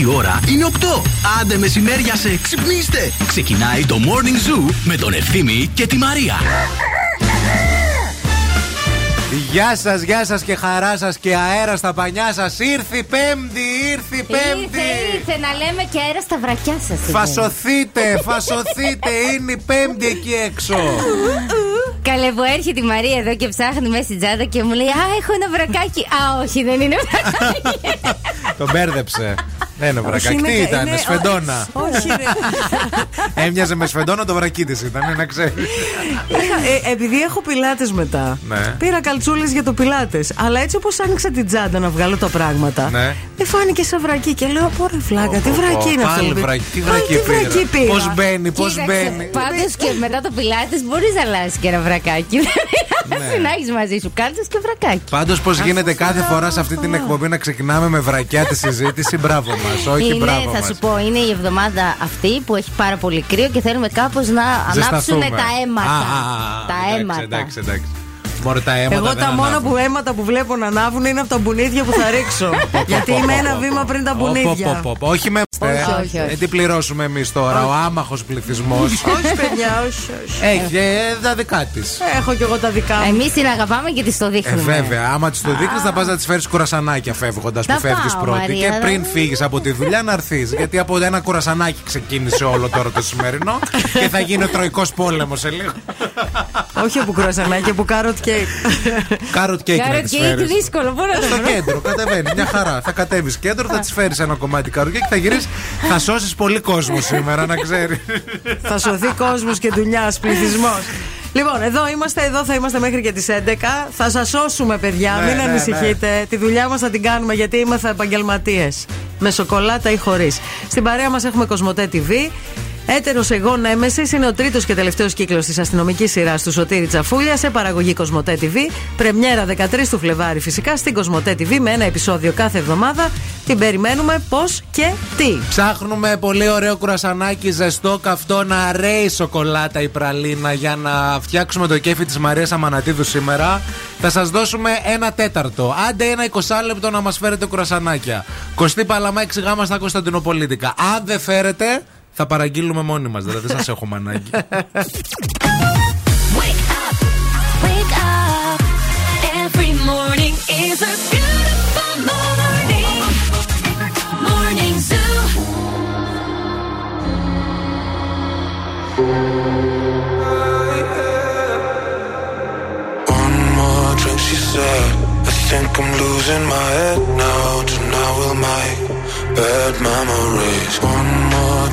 Η ώρα είναι 8. Άντε μεσημέρια σε ξυπνήστε. Ξεκινάει το Morning Zoo με τον Ευθύμη και τη Μαρία. Γεια σας, γεια σας και χαρά σας και αέρα στα πανιά σας. Ήρθε η Πέμπτη, ήρθε η Πέμπτη. Ήρθε, ήρθε να λέμε και αέρα στα βρακιά σας. Φασωθείτε, φασωθείτε. Είναι η Πέμπτη εκεί έξω. Καλέ που έρχεται η Μαρία εδώ και ψάχνει μέσα στην τσάντα και μου λέει Α, έχω ένα βρακάκι. Α, όχι, δεν είναι βρακάκι. Τον μπέρδεψε. Δεν είναι βρακάκι. είναι- Τι ήταν, είναι- σφεντόνα; Όχι, ρε. Έμοιαζε με σφεντόνα το βρακί τη ήταν, να ξέρεις. Είχα- ε, επειδή έχω πιλάτες μετά, Ναι. πήρα καλτσούλες για το πιλάτες. Αλλά έτσι όπως άνοιξα την τσάντα να βγάλω τα πράγματα, Ναι. δεν φάνηκε σαν βρακί. Και λέω, Πόρε φλάκα, τι βρακί είναι αυτό. Πάλι που πήρα». βρακί, τι Α, βρακί τι βρακί πήρα. Πώς μπαίνει, πώς μπαίνει. Πάντως και μετά το πιλάτες μπορείς να αλλάζεις και ένα βρακάκι. Δεν Ναι. να έχεις μαζί σου κάλτσες και βρακάκι. Πάντως, πώς γίνεται κάθε φορά σε αυτή την εκπομπή να ξεκινάμε με βρακιά τη συζήτηση, μπράβο μας. Όχι, είναι, μπράβο θα μας. σου πω, είναι η εβδομάδα αυτή που έχει πάρα πολύ κρύο και θέλουμε κάπως να ανάψουν Ζεσταθούμε. τα αίματα. Α, α, α, τα εντάξει, αίματα. Εντάξει, εντάξει. Μωρέ τα αίματα. Εγώ δεν τα μόνα ανάβουν. που αίματα που βλέπω να ανάβουν είναι από τα μπουνίδια που θα ρίξω. Γιατί είμαι ένα βήμα πριν τα Πω, πω, μπουνίδια. πω, πω, πω. Όχι με Όχι, ε, όχι, όχι. ε, τι πληρώσουμε εμείς τώρα, ο άμαχος πληθυσμός; Όχι, παιδιά, όχι. όχι. Έχει ε, τα δικά της. Έχω κι εγώ τα δικά μου. Εμείς την αγαπάμε και της το Ε, δείχνουμε. βέβαια, άμα της το δείχνεις, θα πας να της φέρεις κρουασανάκια φεύγοντας που Θα φεύγεις πάω, πρώτη. Μαρία, και θα- πριν φύγεις από τη δουλειά να έρθεις. γιατί από ένα κρουασανάκι ξεκίνησε όλο τώρα το σημερινό και θα γίνει ο τρωικός πόλεμος σε λίγο. Όχι από κρουασανάκια, από carrot cake. Carrot cake να Carrot της cake φέρεις. δύσκολο, πού να το Στο βρω. κέντρο, κατεβαίνει. Μια χαρά. Θα κατέβεις κέντρο, θα της φέρεις ένα κομμάτι carrot και θα γυρίσεις. Θα σώσεις πολύ κόσμο σήμερα, να ξέρεις. θα σωθεί κόσμος και δουλειά, πληθυσμός. Λοιπόν, εδώ είμαστε, εδώ θα είμαστε μέχρι και τις 11. Θα σας σώσουμε, παιδιά, Ναι, μην ναι, ανησυχείτε. Τη δουλειά μας θα την κάνουμε γιατί είμαστε επαγγελματίες. Με σοκολάτα ή χωρίς. Στην παρέα μας έχουμε Κοσμοτέ TV. Έτερος εγώ Νέμεσης είναι ο τρίτος και τελευταίος κύκλος της αστυνομικής σειράς του Σωτήρη Τσαφούλια σε παραγωγή Κοσμοτέ TV. Πρεμιέρα 13 του Φλεβάρι φυσικά στην Κοσμοτέ TV με ένα επεισόδιο κάθε εβδομάδα. Την περιμένουμε πώς και τι. Ψάχνουμε πολύ ωραίο κουρασανάκι, ζεστό, καυτό, να ρέει σοκολάτα ή πραλίνα για να φτιάξουμε το κέφι της Μαρίας Αμανατίδου σήμερα. Θα σας δώσουμε ένα τέταρτο. Άντε ένα 20 λεπτό να μας φέρετε κουρασανάκια. Κωστή Παλαμά, εξηγάμα στα Κωνσταντινοπολίτικα. Αν δεν φέρετε, θα παραγγείλουμε μόνοι μα. Δηλαδή δεν σα έχουμε ανάγκη. Wake up, wake up. Every morning is a beautiful morning. Morning Zoo. One more drink, she said. I think I'm losing my head now. Tonight we'll make bad memories. One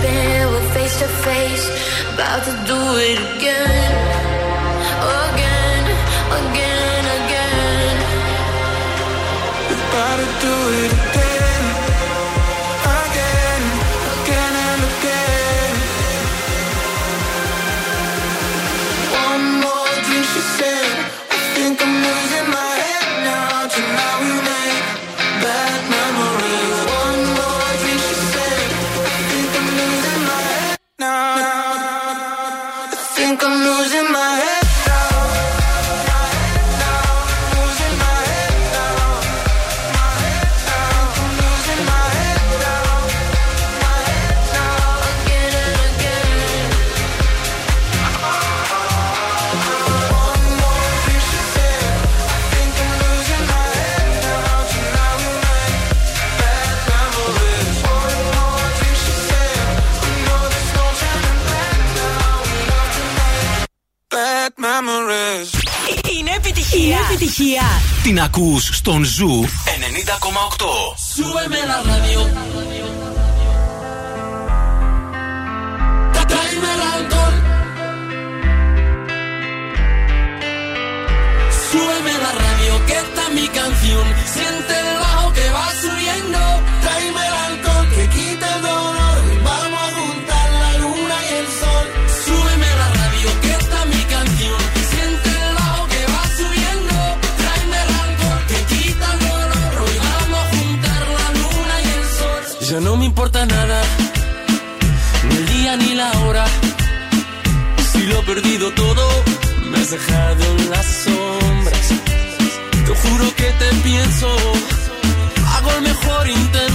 We're face to face, about to do it again. Again, again, again. About to do it I'm losing my head Επιτυχία! Την ακούς στον ζου 90,8. Σου με ραδιό. Τα τρέι με τα ρόλ. Ραδιό. Και έφτα μυκανφιού. Σύντε. Ni la hora. Si lo he perdido todo, me has dejado en las sombras. Te juro que te pienso, hago el mejor intento.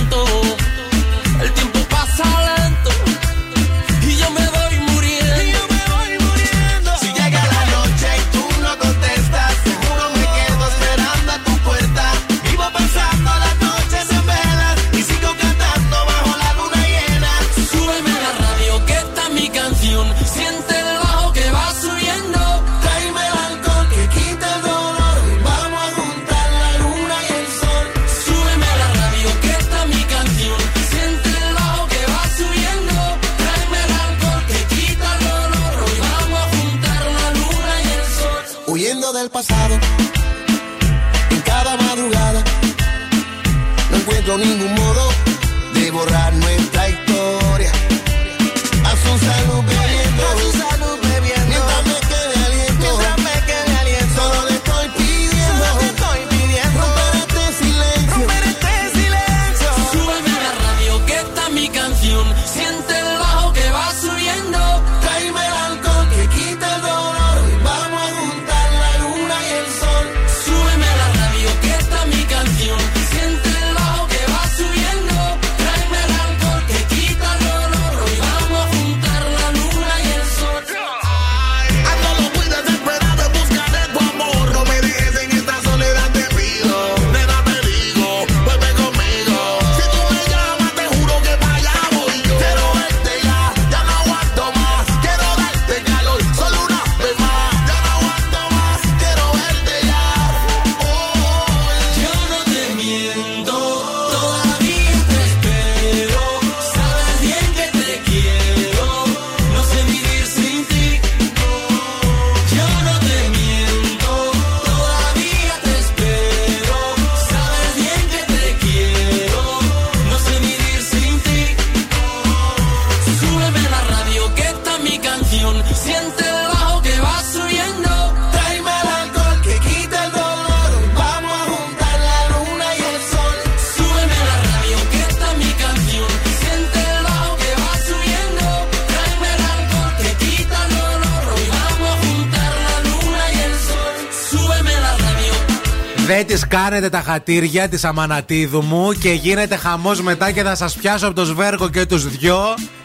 Κάνετε τα χατήρια της Αμανατίδου μου και γίνεται χαμός μετά και θα σας πιάσω από το σβέργο και τους δυο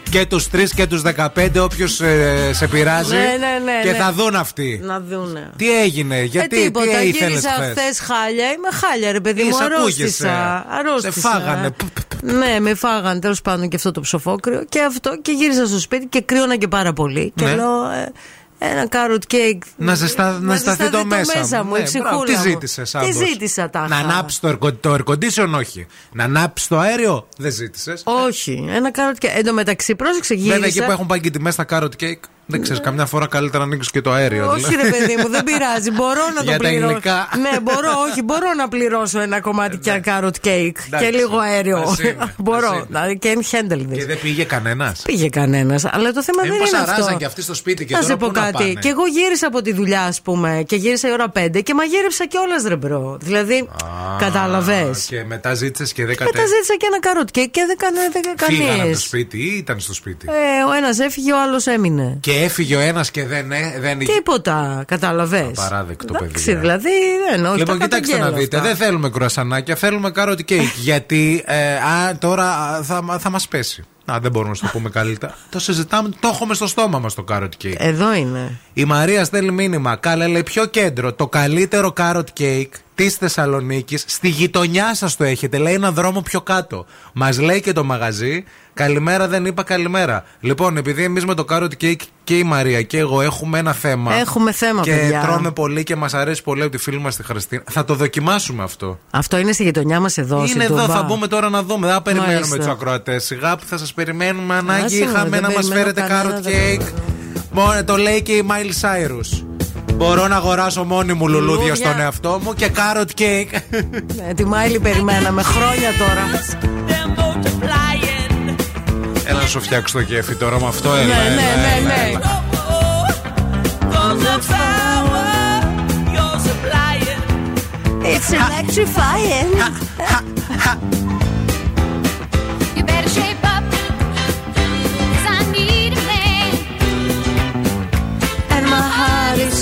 και τους τρεις και τους 15, όποιος σε πειράζει. Ναι, ναι, ναι, και ναι. θα δουν αυτοί. Να δούνε. Τι έγινε, γιατί ε, τίποτα, τι ήθελες γύρισα χθες. χθες; χάλια. Είμαι χάλια, ρε παιδί μου. Είσαι, Αρρώστησα. ακούγεσαι. αρρώστησα. Σε φάγανε. Ναι, με φάγανε τέλος πάντων και αυτό το ψοφόκριο και αυτό και γύρισα στο σπίτι και κρύωνα και πάρα πολύ. Και Ναι. λέω. ε, ένα carrot cake. Να, ζεστα, να ζεσταθεί το μέσα, μου. Ναι, η ψυχούλα μπράβο. Τι μου. ζήτησες, Τι ζήτησα τα Να ανάψει το, air- το air condition, όχι. Να ανάψει το αέριο, δεν ζήτησες. Όχι, ένα carrot cake. Εν τω μεταξύ, πρόσεξε, γύρισα. Βέβαια εκεί που έχουν πάει και τιμές στα carrot cake, δεν ξέρεις, καμιά φορά καλύτερα να ανοίξεις και το αέριο. Ναι. Όχι, δηλαδή. ρε παιδί μου, δεν πειράζει. Μπορώ να το Για τα πληρώσω. υλικά. Ναι, μπορώ, όχι, μπορώ να πληρώσω ένα κομμάτι και carrot cake και λίγο αέριο. Ας είναι, Μπορώ. ας είναι. Δηλαδή, can handle this. Και δεν πήγε κανένας. Πήγε κανένας, αλλά το θέμα Ε, δεν μήπως είναι αυτό. αράζαν και αυτοί στο σπίτι και να τώρα σε πω πού να κάτι. πάνε; Και εγώ γύρισα από τη δουλειά, ας πούμε, και γύρισα η ώρα 5 και μαγείρεψα κιόλας ρε bro. Δηλαδή, κατάλαβες. Και μετά ζήτησες και δεν Μετά κατέβηκε. ζήτησα και ένα carrot cake, και δεν έκανε Φύγανε από κανείς. το σπίτι ή ήταν στο σπίτι; Ε, ο ένας έφυγε, ο άλλος έμεινε. Και έφυγε ο ένας και δεν, ε, δεν Τίποτα, κατάλαβες. Απαράδεκτο, Εντάξει, παιδιά. δηλαδή δεν όχι. Λοιπόν, τα κοιτάξτε να καταγγέλλω δείτε. αυτά. Δεν θέλουμε κρουασανάκια, θέλουμε καρότι κέικ. γιατί ε, α, τώρα α, θα, θα μας πέσει. Α, δεν μπορούμε να σου το πούμε καλύτερα. Το συζητάμε, το έχουμε στο στόμα μας το carrot cake. Εδώ είναι. Η Μαρία στέλνει μήνυμα. Καλέ, λέει πιο κέντρο. Το καλύτερο carrot cake της Θεσσαλονίκης. Στη γειτονιά σας το έχετε. Λέει ένα δρόμο πιο κάτω. Μας λέει και το μαγαζί. Καλημέρα, δεν είπα καλημέρα. Λοιπόν, επειδή εμείς με το carrot cake και η Μαρία και εγώ έχουμε ένα θέμα. Έχουμε θέμα, και παιδιά. τρώμε πολύ και μας αρέσει πολύ από τη φίλη μας τη Χριστίνα. Θα το δοκιμάσουμε αυτό. Αυτό είναι στη γειτονιά μας εδώ. Είναι στην εδώ, Τούμπα. θα μπούμε τώρα να δούμε. Δεν θα περιμένουμε Μάλιστα. τους ακροατές. Σιγά που θα σας περιμένουμε. Ανάγκη Άσε με, είχαμε δεν να μας περιμένω φέρετε κανένα, carrot δεν cake. Μόνο το λέει και η Miley Cyrus. Μπορώ να αγοράσω μόνη μου λουλούδια Λουλούδια. στον εαυτό μου και carrot cake. Ναι, τη Μάιλι περιμέναμε χρόνια τώρα. Έλα να σου φτιάξω το κέφι τώρα με αυτό. Έλα, Ναι, έλα, ναι, έλα, ναι, ναι. έλα. It's electrifying.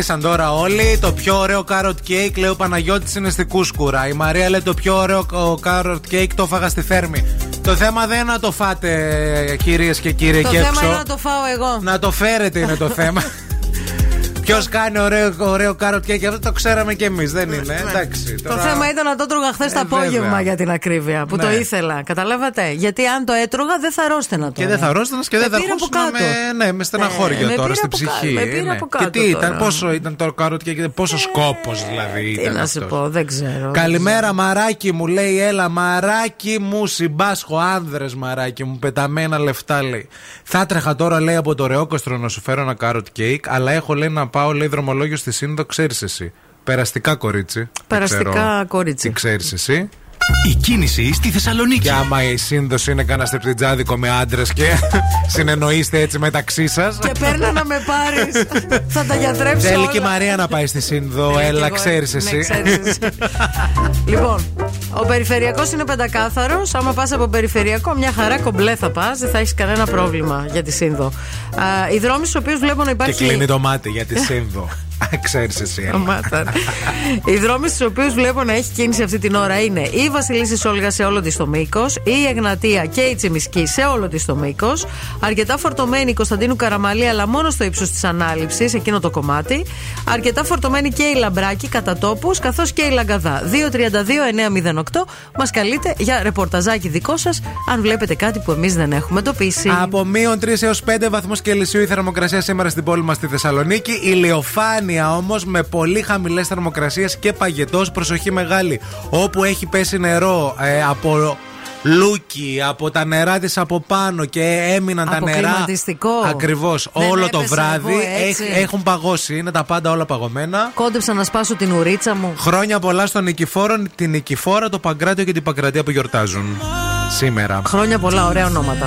Ξεκίνησαν τώρα όλοι. Το πιο ωραίο carrot cake λέει ο Παναγιώτης είναι στη Κούσκουρα. Η Μαρία λέει το πιο ωραίο carrot cake το έφαγα στη Θέρμη. Το θέμα δεν είναι να το φάτε, κυρίες και κύριοι, Το εκεί θέμα έξω. είναι να το φάω εγώ. Να το φέρετε είναι το θέμα. Ποιος κάνει ωραίο, ωραίο carrot cake, αυτό το ξέραμε κι εμείς, δεν είναι. Εντάξει. Ναι. Το τώρα- θέμα ήταν να το έτρωγα χθες το Ε, απόγευμα βέβαια. για την ακρίβεια. Που Ναι. το ήθελα. Καταλάβατε; Γιατί αν το έτρωγα δεν θα ρόστενα τώρα. Και δεν θα ρόστανες και δεν Με θα πήρε από αρχόσουν κάτω. με, ναι, με στεναχώρια Ναι, με τώρα πήρε στην από κάτω, ψυχή. με πήρε ναι. από κάτω και τι ήταν, τώρα. Ε, πόσο ήταν το carrot cake, πόσο σκόπος δηλαδή Τι ήταν. να σου αυτός. πω, δεν ξέρω. Καλημέρα, μαράκι μου, λέει. Έλα, μαράκι μου, συμπάσχω, άνδρες, μαράκι μου, πεταμένα λεφτά, λέει. Θα τρέχα τώρα, λέει, από το ρεόκοστρο να σου φέρω ένα carrot cake, αλλά έχω, λέει, να πάω, λέει, δρομολόγιο στη Σύνδο, ξέρεις εσύ. Περαστικά κορίτσι. Δεν Περαστικά ξέρω κορίτσι. Τι ξέρεις εσύ. Η κίνηση στη Θεσσαλονίκη. Και άμα η Σύνδο είναι κανένα στεπτιτζάδικο με άντρες και συνεννοείστε έτσι μεταξύ σας. Και παίρνω να με πάρεις. θα τα γιατρέψω. Θέλει όλα. και η Μαρία να πάει στη Σύνδο. Ναι, Έλα, κι εγώ, ξέρεις ναι, εσύ. ξέρεις εσύ. λοιπόν, ο περιφερειακός είναι πεντακάθαρος. Άμα πας από περιφερειακό, μια χαρά κομπλέ θα πας. Δεν θα έχεις κανένα πρόβλημα για τη Σύνδο. Α, οι δρόμοι στους οποίους βλέπω να Και υπάρχει. κλείνει το μάτι για τη Σύνδο. Ξέρεις εσύ. έλα. Σταμάτα. Οι δρόμοι στους οποίους βλέπω να έχει κίνηση αυτή την ώρα είναι η Βασιλίση Όλγα σε όλο της το μήκος, η Εγνατία και η Τσιμισκή σε όλο της το μήκος, αρκετά φορτωμένη η Κωνσταντίνου Καραμαλή, αλλά μόνο στο ύψος της ανάληψης, εκείνο το κομμάτι, αρκετά φορτωμένη και η Λαμπράκη κατά τόπους, καθώς και η Λαγκαδά. 232-908 μας καλείτε για ρεπορταζάκι δικό σας, αν βλέπετε κάτι που εμείς δεν έχουμε τοπίσει. Από μείον 3 έως 5 βαθμούς Κελσίου η θερμοκρασία σήμερα στην πόλη μας στη Θεσσαλονίκη. Ηλιοφάνεια όμως με πολύ χαμηλές θερμοκρασίες και παγετός. Προσοχή μεγάλη. Όπου έχει πέσει νερό ε, από λούκι, από τα νερά της από πάνω και έμειναν τα Από νερά. κλιματιστικό. Ακριβώς. Δεν Όλο το έπεσα βράδυ εγώ έτσι. έχ- έχουν παγώσει. Είναι τα πάντα όλα παγωμένα. Κόντεψα να σπάσω την ουρίτσα μου. Χρόνια πολλά στον Νικηφόρο, την Νικηφόρα, το Παγκράτιο και την Παγκρατία που γιορτάζουν σήμερα. Χρόνια πολλά, ωραία ονόματα.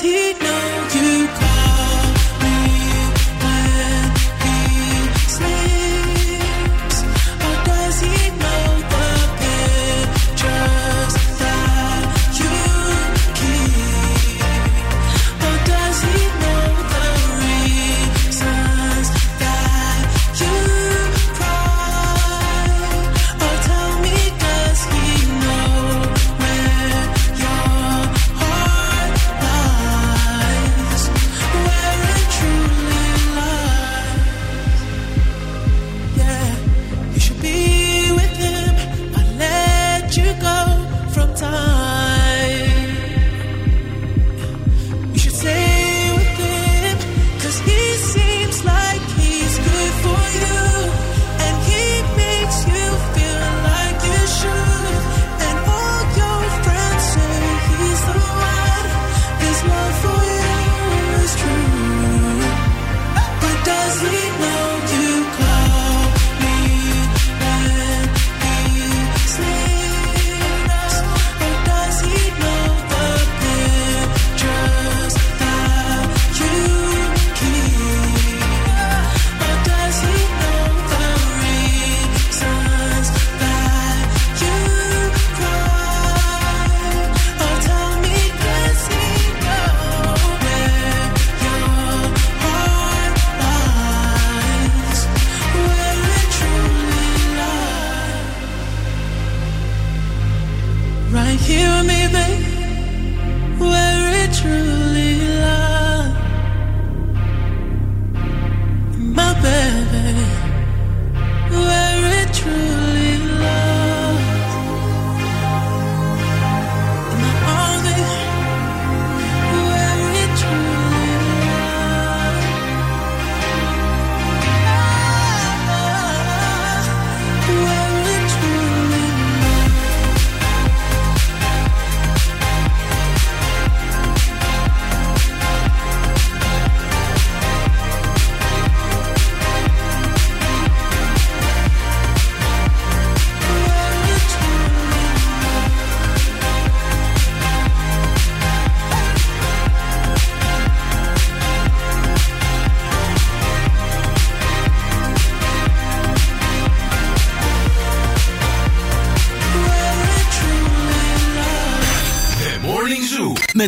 he knows.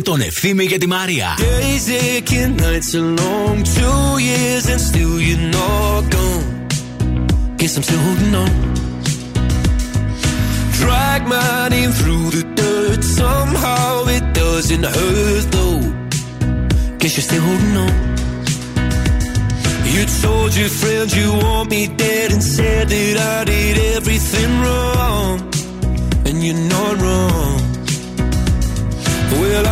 με τον Ευθύμη και τη Μαρία. Days aching, nights are long. Two years and still you're not gone. Guess I'm still holding on. Drag my name through the dirt. Somehow it doesn't hurt though. Guess you're still holding on. You told your friends you want me dead and said that I did everything wrong. And you're not wrong.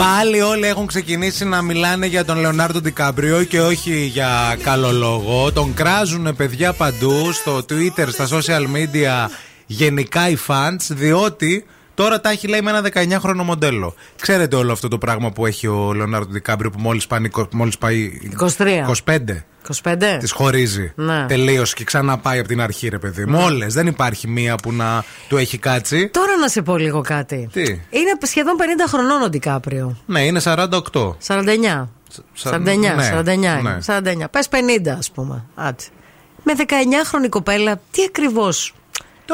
Πάλι όλοι έχουν ξεκινήσει να μιλάνε για τον Λεωνάρντο Ντικάμπριο και όχι για καλό λόγο. Τον κράζουν παιδιά παντού στο Twitter, στα social media, γενικά οι fans, διότι τώρα τα έχει λέει με ένα 19χρονο μοντέλο. Ξέρετε όλο αυτό το πράγμα που έχει ο Λεωνάρντο Ντικάμπριο που μόλις, πάνει, μόλις πάει 23. 25. 25. Τη χωρίζει. Ναι. Τελείω και ξανά πάει από την αρχή, ρε παιδί μου. Όλες. Δεν υπάρχει μία που να του έχει κάτσει. Τώρα να σε πω λίγο κάτι. Τι; Είναι σχεδόν 50 χρονών ο Ντικάπριο. Ναι, είναι 48. 49. Σα- 49, ναι, 49 είναι. ναι. 49. Πες 50 ας πούμε. Άτσι. Με 19χρονη κοπέλα, τι ακριβώς Εντάξει.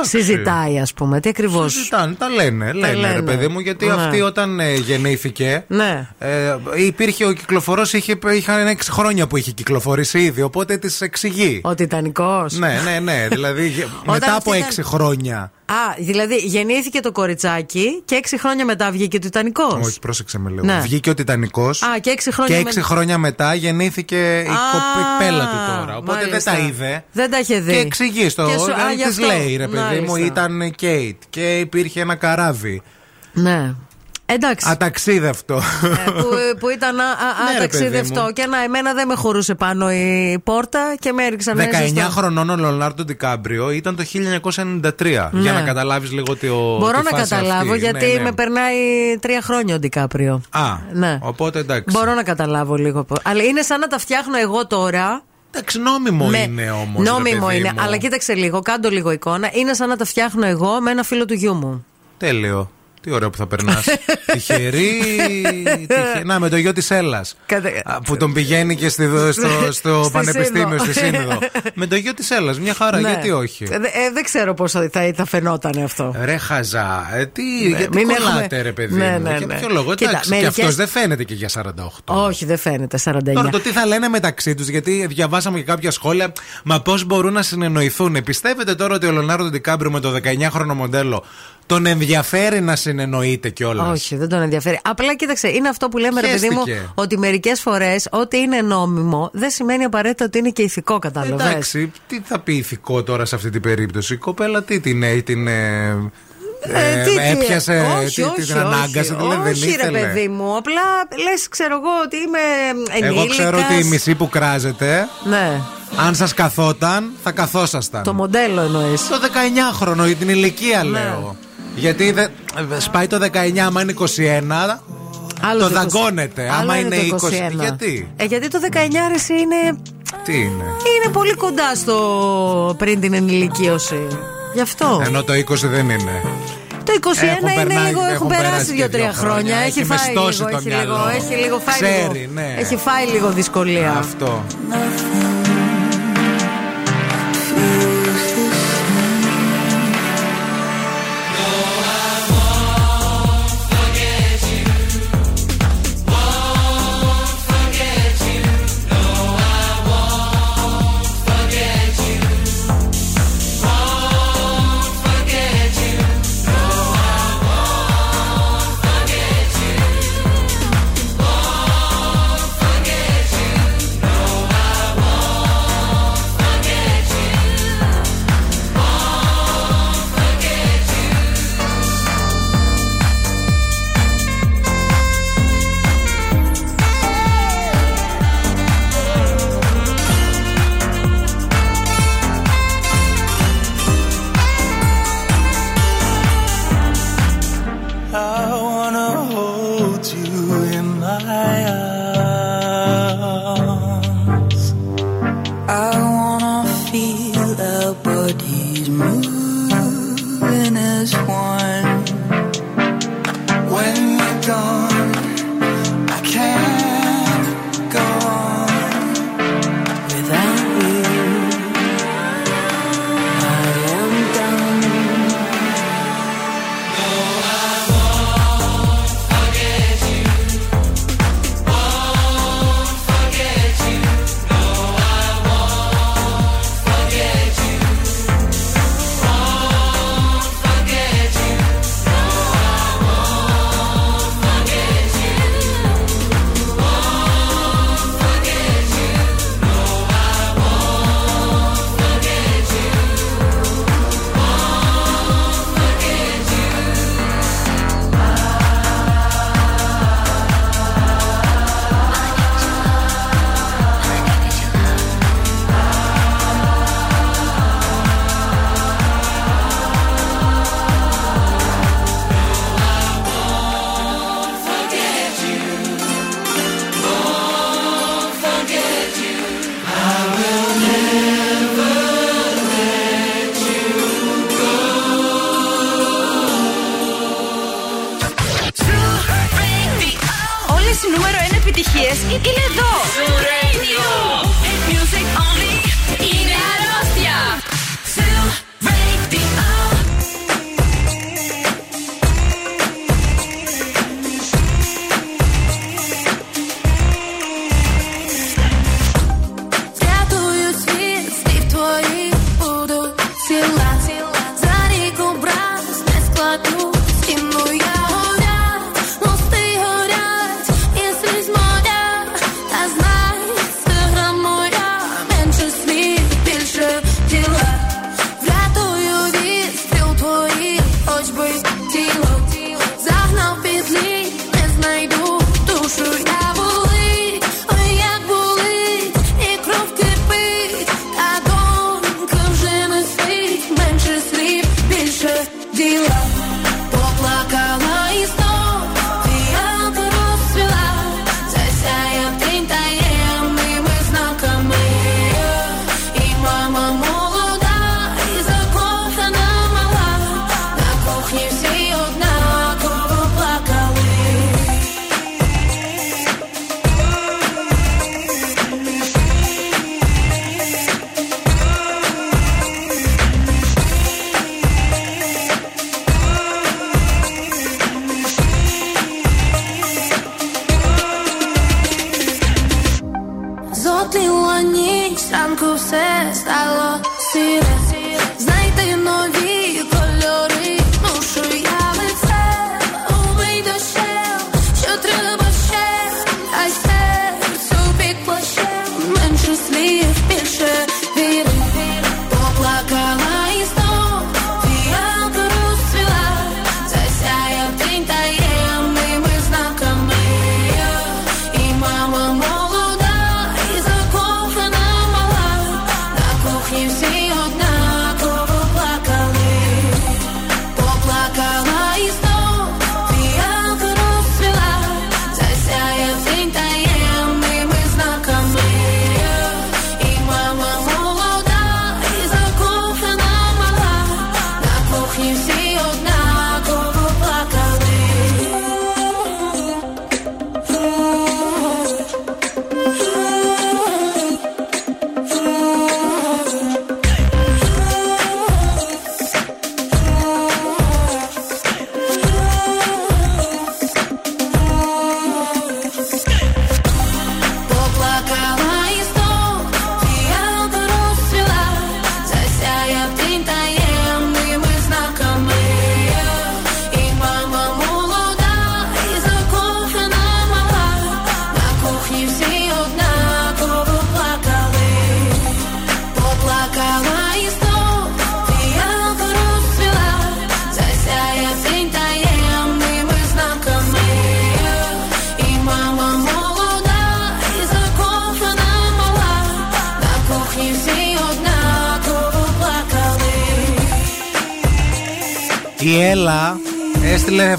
Συζητάει ας πούμε, τι ακριβώς... Συζητάνε, τα λένε, λένε, λένε. ρε παιδί μου, γιατί Ναι. αυτή όταν ε, γεννήθηκε. Ναι. Ε, υπήρχε ο κυκλοφορός, είχε, είχαν 6 χρόνια που είχε κυκλοφορήσει ήδη, οπότε της εξηγεί. Ο Τιτανικός. Ναι, ναι, ναι. Δηλαδή γε- μετά από αυτή 6 ήταν- χρόνια. Α, δηλαδή γεννήθηκε το κοριτσάκι και 6 χρόνια μετά βγήκε ο Τιτανικός. Όχι, πρόσεξε με λίγο. Ναι. Βγήκε ο Τιτανικός. Α, και 6 χρόνια Και με- 6 χρόνια μετά γεννήθηκε η Α, κοπέλα του τώρα. Οπότε μάλιστα. δεν τα είδε. Δεν τα είχε δει. Και εξηγείς στο. Και σου- α, γι' Της αυτό. λέει, ρε παιδί μου, Μάλιστα. ήταν Κέιτ και υπήρχε ένα καράβι. Ναι. Εντάξει. Αταξίδευτο. Ε, που, που ήταν α, α, Ναι, ρε, αταξίδευτο. παιδί μου. και να, εμένα δεν με χωρούσε πάνω η πόρτα και με έριξαν μέσα 19 στο- χρονών ο Λεωνάρντο Ντικάμπριο ήταν το 1993. Για Ναι. να καταλάβεις λίγο ότι ο. Μπορώ τη να φάση καταλάβω αυτή. γιατί Ναι, ναι. με περνάει τρία χρόνια ο Ντικάπριο. Α, Ναι. οπότε εντάξει. Μπορώ να καταλάβω λίγο. πώ- Αλλά είναι σαν να τα φτιάχνω εγώ τώρα. Εντάξει, νόμιμο με- είναι όμως. Νόμιμο είναι. Αλλά κοίταξε λίγο, κάντο λίγο εικόνα. Είναι σαν να τα φτιάχνω εγώ με ένα φίλο του γιού μου. Τέλειο. Τι ωραίο που θα περνάς. Τυχερή. τυχε- Να, με το γιο της Έλλας. Κατε- Που τον πηγαίνει και στη- στο, στο Στη πανεπιστήμιο, Σύνδο. στη Σύνδο. με το γιο της Έλλας. Μια χαρά, Ναι. γιατί όχι; Ε, δε- ε, δεν ξέρω πώ θα, θα, θα φαινόταν αυτό. Ρε χαζά, ε, τι, Ναι, γιατί μην κολλάτε έχουμε- ρε παιδί Ναι, μου, ναι, για ναι. ποιο λόγο, Κοίτα, εντάξει, και μερικές- αυτός δεν φαίνεται και για 48. Όχι, δεν φαίνεται 49. Τώρα το τι θα λένε μεταξύ τους, γιατί διαβάσαμε και κάποια σχόλια. Μα πώς μπορούν να συνεννοηθούν. Πιστεύετε τώρα ότι ο Λεωνάρντο Ντικάμπριο με το 19χρονο μοντέλο τον ενδιαφέρει να συνεννοείται κιόλας. Όχι, δεν τον ενδιαφέρει. Απλά κοίταξε, είναι αυτό που λέμε, ρε παιδί μου, Χαίστηκε. ότι μερικές φορές ό,τι είναι νόμιμο δεν σημαίνει απαραίτητα ότι είναι και ηθικό, κατάλαβες. Εντάξει, τι θα πει ηθικό τώρα σε αυτή την περίπτωση; Η κοπέλα τι την, ε, την ε, Ε, ε, τι- τι- έπιασε, όχι, τι- όχι, την ανάγκασε, όχι, δηλαδή δεν όχι, ρε ήθελε. παιδί μου, απλά λες, ξέρω εγώ ότι είμαι ενήλικας. Εγώ ξέρω ότι η μισή που κράζεται, Ναι, αν σας καθόταν, θα καθόσασταν. το μοντέλο εννοείς. Το 19χρονο, για την ηλικία Ναι. λέω. Γιατί δεν- σπάει το 19, άμα είναι 21, Άλλος το 20. δαγκώνεται. Άλλο Άμα είναι το 20. 21. Γιατί; Ε, γιατί το 19 ρε, είναι, Τι είναι; είναι πολύ κοντά στο πριν την ενηλικίωση. Γι' αυτό. Ενώ το 20 δεν είναι. Το 21 Έχουν είναι περνάει- λίγο, έχουν έχουν περάσει περάσει και δύο-τρία δύο χρόνια. χρόνια. Έχει, Έχει φάει μεστώσει λίγο, το έχει, μυαλό. λίγο, έχει λίγο φάει Ξέρει, λίγο. ναι. Έχει φάει λίγο δυσκολία. Αυτό. One.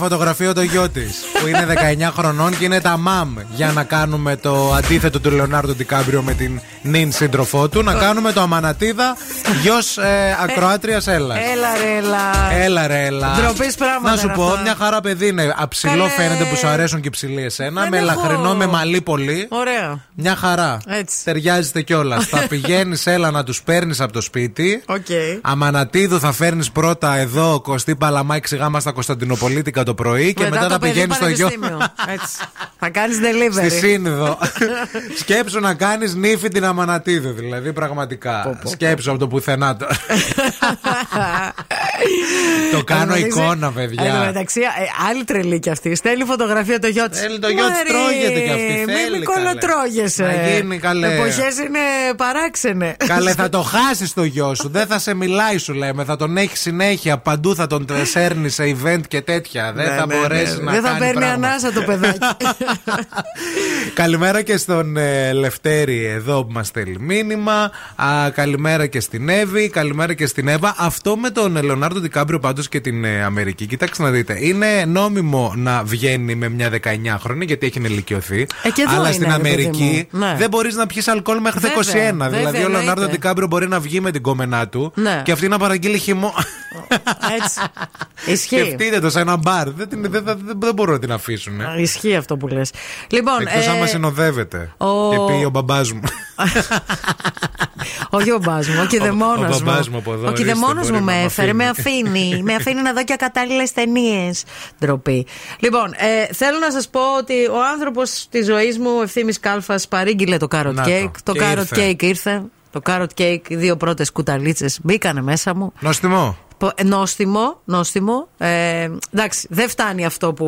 Έστειλε φωτογραφία το γιο της που είναι 19 χρονών και είναι τα μαμ για να κάνουμε το αντίθετο του Λεωνάρντο Ντικάμπριο με την νυν σύντροφό του. Να κάνουμε το Αμανατίδα γιος ε, ακροάτριας Έλλας. Έλα ρε, έλα. Έλα ρε, έλα. Ντροπής πράγματα Να σου είναι πω, αυτά. μια χαρά παιδί είναι. Αψηλό Καλέ. φαίνεται που σου αρέσουν και ψηλοί εσένα. Δεν με έχω. λαχρινό, με μαλλί πολύ. Ωραία. Μια χαρά. Έτσι. Ταιριάζεται κιόλας. θα πηγαίνεις, έλα να τους παίρνεις από το σπίτι. Οκ. Αμανατίδου θα φέρνεις πρώτα εδώ, Κωστή Παλαμάκη, γάμα στα Κωνσταντινοπολίτικα το πρωί και μετά, το θα παιδί πηγαίνεις στο γιο. Πανεπιστήμιο. Έτσι. Θα κάνεις delivery. Στη Σύνδο. Σκέψου να κάνεις νύφη την Αμανατίδου, δηλαδή πραγματικά. Σκέψου από το πουθενά το. το κάνω Εν τω μεταξύ- εικόνα, Εν τω παιδιά. μεταξύ, ε, άλλη τρελή κι αυτή. Στέλνει φωτογραφία το γιο της. Θέλει το γιο της, τρώγεται κι αυτή, θέλει, Μην καλέ. κολοτρώγεσαι. Να γίνει, καλέ. Εποχές είναι παράξενε. Καλέ, θα το χάσεις το γιο σου. Δεν θα σε μιλάει, σου λέμε. Θα τον έχεις συνέχεια. Παντού θα τον σέρνει σε event και τέτοια. Δεν Ναι, θα ναι, ναι. μπορέσει να Δεν θα κάνει παίρνει πράγματα. Ανάσα το παιδάκι. Καλημέρα και στον ε, Λευτέρη εδώ που μας στέλνει μήνυμα. Α, καλημέρα και στην Εύη. Καλημέρα και στην Εύα. Αυτό με τον Λεωνάρντο Δικάμπριο πάντως και την ε, Αμερική. Κοιτάξτε να δείτε. Είναι νόμιμο να βγαίνει με μια 19χρονη γιατί έχει ενηλικιωθεί. Ε, και εδώ Αλλά είναι, στην ρε παιδί Αμερική μου. Ναι. δεν μπορείς να πιεις αλκοόλ μέχρι τα 21. Βέβαια, βέβαια, δηλαδή ο Λεωνάρντο εννοείται. Δικάμπριο μπορεί να βγει με την κόμενά του Ναι. και αυτή να παραγγείλει χυμό. Έτσι. Ισχύει. Σκεφτείτε το σε ένα μπαρ. Δεν, την- δεν, δεν, δεν μπορούν να την αφήσουν. Ε. Ισχύει αυτό που λες. Λοιπόν, Εκτός ε, άμα συνοδεύεται. ο- Και πει ο μπαμπάς μου. όχι ο μπάς μου, ο κηδεμόνας Ο μπαμπάς μου από εδώ, Ο κηδεμόνας ορίστε, μου μπορεί με να έφερε, μ' με αφήνει. αφήνει. με αφήνει να δω και ακατάλληλες ταινίες. Ντροπή. Λοιπόν, ε, θέλω να σας πω ότι ο άνθρωπος της ζωής μου, ευθύνη Κάλφας, παρήγγειλε το carrot Να το. cake. Το Και carrot ήρθε. cake ήρθε. Το carrot cake, οι δύο πρώτες κουταλίτσες μπήκανε μέσα μου. Νόστιμο. Πο- ε, Νόστιμο, νόστιμο. Ε, εντάξει, δεν φτάνει αυτό που,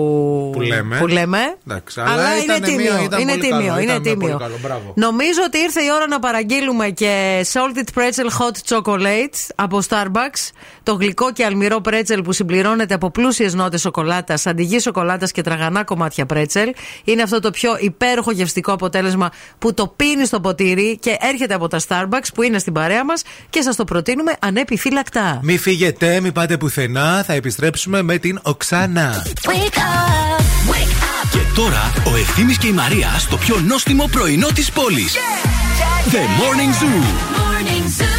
Που λέμε. που λέμε, Εντάξει, αλλά είναι ήταν τίμιο. μία, ήταν είναι πολύ τίμιο, καλό, είναι ήταν τίμιο. πολύ καλό, μπράβο. Νομίζω ότι ήρθε η ώρα να παραγγείλουμε και salted pretzel hot chocolate από Starbucks. Το γλυκό και αλμυρό πρέτσελ που συμπληρώνεται από πλούσιες νότες σοκολάτας, αντιγή σοκολάτας και τραγανά κομμάτια πρέτσελ. Είναι αυτό το πιο υπέροχο γευστικό αποτέλεσμα που το πίνει στο ποτήρι και έρχεται από τα Starbucks που είναι στην παρέα μας και σας το προτείνουμε ανεπιφύλακτα. Μη φύγετε, μη πάτε πουθενά. Θα επιστρέψουμε με την Οξάνα. Wake up, wake up. Και τώρα ο Ευθύμης και η Μαρία στο πιο νόστιμο πρωινό της πόλης. The Morning Zoo. Morning Zoo.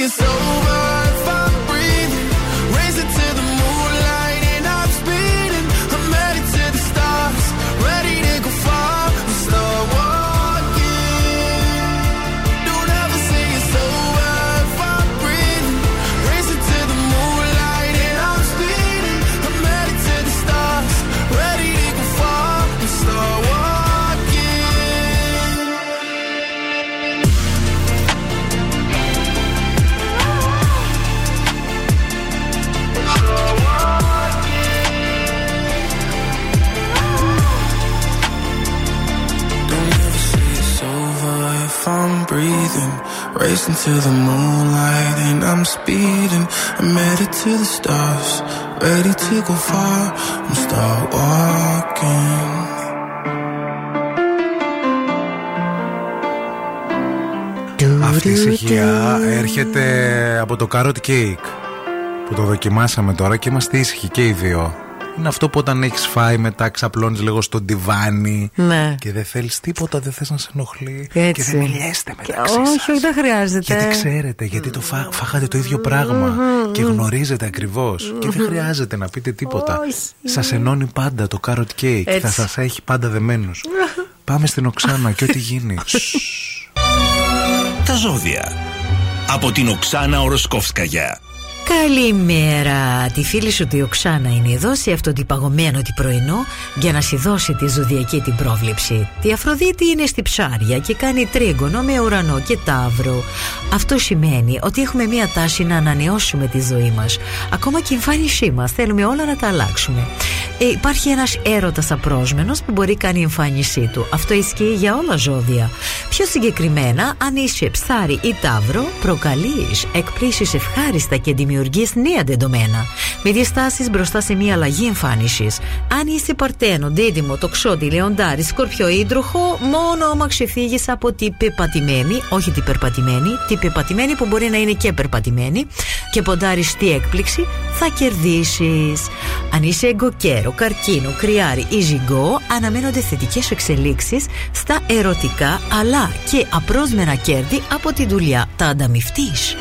it's over ready to go far. I'm start walking. Αυτή η ησυχία έρχεται από το carrot cake που το δοκιμάσαμε τώρα και είμαστε ήσυχοι και οι δύο. Είναι αυτό που όταν έχεις φάει μετά ξαπλώνεις λίγο στο τιβάνι Ναι. και δεν θέλεις τίποτα, δεν θες να σε ενοχλεί Έτσι. και δεν μιλιέστε Και μεταξύ όχι, σας. όχι, δεν χρειάζεται. Γιατί ξέρετε, γιατί το φά, φάγατε το ίδιο πράγμα και γνωρίζετε ακριβώς και δεν χρειάζεται να πείτε τίποτα. Όχι. Σας ενώνει πάντα το carrot cake, Έτσι. θα σας έχει πάντα δεμένους. Πάμε στην Οξάνα και ό,τι γίνει. Τα ζώδια. Από την Οξάνα Οροσκόφσκαγια. Καλημέρα! Τη φίλη σου τη Οξάνα είναι εδώ σε αυτό το παγωμένο τη πρωινό για να σου δώσει τη ζωδιακή την πρόβλεψη. Τη Αφροδίτη είναι στη ψάρια και κάνει τρίγωνο με ουρανό και ταύρο. Αυτό σημαίνει ότι έχουμε μία τάση να ανανεώσουμε τη ζωή μας. Ακόμα και η εμφάνισή μας θέλουμε όλα να τα αλλάξουμε. Ε, υπάρχει ένας έρωτας απρόσμενος που μπορεί κάνει η εμφάνισή του. Αυτό ισχύει για όλα ζώδια. Πιο συγκεκριμένα, αν είσαι ψάρι ή ταύρο, προκαλείς εκπλήσεις ευχάριστα και δημιουργείς νέα δεδομένα. Με διαστάσεις μπροστά σε μια αλλαγή εμφάνισης. Αν είσαι παρτένο, δίδυμο, τοξότη, λεοντάρι, σκορπιό ή υδροχό, μόνο άμα ξεφύγεις από την πεπατημένη, όχι την περπατημένη, την πεπατημένη που μπορεί να είναι και περπατημένη και ποντάρεις τι έκπληξη, θα κερδίσεις. Αν είσαι εγκοκέρο, καρκίνο, κρυάρι ή ζυγκό, αναμένονται θετικές εξελίξεις στα ερωτικά αλλά και απρόσμενα κέρδη από τη δουλειά. Τα ανταμυφτείς.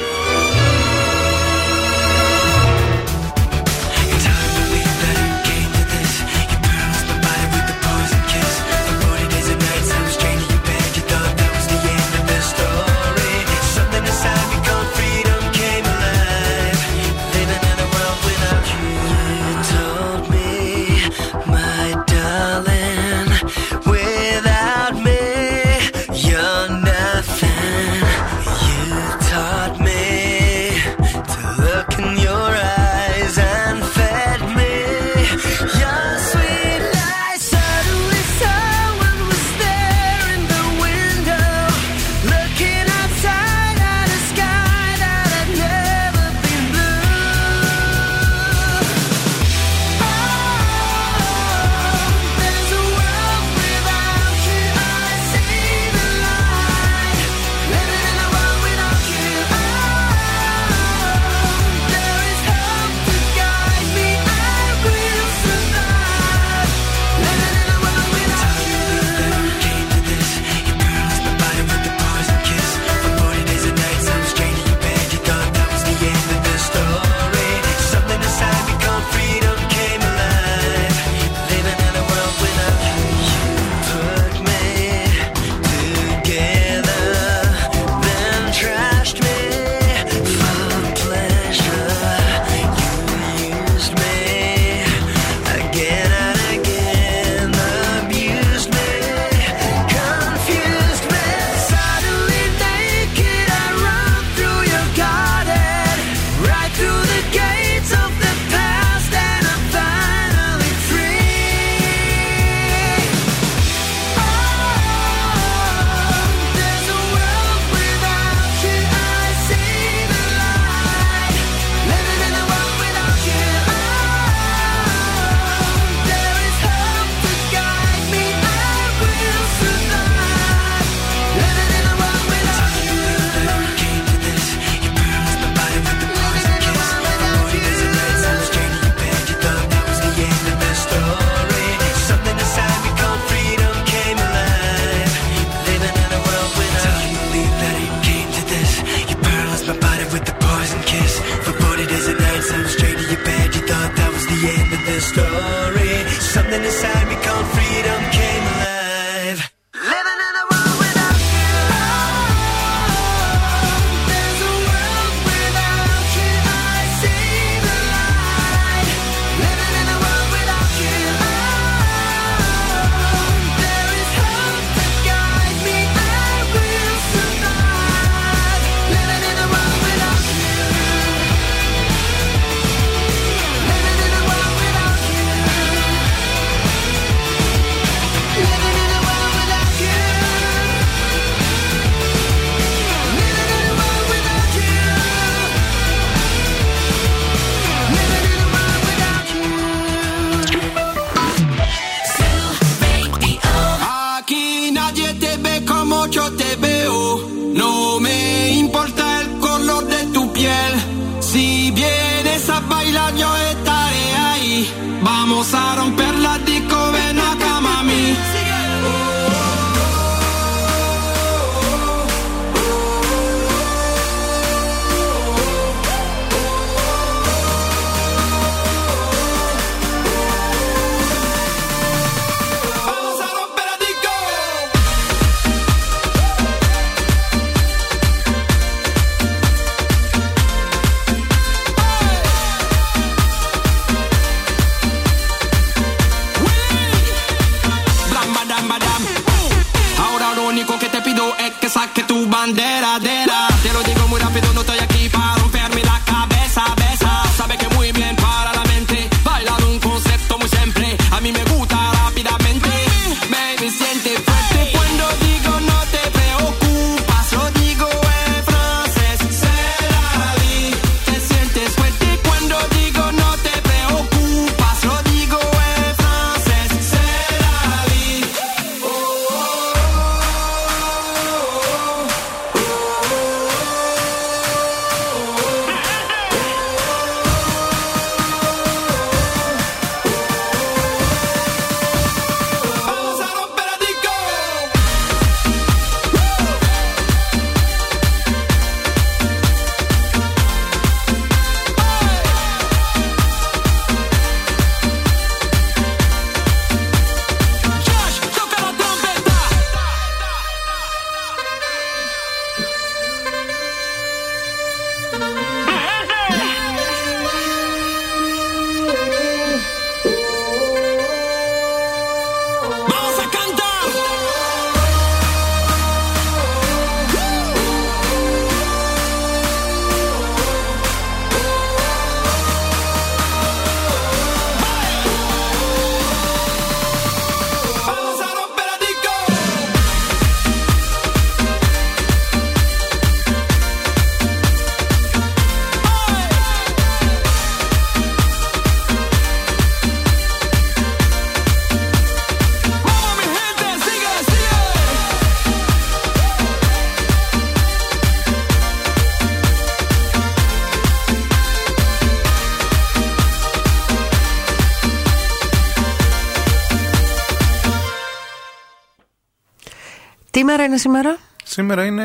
Είναι σήμερα; Σήμερα είναι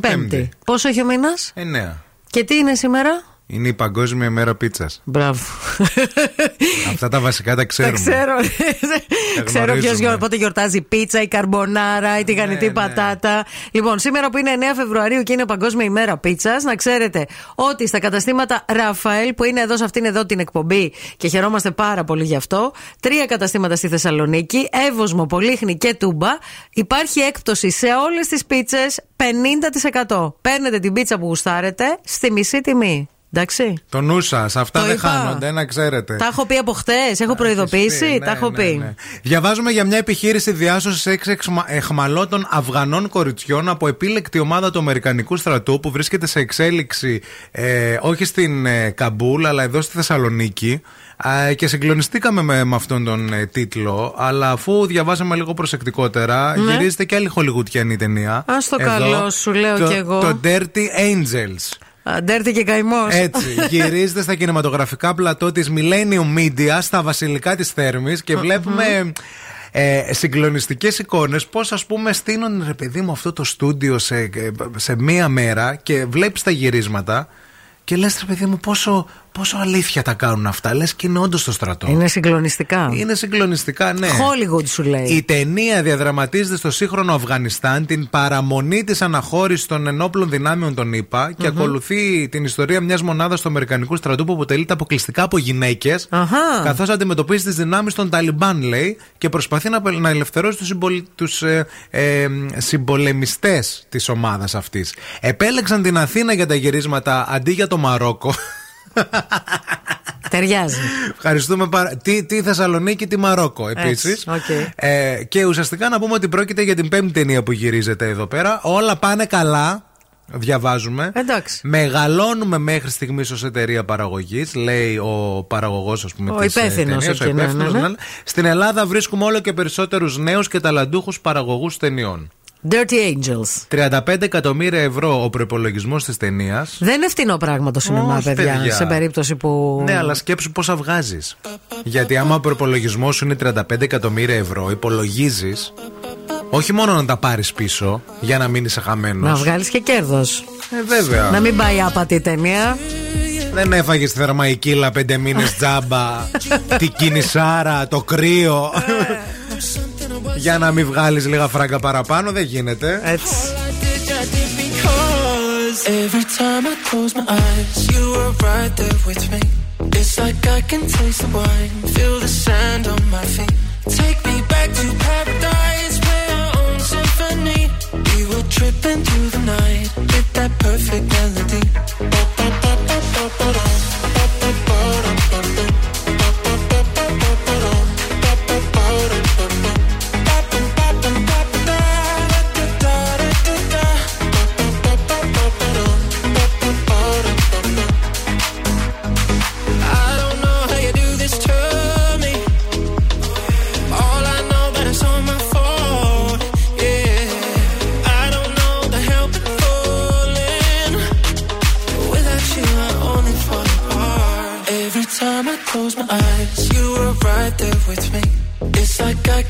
Πέμπτη. Πόσο έχει ο μήνας; Εννέα. Και τι είναι σήμερα; Είναι η Παγκόσμια Μέρα Πίτσας. Μπράβο. Αυτά τα βασικά τα Τα ξέρουμε. ξέρω. ξέρω ποιος γνωρίζουμε. πότε γιορτάζει πίτσα, η καρμπονάρα, η τηγανιτή ναι. πατάτα. Λοιπόν, σήμερα που είναι 9 Φεβρουαρίου και είναι Παγκόσμια ημέρα πίτσας, να ξέρετε ότι στα καταστήματα Ραφαέλ που είναι εδώ σε αυτήν εδώ την εκπομπή και χαιρόμαστε πάρα πολύ γι' αυτό, τρία καταστήματα στη Θεσσαλονίκη, Εύωσμο, Πολύχνη και Τούμπα, υπάρχει έκπτωση σε όλες τις πίτσες 50%. Παίρνετε την πίτσα που γουστάρετε στη μισή τιμή. Εντάξει. Το νου σας, αυτά Το δεν είπα. χάνονται, να ξέρετε. Τα έχω πει από χτες, έχω προειδοποιήσει, Ναι, τα έχω ναι, πει. ναι. Διαβάζουμε για μια επιχείρηση διάσωσης έξι εξμα- εχμαλώτων Αφγανών κοριτσιών από επίλεκτη ομάδα του Αμερικανικού στρατού που βρίσκεται σε εξέλιξη ε, όχι στην ε, Καμπούλ αλλά εδώ στη Θεσσαλονίκη. Ε, και συγκλονιστήκαμε με, με αυτόν τον ε, τίτλο, αλλά αφού διαβάσαμε λίγο προσεκτικότερα, Ναι. γυρίζεται και άλλη χολιγουτιανή ταινία. Ας το Εδώ, καλό σου, λέω το, κι εγώ. Το Dirty Angels. Αντέρτη και καημός. Έτσι, γυρίζεται στα κινηματογραφικά πλατό της Millennium Media στα βασιλικά της Θέρμης και βλέπουμε ε, συγκλονιστικές εικόνες πώς ας πούμε στείνουν ρε παιδί μου αυτό το στούντιο σε, σε μία μέρα και βλέπεις τα γυρίσματα και λες ρε παιδί μου πόσο, πόσο αλήθεια τα κάνουν αυτά λες και είναι όντως στο στρατό Είναι συγκλονιστικά. είναι συγκλονιστικά, ναι. Hollywood σου λέει. Η ταινία διαδραματίζεται στο σύγχρονο Αφγανιστάν την παραμονή της αναχώρησης των ενόπλων δυνάμεων των ΗΠΑ και ακολουθεί την ιστορία μιας μονάδας του Αμερικανικού στρατού που αποτελείται αποκλειστικά από γυναίκες. Αχα. Καθώς αντιμετωπίζει τις δυνάμεις των Ταλιμπάν, λέει, και προσπαθεί να, να ελευθερώσει τους συμπολ, τους, ε, ε, συμπολεμιστές της ομάδας αυτής. Επέλεξαν την Αθήνα για τα γυρίσματα αντί για το Μαρόκο. Ταιριάζει. Ευχαριστούμε πάρα Τι, τι Θεσσαλονίκη, τι Μαρόκο επίσης. οκ. Ε, και ουσιαστικά να πούμε ότι πρόκειται για την πέμπτη ταινία που γυρίζεται εδώ πέρα. Όλα πάνε καλά. Διαβάζουμε. Εντάξει. Μεγαλώνουμε μέχρι στιγμής ως εταιρεία παραγωγής, λέει ο παραγωγός, ας πούμε. Ο της, ε, υπεύθυνος ταινίας, ο εκεί, ναι, υπεύθυνος, ναι, ναι. ναι. Στην Ελλάδα βρίσκουμε όλο και περισσότερους νέους και ταλαντούχους παραγωγούς ταινιών. Dirty Angels. 35 εκατομμύρια ευρώ ο προπολογισμός της ταινίας. Δεν είναι φτηνό πράγμα το σινεμά, Όχι, παιδιά, παιδιά. σε περίπτωση που. Ναι, αλλά σκέψου πόσα βγάζεις. Γιατί άμα ο προπολογισμός σου είναι 35 εκατομμύρια ευρώ, υπολογίζεις όχι μόνο να τα πάρεις πίσω για να μείνεις χαμένο. Να βγάλεις και κέρδος. Ε, βέβαια. Να μην πάει άπατη η ταινία. Δεν έφαγες τη θερμαϊκύλα πέντε μήνες τζάμπα, την κινησάρα, το κρύο. Για να μην βγάλει λίγα φράγκα παραπάνω, δεν γίνεται. Έτσι. Because every time I close my eyes, you were right there with me. It's like I can taste the wine, feel the sand on my feet. Take me back to paradise, play our own symphony. We were tripping through the night with that perfect melody.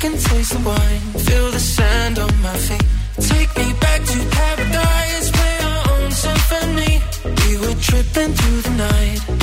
Can taste the wine, feel the sand on my feet. Take me back to paradise, play our own symphony. We were tripping through the night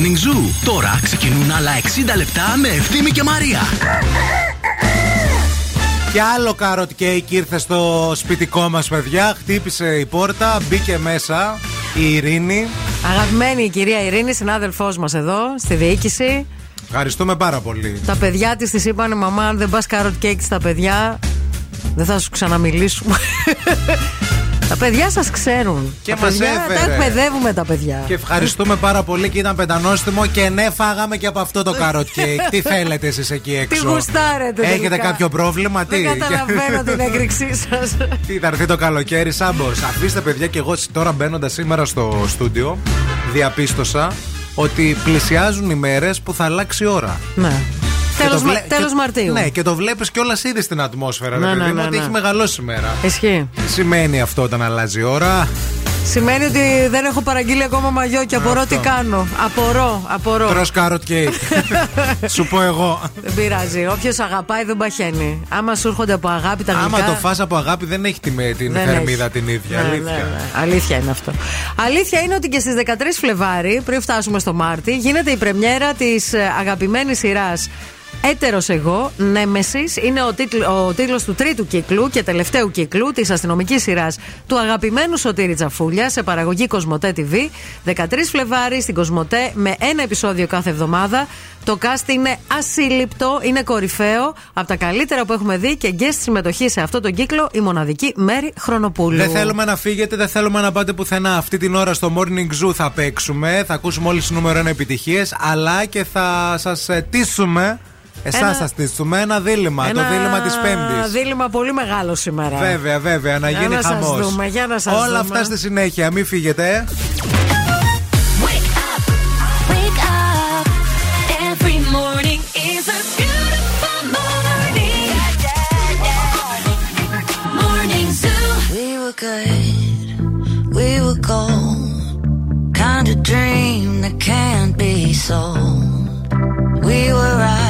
Morning Zoo. Τώρα ξεκινούν άλλα 60 λεπτά με Ευθύμη και Μαρία. Και άλλο carrot cake ήρθε στο σπιτικό μας, παιδιά. Χτύπησε η πόρτα, μπήκε μέσα η Ειρήνη. Αγαπημένη η κυρία Ειρήνη, συνάδελφός μας εδώ στη διοίκηση. Ευχαριστούμε πάρα πολύ. Τα παιδιά της της είπαν, Μαμά, αν δεν πας carrot cake στα παιδιά, δεν θα σου ξαναμιλήσουμε. Τα παιδιά σας ξέρουν. Και τα μας παιδιά, έφερε. Τα εκπαιδεύουμε τα παιδιά. Και ευχαριστούμε πάρα πολύ και ήταν πεντανόστιμο και ναι, φάγαμε και από αυτό το carrot cake. τι θέλετε εσείς εκεί έξω; γουστάρετε Έχετε τελικά; κάποιο πρόβλημα, τι; Δεν καταλαβαίνω την έκρηξή σας. Τι θα έρθει το καλοκαίρι, Σάμπο. Αφήστε, παιδιά, και εγώ τώρα μπαίνοντα σήμερα στο στούντιο, διαπίστωσα ότι πλησιάζουν οι μέρες που θα αλλάξει η ώρα. ναι. Και το Τέλος, βλέ- Μα- τέλος και- Μαρτίου. Ναι, και το βλέπεις κιόλας ήδη στην ατμόσφαιρα, Ναι, ρε παιδί ναι, μου, ναι, ότι ναι. έχει μεγαλώσει η μέρα. Ισχύει. Τι σημαίνει αυτό όταν αλλάζει η ώρα. Σημαίνει ότι δεν έχω παραγγείλει ακόμα μαγιό και απορώ Αυτό. τι κάνω. Απορώ, απορώ. Τρώ carrot cake. Σου πω εγώ. Δεν πειράζει. Όποιος αγαπάει δεν παχαίνει. Άμα σου έρχονται από αγάπη τα γλυκά. Άμα το φας από αγάπη δεν έχει τη, με- την δεν θερμίδα έχει. την ίδια. Ναι, αλήθεια. ναι, ναι. Αλήθεια είναι αυτό. Αλήθεια είναι ότι και στις 13 Φλεβάρι, πριν φτάσουμε στο Μάρτι, γίνεται η πρεμιέρα της αγαπημένης σειράς Έτερος εγώ, Νέμεσης, είναι ο, τίτλ, ο τίτλος του τρίτου κύκλου και τελευταίου κύκλου της αστυνομικής σειράς του αγαπημένου Σωτήρη Τζαφούλια σε παραγωγή Κοσμοτέ TV. 13 Φλεβάρι στην Κοσμοτέ με ένα επεισόδιο κάθε εβδομάδα. Το cast είναι ασύλληπτο, είναι κορυφαίο, από τα καλύτερα που έχουμε δει και guest συμμετοχή σε αυτό τον κύκλο η μοναδική Μέρη Χρονοπούλου. Δεν θέλουμε να φύγετε, δεν θέλουμε να πάτε πουθενά. Αυτή την ώρα στο Morning Zoo θα παίξουμε. Θα ακούσουμε όλες τις νούμερο 1 επιτυχίες. Αλλά και θα σας τίσουμε. Εσάς ένα... θα στήσουμε ένα δίλημα. Ένα... Το δίλημα της Πέμπτης. Ένα δίλημα πολύ μεγάλο σήμερα. Βέβαια, βέβαια. Να γίνει χαμός. Όλα δούμε. αυτά στη συνέχεια. Μην φύγετε. good, we were gold. Kind of dream that can't be sold. We were right.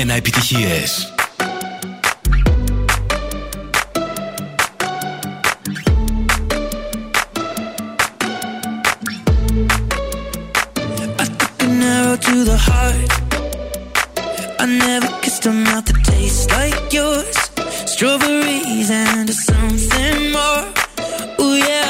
1 επιτυχίες. to the heart. I never kissed a mouth that tastes like yours. Strawberries and something more. Ooh yeah.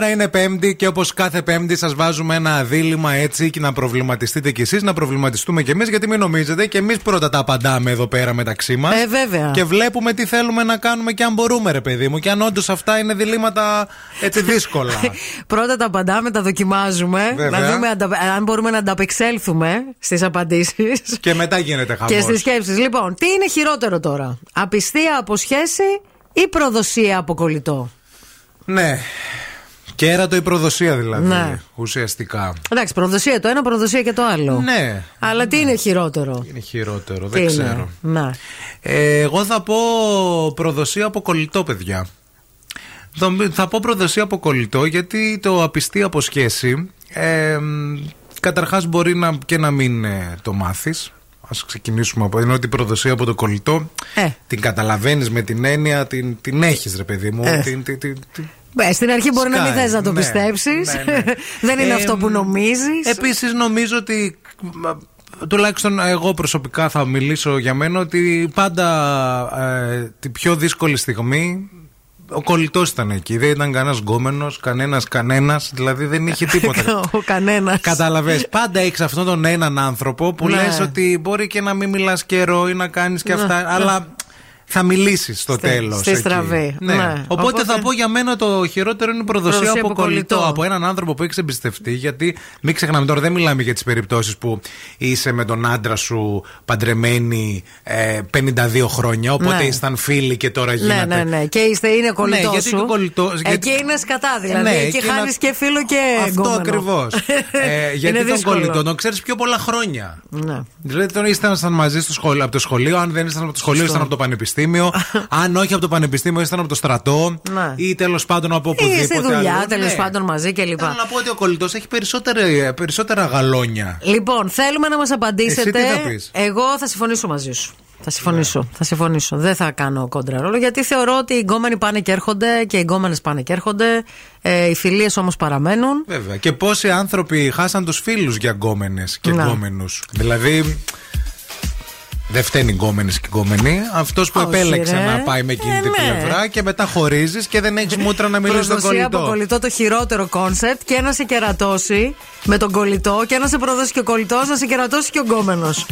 Σήμερα είναι Πέμπτη και όπως κάθε Πέμπτη σας βάζουμε ένα δίλημα έτσι και να προβληματιστείτε κι εσείς, να προβληματιστούμε κι εμείς. Γιατί μην νομίζετε, και εμείς πρώτα τα απαντάμε εδώ πέρα μεταξύ μας. Ε, βέβαια. Και βλέπουμε τι θέλουμε να κάνουμε και αν μπορούμε, ρε παιδί μου. Και αν όντως αυτά είναι διλήμματα έτσι δύσκολα. Πρώτα τα απαντάμε, τα δοκιμάζουμε. Βέβαια. Να δούμε αντα- αν μπορούμε να ανταπεξέλθουμε στις απαντήσεις. και μετά γίνεται χαμός. Και στις σκέψεις. Λοιπόν, τι είναι χειρότερο τώρα, Απιστία από σχέση ή προδοσία από κολλητό; Ναι. Κέρατο η προδοσία δηλαδή. Ναι. Ουσιαστικά. Εντάξει, προδοσία το ένα, προδοσία και το άλλο. Ναι. Αλλά τι είναι χειρότερο; Είναι χειρότερο, Τι δεν είναι; ξέρω. Να. Ε, εγώ θα πω προδοσία από κολλητό, παιδιά. Θα- Θα πω προδοσία από κολλητό γιατί το απιστία από σχέση ε, καταρχάς μπορεί να, και να μην ε, το μάθεις. Ας ξεκινήσουμε από ενώ την προδοσία από το κολλητό Ε. την καταλαβαίνεις με την έννοια, την, την έχεις ρε παιδί μου. Ε. Την, την, την, την- Ε, στην αρχή μπορεί να μην Σκάει, θες να το ναι. πιστέψεις. Ναι, ναι. Δεν είναι Ε, αυτό που νομίζεις. Επίσης νομίζω ότι μα, τουλάχιστον εγώ προσωπικά θα μιλήσω για μένα ότι πάντα ε, την πιο δύσκολη στιγμή ο κολλητός ήταν εκεί. Δεν ήταν κανένας γκόμενος, κανένας κανένας, δηλαδή δεν είχε τίποτα. Ο κανένας. Κατάλαβες, πάντα έχεις αυτόν τον έναν άνθρωπο που Ναι. λες ότι μπορεί και να μην μιλάς καιρό ή να κάνεις και Ναι, αυτά, ναι. αλλά θα μιλήσεις στο Στη- τέλος. στη στραβή, Ναι. ναι. Οπότε, Οπότε- θα πω για μένα το χειρότερο είναι η προδοσία, Προδοσία από από κολλητό. κολλητό. Από έναν άνθρωπο που έχεις εμπιστευτεί. Γιατί μην ξεχνάμε τώρα, δεν μιλάμε για τις περιπτώσεις που είσαι με τον άντρα σου παντρεμένοι ε, 52 χρόνια. Οπότε Ναι. ήσταν φίλοι και τώρα Ναι, γίνατε. ναι, ναι. Και είστε, είναι κολλητό Ναι, γιατί σου. και ο κολλητός- γιατί- Εκεί είναι σκατά δηλαδή. Ναι, εκεί εκεί χάνεις να- και φίλο και Αυτό εγκόμενο. ακριβώς. ε, γιατί Είναι τον δύσκολο. κολλητό τον ξέρεις πιο πολλά χρόνια. Ναι. Δηλαδή τώρα ήσταν μαζί στο σχολείο, από το σχολείο, αν δεν ήσταν από το σχολείο, ήσταν από το πανεπιστήμιο. αν όχι από το πανεπιστήμιο, ήσταν από το στρατό. Ναι. Ή τέλος πάντων από Ή οπουδήποτε. στη δουλειά, αλλού. τέλος Ναι. πάντων μαζί κλπ. Θέλω να πω ότι ο κολλητός έχει περισσότερα, περισσότερα γαλόνια. Λοιπόν, θέλουμε να μας απαντήσετε. Εσύ τι θα πεις; Εγώ θα συμφωνήσω μαζί σου. Θα συμφωνήσω. Θα συμφωνήσω. Δεν θα κάνω κόντρα ρόλο γιατί θεωρώ ότι οι γκόμενοι πάνε και έρχονται και οι γκόμενες πάνε και έρχονται. Ε, οι φιλίες όμως παραμένουν. Βέβαια. Και πόσοι άνθρωποι χάσαν τους φίλους για γκόμενες και Να. γκόμενους. Δηλαδή. Δεν φταίνει γκόμενε και γκόμενοι. Αυτός που Όχι, επέλεξε ρε. να πάει με εκείνη Ε, την ναι. πλευρά και μετά χωρίζεις και δεν έχεις μούτρα να μιλήσεις στον Προδοσία από κολλητό. κολλητό το χειρότερο concept και να σε κερατώσει με τον κολλητό και να σε προδώσει και ο κολλητός, να σε κερατώσει και ο γκόμενος.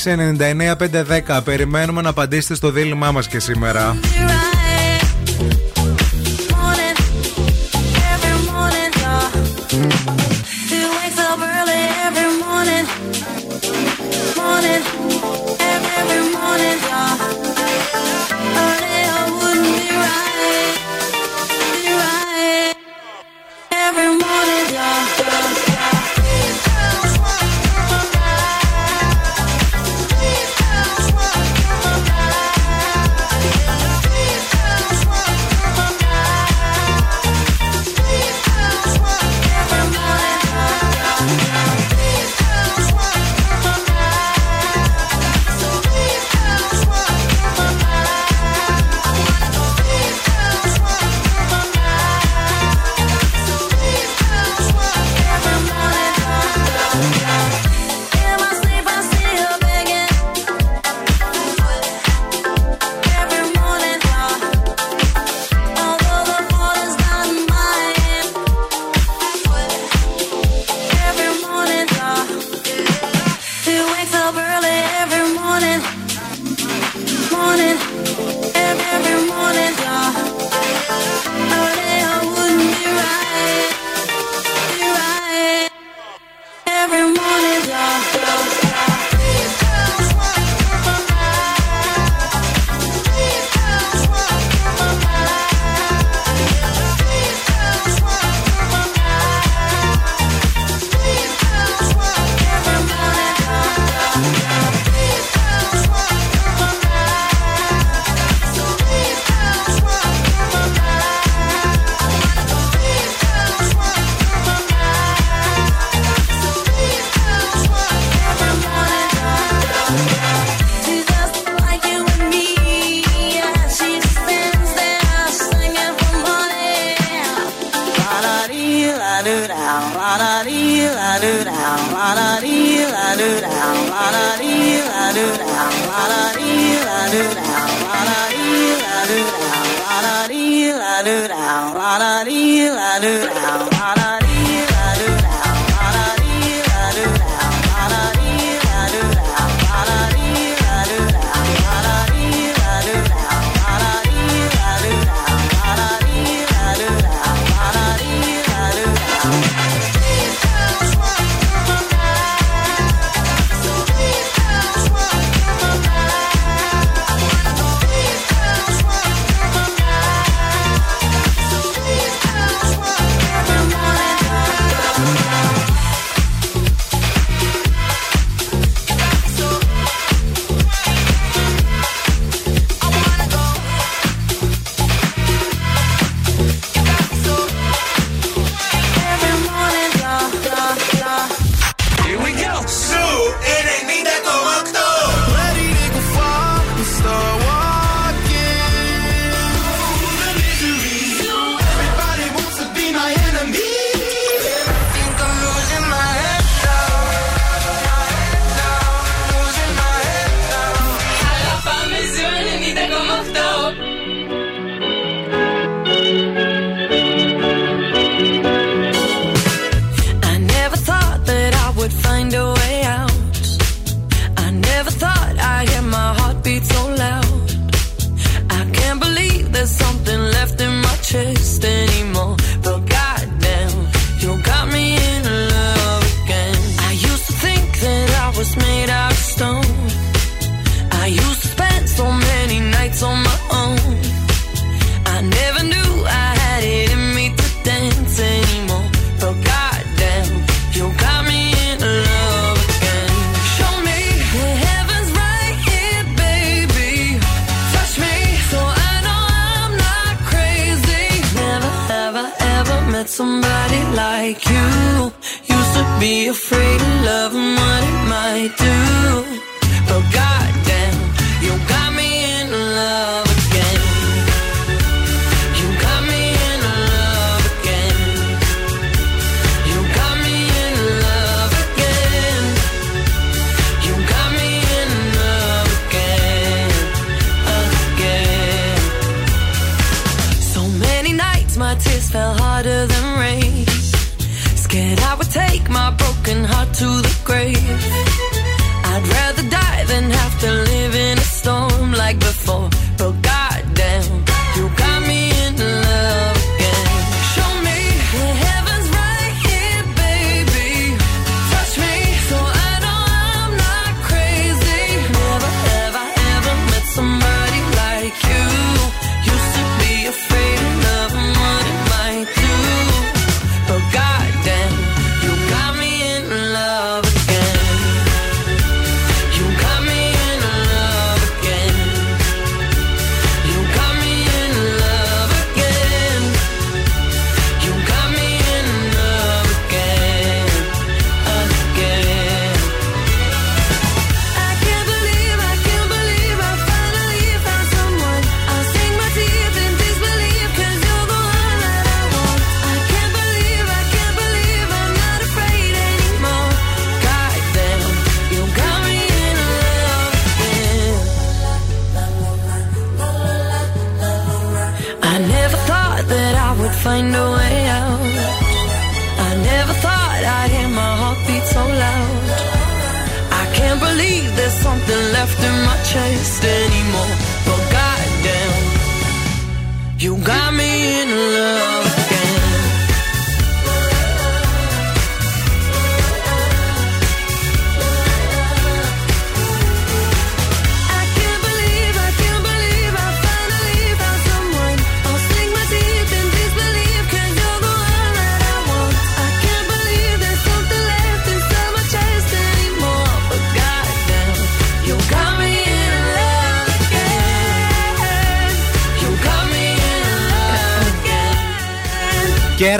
694-6699-510. Περιμένουμε να απαντήσετε στο δίλημά μας και σήμερα. morning.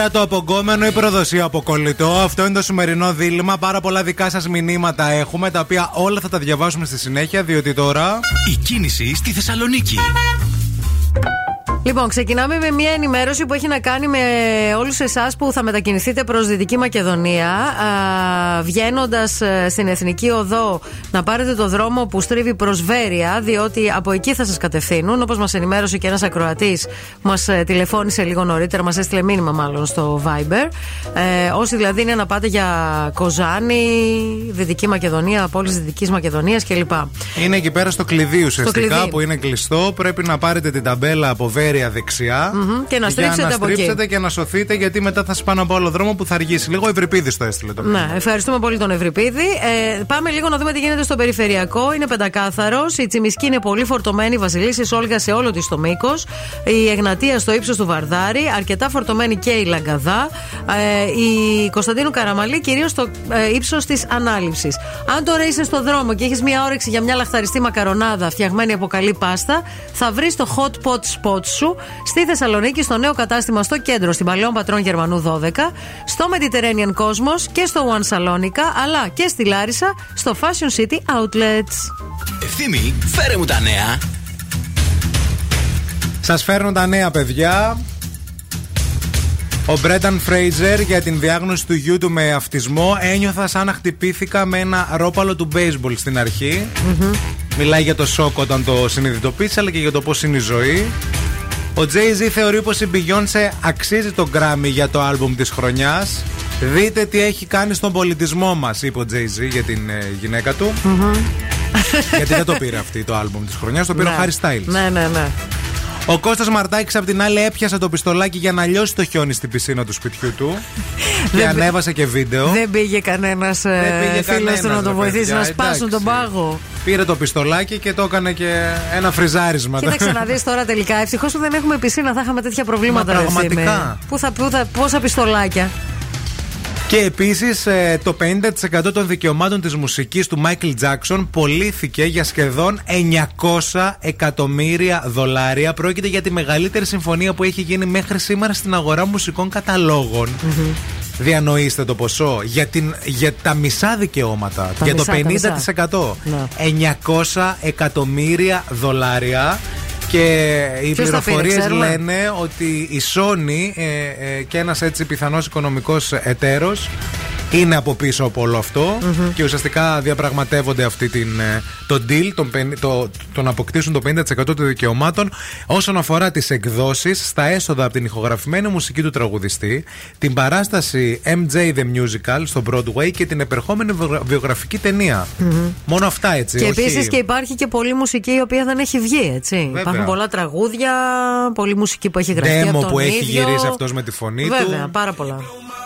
το απογκόμενο ή προδοσία αποκολλητό. Αυτό είναι το σημερινό δίλημα. Πάρα πολλά δικά σας μηνύματα έχουμε, τα οποία όλα θα τα διαβάσουμε στη συνέχεια, διότι τώρα. Η κίνηση στη Θεσσαλονίκη. Λοιπόν, ξεκινάμε με μια ενημέρωση που έχει να κάνει με όλους εσάς που θα μετακινηθείτε προς Δυτική Μακεδονία. Βγαίνοντας στην Εθνική Οδό, να πάρετε το δρόμο που στρίβει προς Βέρεια, διότι από εκεί θα σας κατευθύνουν. Όπως μας ενημέρωσε και ένας ακροατής που μας ε, τηλεφώνησε λίγο νωρίτερα, μας έστειλε μήνυμα μάλλον στο Viber. Ε, όσοι δηλαδή είναι να πάτε για Κοζάνη, Δυτική Μακεδονία, πόλη Δυτικής Μακεδονίας κλπ. Είναι εκεί πέρα στο κλειδί ουσιαστικά κλειδί. που είναι κλειστό. Πρέπει να πάρετε την ταμπέλα από Βέρεια δεξιά. Μμμ, και να για στρίψετε να από εκεί. στρίψετε και να σωθείτε γιατί μετά θα σα πάνε από άλλο δρόμο που θα αργήσει. Λίγο Ευρυπίδης το έστειλε το Ναι, ευχαριστούμε πολύ τον Ευρυπίδη. Ε, πάμε λίγο να δούμε τι γίνεται στο περιφερειακό. Είναι πεντακάθαρος. Η Τσιμισκή είναι πολύ φορτωμένη. Η Βασιλίση Όλγα σε όλο της το μήκος. Η Εγνατία στο ύψος του Βαρδάρη. Αρκετά φορτωμένη και η Λαγκαδά. Ε, η Κωνσταντίνου Καραμαλή κυρίως στο ε, ύψος της ανάληψης. Αν τώρα είσαι στο δρόμο και έχεις μια όρεξη για μια λαχταριστή μακαρονάδα φτιαγμένη από καλή πάστα, θα βρεις το hot pot spot σου στη Θεσσαλονίκη, στο νέο κατάστημα στο κέντρο, στην Παλαιόν Πατρών Γερμανού 12, στο Mediterranean Cosmos και στο One Salonica, αλλά και στη Λάρισα, στο Fashion City Outlets. Ευθύμη, φέρε μου τα νέα. Σας φέρνω τα νέα παιδιά. Ο Μπρένταν Φρέιζερ για την διάγνωση του γιού του με αυτισμό ένιωθα σαν να χτυπήθηκα με ένα ρόπαλο του baseball στην αρχη Μιλάει για το σοκ όταν το συνειδητοποίησε αλλά και για το πώς είναι η ζωή. Ο Jay-Z θεωρεί πως η Beyoncé αξίζει το Grammy για το άλμπουμ της χρονιάς. Δείτε τι έχει κάνει στον πολιτισμό μας, είπε ο Jay-Z για την ε, γυναίκα του. Γιατί δεν το πήρε αυτή το άλμπουμ της χρονιάς, το πήρε ο Ναι. Harry Styles. Ναι, ναι, ναι. Ο Κώστας Μαρτάκης απ' την άλλη έπιασε το πιστολάκι για να λιώσει το χιόνι στην πισίνα του σπιτιού του. και Δεν- ανέβασε και βίντεο. Δεν πήγε κανένας πήγε φίλος του κανένας, να το ρε βοηθήσει παιδιά, να σπάσουν εντάξει. τον πάγο. Πήρε το πιστολάκι και το έκανε και ένα φριζάρισμα. Κοίταξε να δεις τώρα τελικά. Ευτυχώς που δεν έχουμε πισίνα, θα είχαμε τέτοια προβλήματα. Μα ρε, πραγματικά. Ευθύμη. Πού θα, πού θα, πόσα πιστολάκια. Και επίσης το 50% των δικαιωμάτων της μουσικής του Michael Jackson πωλήθηκε για σχεδόν 900 εκατομμύρια δολάρια. Πρόκειται για τη μεγαλύτερη συμφωνία που έχει γίνει μέχρι σήμερα στην αγορά μουσικών καταλόγων. Διανοείστε το ποσό για, την, για τα μισά δικαιώματα. Τα για μισά, τα το μισά. 50%. Ναι. 900 εκατομμύρια δολάρια. Και οι Ποιος τα πήρε, πληροφορίες ξέρουμε; λένε ότι η Sony ε, ε, και ένας έτσι πιθανός οικονομικός εταίρος είναι από πίσω από όλο αυτό και ουσιαστικά διαπραγματεύονται αυτή την, ε, το deal, τον, πεν- το, το να αποκτήσουν το 50% των δικαιωμάτων όσον αφορά τις εκδόσεις στα έσοδα από την ηχογραφημένη μουσική του τραγουδιστή, την παράσταση MJ The Musical στο Broadway και την επερχόμενη βιογρα- βιογραφική ταινία. Μόνο αυτά έτσι. Και όχι- επίσης και υπάρχει και πολλή μουσική η οποία δεν έχει βγει, έτσι. Υπάρχουν πολλά τραγούδια, πολλή μουσική που έχει γραφτεί. Demo από τον που έχει ίδιο. γυρίσει αυτός με τη φωνή του. Βέβαια, πάρα πολλά.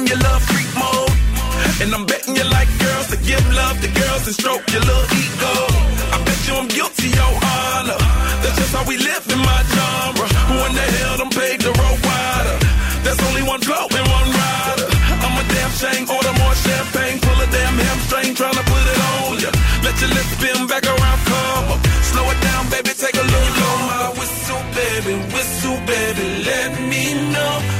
Betting you love freak mode, and I'm betting you like girls to give love to girls and stroke your little ego. I bet you I'm guilty, your honor. That's just how we live in my genre. Who in the hell done paved the road wider? There's only one flow and one rider. I'm a damn shame, order more champagne, pull a damn hamstring, tryna put it on ya. Let your lips spin back around, come up. Slow it down, baby, take a look. Blow my whistle, baby, whistle, baby, let me know.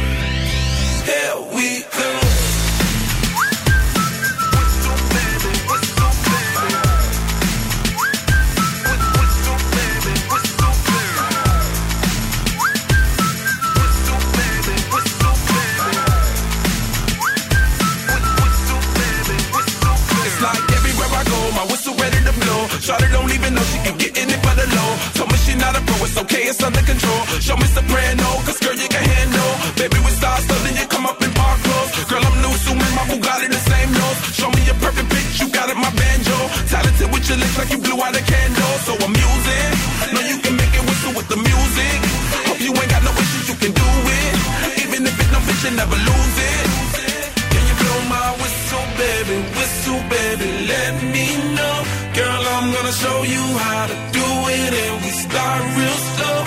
Shawty don't even know she can get in it for the low. Told me she not a pro, it's okay, it's under control. Show me soprano, cause girl, you can handle. Baby, we start something, you come up in park clothes. Girl, I'm new, so my Bugatti the same nose. Show me your perfect pitch, you got it, my banjo. Talented with your lips like you blew out a candle. So I'm using, know you can make it whistle with the music. Hope you ain't got no issues, you can do it. Even if it's no bitch, you never lose it. Can you blow my whistle, baby, whistle, baby, let me know I'm gonna show you how to do it and we start real slow.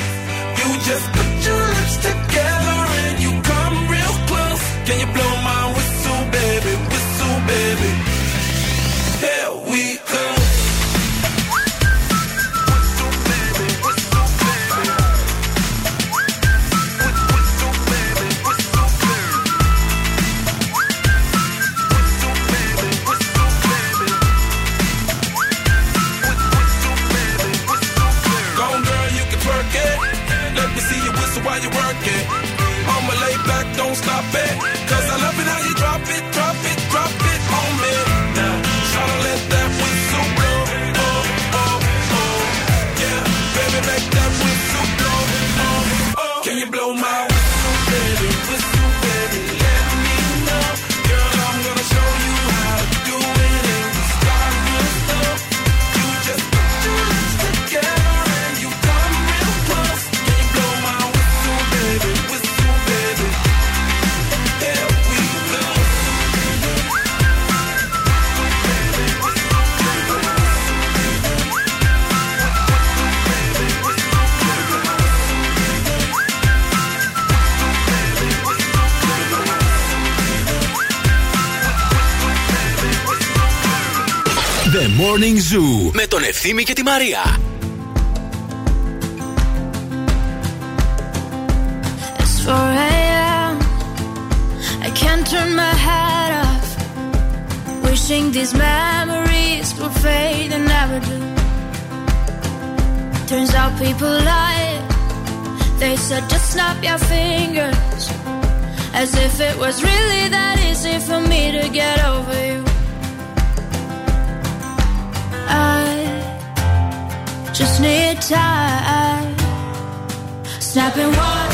You just put your lips together and you come real close. Can you blow The Morning Zoo με τον Ευθύμη και τη Μαρία. It's 4 a.m. I can't turn my head off. Wishing these memories would fade and never do. Turns out people lie. They said just snap your fingers. As if it was really that easy for me to get over you. I just need time. Snapping one,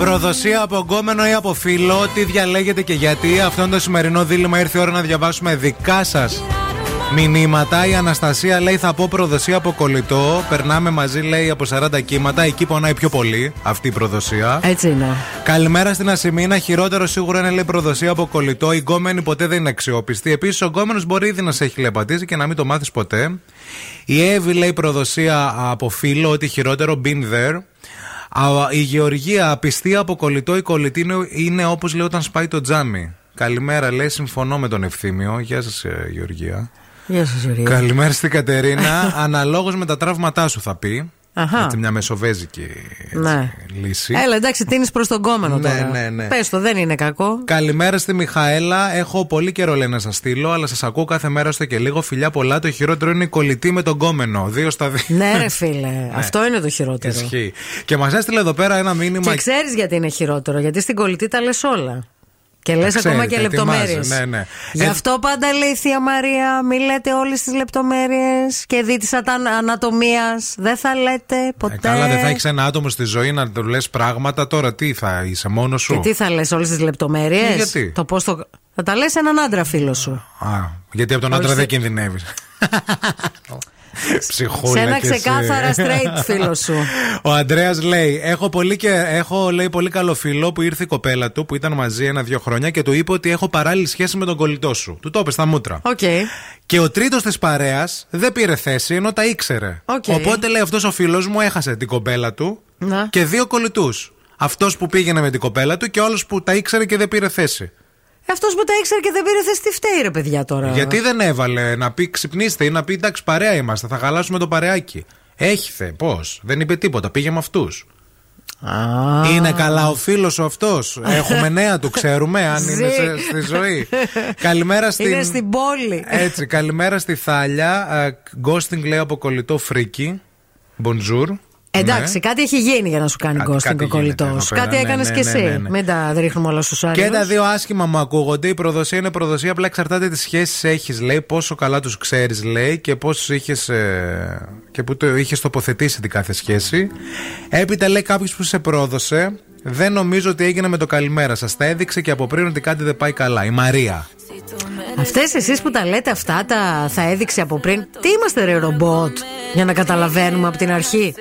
Προδοσία από γκόμενο ή από φίλο, τι διαλέγετε και γιατί. Αυτό είναι το σημερινό δίλημα. Ήρθε η ώρα να διαβάσουμε δικά σας μηνύματα. Η Αναστασία λέει: Θα πω προδοσία από κολλητό. Περνάμε μαζί, λέει, από 40 κύματα. Εκεί πονάει πιο πολύ αυτή η προδοσία. Έτσι είναι. Καλημέρα στην Ασημίνα. Χειρότερο σίγουρα είναι λέει προδοσία από κολλητό. Η γκόμενη ποτέ δεν είναι αξιόπιστη. Επίσης, ο γκόμενος μπορεί ήδη να σε έχει λεπατήσει και να μην το μάθεις ποτέ. Η Εύη λέει προδοσία από φίλο, ότι χειρότερο been there. Α, Η Γεωργία, πιστή από κολλητό, η κολλητή είναι- είναι όπως λέει όταν σπάει το τζάμι. Καλημέρα, λέει, συμφωνώ με τον Ευθύμιο. Γεια σας, Γεωργία. Γεια σας, Γιώργη. Καλημέρα στην Κατερίνα. Αναλόγως με τα τραύματά σου θα πει. Αχα. Έτσι, μια μεσοβέζικη έτσι, Ναι. λύση. Έλα, εντάξει, τίνεις προς τον κόμενο Ναι, τώρα. ναι, ναι. Πες το, δεν είναι κακό. Καλημέρα στη Μιχαέλα. Έχω πολύ καιρό λέει να σας στείλω, αλλά σας ακούω κάθε μέρα στο και λίγο. Φιλιά πολλά. Το χειρότερο είναι η κολλητή με τον κόμενο. Δύο στα δύο. ναι, ρε φίλε. Αυτό είναι το χειρότερο. Ισχύει. Και μας έστειλε εδώ πέρα ένα μήνυμα. Και ξέρεις γιατί είναι χειρότερο. Γιατί στην κολλητή τα λες όλα. Και λες Ξέρετε, ακόμα και ετοιμάζει, λεπτομέρειες. ναι, ναι. Γι' Ε, αυτό πάντα λέει η Θεία Μαρία, μη λέτε όλες τις λεπτομέρειες και δει τη ανατομίας. Δεν θα λέτε ποτέ. Ε, καλά, δεν θα έχεις ένα άτομο στη ζωή να του λες πράγματα. Τώρα τι θα είσαι μόνος σου; Και τι θα λες, όλες τις λεπτομέρειες; Ε, γιατί; Το πώς το. Θα τα λες έναν άντρα φίλο σου. Α, γιατί από τον άντρα Όλες δεν τε- κινδυνεύεις. Ψυχούλα Σε ένα κι εσύ. ξεκάθαρα straight φίλος σου. Ο Αντρέα λέει: έχω, πολύ και, έχω λέει, πολύ καλό φίλο που ήρθε η κοπέλα του που ήταν μαζί ένα-δύο χρόνια και του είπε ότι έχω παράλληλη σχέση με τον κολλητό σου. Του το είπε στα μούτρα. Οκ. Και ο τρίτος της παρέας δεν πήρε θέση ενώ τα ήξερε. Οκ. Οπότε λέει αυτός ο φίλος μου έχασε την κοπέλα του Να. και δύο κολλητούς. Αυτός που πήγαινε με την κοπέλα του και ο άλλος που τα ήξερε και δεν πήρε θέση. Αυτός που τα ήξερε και δεν πήρε θέση, τι φταίει, ρε παιδιά τώρα; Γιατί δεν έβαλε να πει ξυπνήστε ή να πει εντάξει παρέα είμαστε, θα χαλάσουμε το παρεάκι. Έχει θε, πώς; Δεν είπε τίποτα, πήγε με αυτούς. Είναι καλά ο φίλος ο αυτός. Έχουμε νέα του, ξέρουμε αν είναι Ζει. σε- στη ζωή. καλημέρα στην. Είναι στην πόλη. Έτσι, καλημέρα στη Θάλια. Ε, Ghosting λέει από κολλητό φρίκι. Bonjour. Εντάξει, Ναι. κάτι έχει γίνει για να σου κάνει Κάτι- ghosting κάτι ο κολλητός. γίνεται εδώ Κάτι πέρα, ναι, έκανες ναι, κι ναι, εσύ. ναι, ναι. Μην τα ρίχνουμε όλα στους άλλους. Και τα δύο άσχημα μου ακούγονται. Η προδοσία είναι προδοσία. Απλά εξαρτάται τις σχέσεις έχεις, λέει, πόσο καλά τους ξέρεις, λέει, και πώς είχες. και που το είχες τοποθετήσει την κάθε σχέση. Έπειτα λέει κάποιος που σε πρόδωσε. Δεν νομίζω ότι έγινε με το καλημέρα σας. Τα έδειξε και από πριν ότι κάτι δεν πάει καλά. Η Μαρία. Αυτές εσείς που τα λέτε αυτά, τα θα έδειξε από πριν. Τι είμαστε, ρε ρομπότ, για να καταλαβαίνουμε από την αρχή;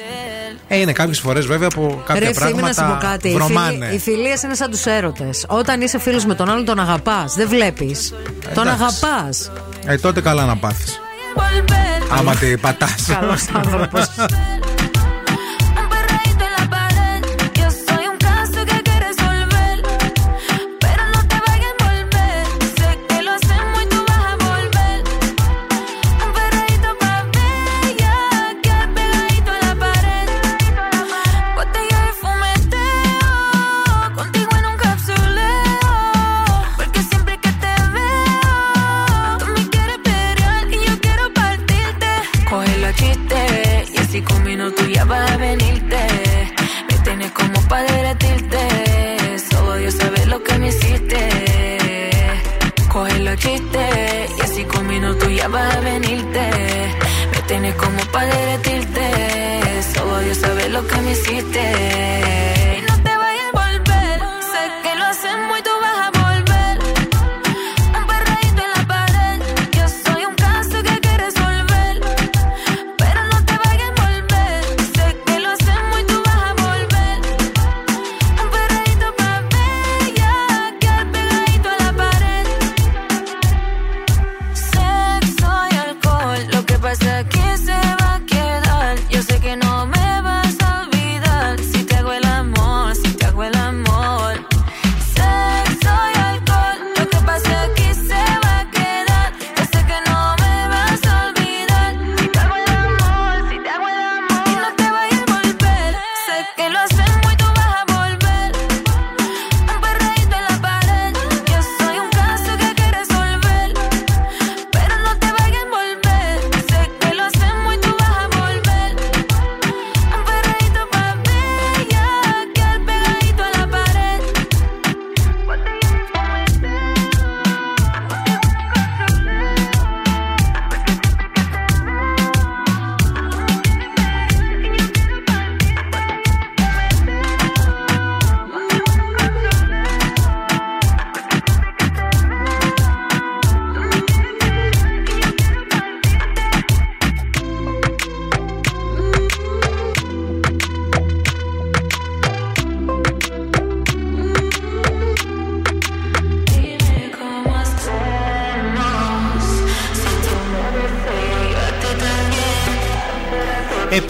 Ε, είναι κάποιες φορές βέβαια που κάποια ρε ευθύμη, να σου πω πράγματα κάτι. Οι βρωμάνε. φιλοι- Οι φιλίε είναι σαν τους έρωτες. Όταν είσαι φίλος με τον άλλον, τον αγαπάς. Δεν βλέπεις. Τον Εντάξει. αγαπάς. Ε, τότε καλά να πάθεις. Άμα τη πατάς. Καλός άνθρωπος. Y así con minutos ya vas a venirte. Me tienes como para derretirte. Solo Dios sabe lo que me hiciste.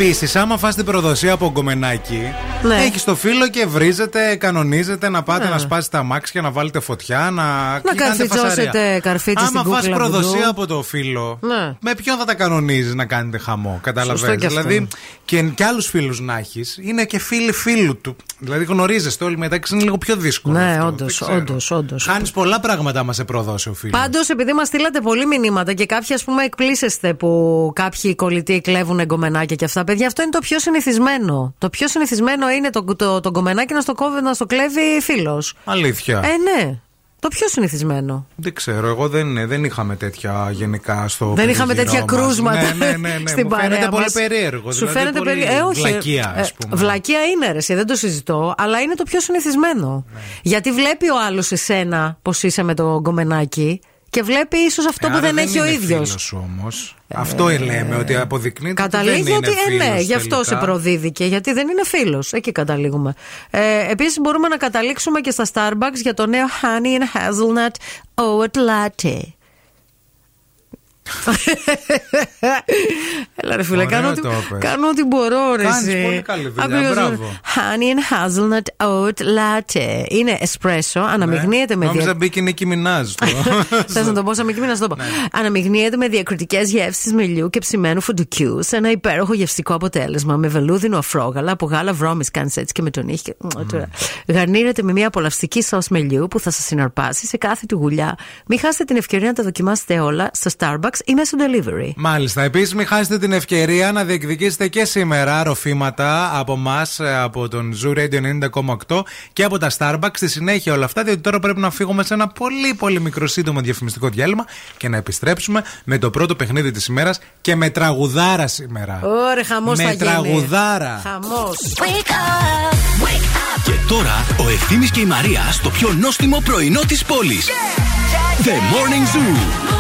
Επίσης, άμα φας την προδοσία από γκομενάκι, Ναι. Έχει το φίλο και βρίζετε, κανονίζετε να πάτε Ναι. να σπάσετε τα μάξια, να βάλετε φωτιά, να. Να κάνετε καρφιτσώσετε φασαρία. καρφίτσι στην Άμα φας κούκλα προδοσία βουντού. από το φίλο, Ναι. με ποιον θα τα κανονίζεις να κάνετε χαμό. Σωστό Καταλαβαίνεις. κι αυτό. Δηλαδή και, και άλλους φίλου να έχεις, είναι και φίλοι φίλου του. Δηλαδή γνωρίζεστε όλοι μεταξύ, είναι λίγο πιο δύσκολο. Ναι, αυτό. όντως, Δεν ξέρω. όντως, όντως. Χάνεις πολλά πράγματα άμα σε προδώσει ο φίλος. Πάντως, επειδή μας στείλατε πολλοί μηνύματα και κάποιοι, ας πούμε, εκπλήσεστε που κάποιοι κολλητοί κλέβουν εγκομενάκια και αυτά, παιδιά, αυτό είναι το πιο συνηθισμένο. Το πιο συνηθισμένο είναι το, το, το γκομενάκι να στο, κόβει, να στο κλέβει φίλος. Αλήθεια. Ε, ναι. Το πιο συνηθισμένο. Δεν ξέρω, εγώ δεν, δεν είχαμε τέτοια γενικά στο Δεν είχαμε περιγυρό τέτοια μας. κρούσματα Ναι, ναι, ναι, ναι. στην Μου παρέα φαίνεται πολύ μας. περίεργο. Σου δηλαδή φαίνεται πολύ περίεργο. Ε, όχι. Βλακεία, ε, ας πούμε. βλακεία είναι ρε, εσύ, δεν το συζητώ, αλλά είναι το πιο συνηθισμένο. Ναι. Γιατί βλέπει ο άλλος εσένα πώ είσαι με το γκομενάκι και βλέπει ίσως αυτό Ε, που άρα δεν έχει ο είναι ίδιος. φίλος όμως. Αυτό λέμε, ότι αποδεικνύεται ότι Καταλήγει δεν ότι είναι ε, ναι, φίλος γι' αυτό σε τελικά. προδίδηκε, γιατί δεν είναι φίλος. Εκεί καταλήγουμε. Ε, Επίσης, μπορούμε να καταλήξουμε και στα Starbucks για το νέο Honey and Hazelnut Oat Latte. Έλα ρε φίλε, Ωραίο κάνω ό,τι, το είπες. κάνω ό,τι μπορώ ρε Κάνεις εσύ. πολύ καλή δουλειά, Απλώς, μπράβο. Honey and Hazelnut Oat Latte. Είναι εσπρέσο, αναμειγνύεται με Ναι. Νόμιζα δια... μπήκε η Νίκη Μινάζ. Θες να το πω σαν Μικ Μίνας, να το πω. Αναμειγνύεται με διακριτικές γεύσεις μελιού και ψημένου φουντουκιούς σε ένα υπέροχο γευστικό αποτέλεσμα με βελούδινο αφρόγαλα από γάλα βρώμης, κάνεις έτσι και με τον ήχη. Γαρνίρεται με μια απολαυστική σος μελιού που θα σας συναρπάσει σε κάθε του γουλιά. Μην χάσετε την ευκαιρία να τα δοκιμάσετε όλα στο Starbucks ή μέσω delivery. Μάλιστα. Επίσης, μην χάσετε την ευκαιρία να διεκδικήσετε και σήμερα ροφήματα από εμά, από τον Zoo Radio 90,8 και από τα Starbucks. Στη συνέχεια όλα αυτά, διότι τώρα πρέπει να φύγουμε σε ένα πολύ πολύ μικρό σύντομο διαφημιστικό διάλειμμα και να επιστρέψουμε με το πρώτο παιχνίδι της ημέρας και με τραγουδάρα σήμερα. Ωραία, χαμός θα με γίνει. τραγουδάρα. Χαμός. Και τώρα ο Ευθύμης και η Μαρία στο πιο νόστιμο πρωινό της πόλης. The Morning Zoo.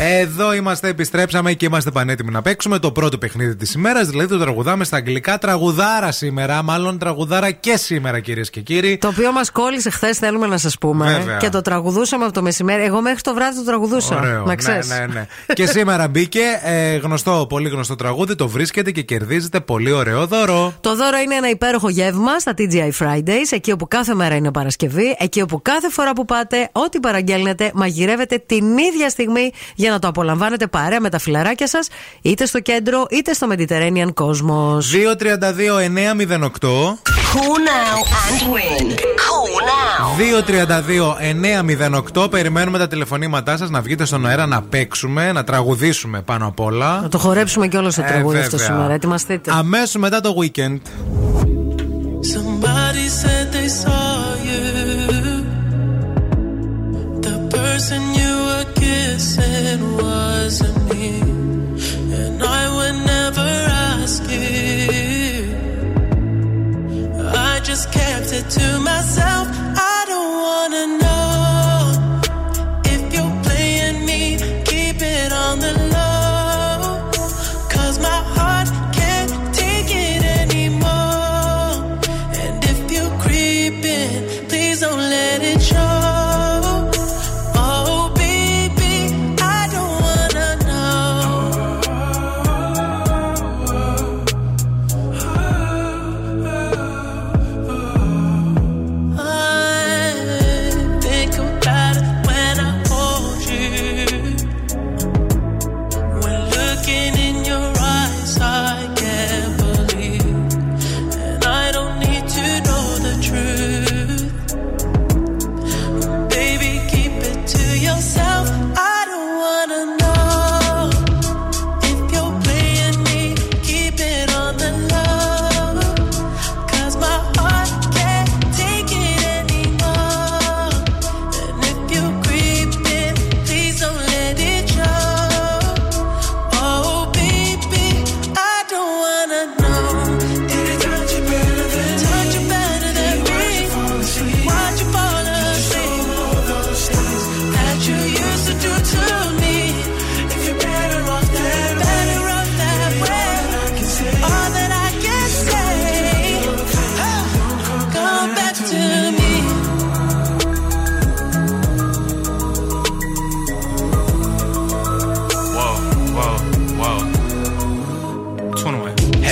Εδώ είμαστε, επιστρέψαμε και είμαστε πανέτοιμοι να παίξουμε το πρώτο παιχνίδι της ημέρας. Δηλαδή το τραγουδάμε στα αγγλικά. Τραγουδάρα σήμερα, μάλλον τραγουδάρα και σήμερα, κυρίες και κύριοι. Το οποίο μας κόλλησε χθες, θέλουμε να σας πούμε. Βέβαια. Και το τραγουδούσαμε από το μεσημέρι. Εγώ μέχρι το βράδυ το τραγουδούσα. Ωραίο. Να ξέρεις. Ναι, ναι, ναι. και σήμερα μπήκε ε, γνωστό, πολύ γνωστό τραγούδι. Το βρίσκεται και κερδίζετε πολύ ωραίο δώρο. Το δώρο είναι ένα υπέροχο γεύμα στα TGI Fridays, εκεί όπου κάθε μέρα είναι Παρασκευή, εκεί όπου κάθε φορά που πάτε, ό,τι παραγγέλνετε, μαγειρεύετε την ίδια στιγμή για να το απολαμβάνετε παρέα με τα φιλαράκια σας, είτε στο κέντρο είτε στο Mediterranean Cosmos. 232-908. Call now and win. Call now. 232-908. Περιμένουμε τα τηλεφωνήματά σας να βγείτε στον αέρα να παίξουμε, να τραγουδήσουμε πάνω απ' όλα. Να το χορέψουμε και όλο το Ε, τραγούδι αυτό βέβαια. σήμερα. Ετοιμαστείτε. Αμέσως μετά το weekend. Somebody said they saw to myself. I don't wanna know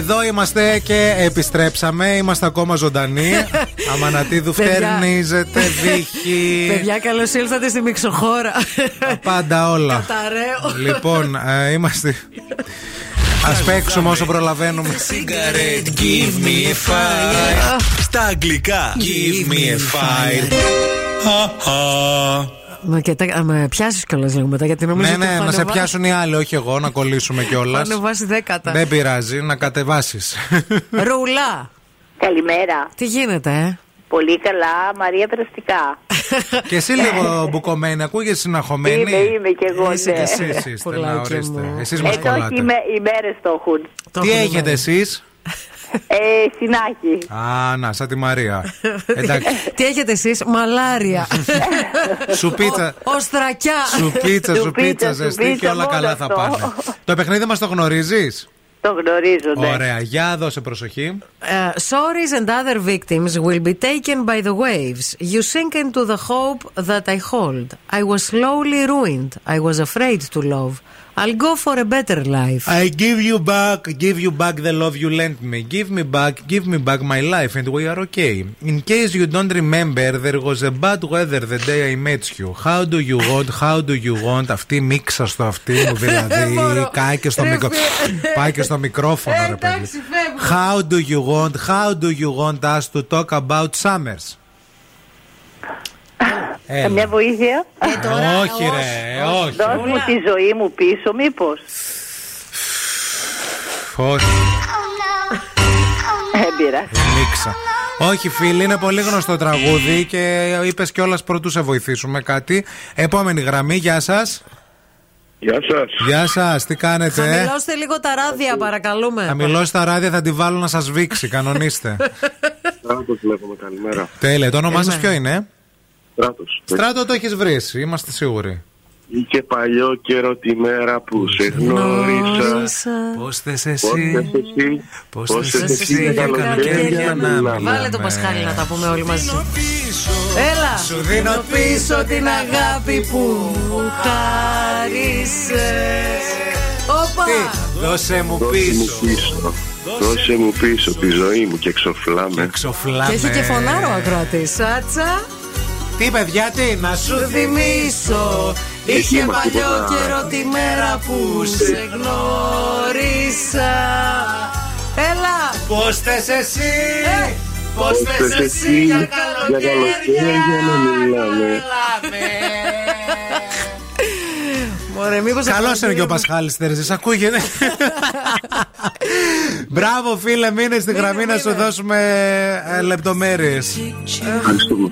Εδώ είμαστε και επιστρέψαμε. Είμαστε ακόμα ζωντανοί. Αμανατίδου Παιδιά. φτερνίζεται, βύχη. Παιδιά, καλώς ήλθατε στη μυξοχώρα. Πάντα όλα. Καταραίω. Λοιπόν, ε, είμαστε. Α παίξουμε όσο προλαβαίνουμε. Cigarette, give me a fire. Στα αγγλικά, give me a fire. Μα και τα- με πιάσεις κιόλας λίγο μετά, γιατί νομίζω Ναι, ότι ναι, έχω να σε ανεβάσει- πιάσουν οι άλλοι, όχι εγώ, να κολλήσουμε κιόλας. έχω ανεβάσει δέκατα. Δεν πειράζει, να κατεβάσεις. Ρουλά. Καλημέρα. Τι γίνεται, ε; Πολύ καλά, Μαρία Περαστικά. και εσύ λίγο μπουκωμένη, ακούγεσαι συναχωμένη; Είμαι, είμαι κι εγώ, Είσαι ναι. και εσύ, εσύ είστε, να Πουλάκι ορίστε. μου. Εσείς μας Ε, το όχι, κολλάτε. οι, με- οι μέρες το έχουν. Τι έχετε εσείς; Ε, συνάχη. Α, να, σαν τη Μαρία. Εντάξει. Τι έχετε εσείς, μαλάρια. Σου πίτσα. Οστρακιά. Σου πίτσα, σου πίτσα, σου ζεστή πίτσα, και όλα μόνο καλά θα αυτό. πάνε. Το παιχνίδι μας το γνωρίζεις; Το γνωρίζω, ναι. Ωραία, για δώσε προσοχή. Uh, sorries and other victims will be taken by the waves. You sink into the hope that I hold. I was slowly ruined. I was afraid to love. I'll go for a better life. I give you back, give you back the love you lent me. Give me back, give me back my life and we are okay. In case you don't remember, there was a bad weather the day I met you. How do you want, how do you want, αυτή μίξα στο αυτή μου δηλαδή, κάει και στο, μικρο... πάει και στο μικρόφωνο ρε παιδί. How do you want, how do you want us to talk about summers? Έλα. Μια βοήθεια. όχι ρε, όχι. Δώσ' μου τη ζωή μου πίσω, μήπως. Όχι. Έμπειρα. Μίξα. Όχι, φίλοι, είναι πολύ γνωστό τραγούδι και είπες κιόλας πρωτού σε βοηθήσουμε κάτι. Επόμενη γραμμή, γεια σας. Γεια σας. Γεια σας, τι κάνετε. ε; Χαμηλώστε λίγο τα ράδια, παρακαλούμε. Χαμηλώστε τα ράδια, θα τη βάλω να σας βήξει. Κανονίστε. Στράτο βλέπουμε, καλημέρα. Τέλεια, το όνομά σας ποιο είναι; Στράτος. Στράτο το έχεις βρει, είμαστε σίγουροι. Είχε παλιό καιρό τη μέρα που σε γνώρισα. Πώς θες Πώς εσύ. θες εσύ. Πώς Πώς θες θες εσύ για καλοκαίρια να μιλάμε. Βάλε το Πασχάλη να τα πούμε όλοι μαζί. Έλα! Σου δίνω πίσω την αγάπη που μου χάρισες Όπα! Δώσε μου Δώσε μου πίσω. πίσω. Δώσε μου πίσω τη ζωή μου και εξοφλάμε. Ξοφλάμε. Και έχει και φωνάρο ο ακροατής Σάτσα Τι παιδιά, τι, να σου Σου θυμίσω Είχε Εκεί μας παλιό τίποτα. καιρό τη μέρα που σε γνώρισα Έλα! Πώς θες εσύ; Πώς Πώς θες εσύ για καλοκαίρια; να μιλάμε. Μωρέ, μήπως Καλό είναι και ο Πασχάλης Τερζή, ακούγεται. Μπράβο, φίλε, μείνε στη γραμμή να σου δώσουμε λεπτομέρειες. Ευχαριστούμε.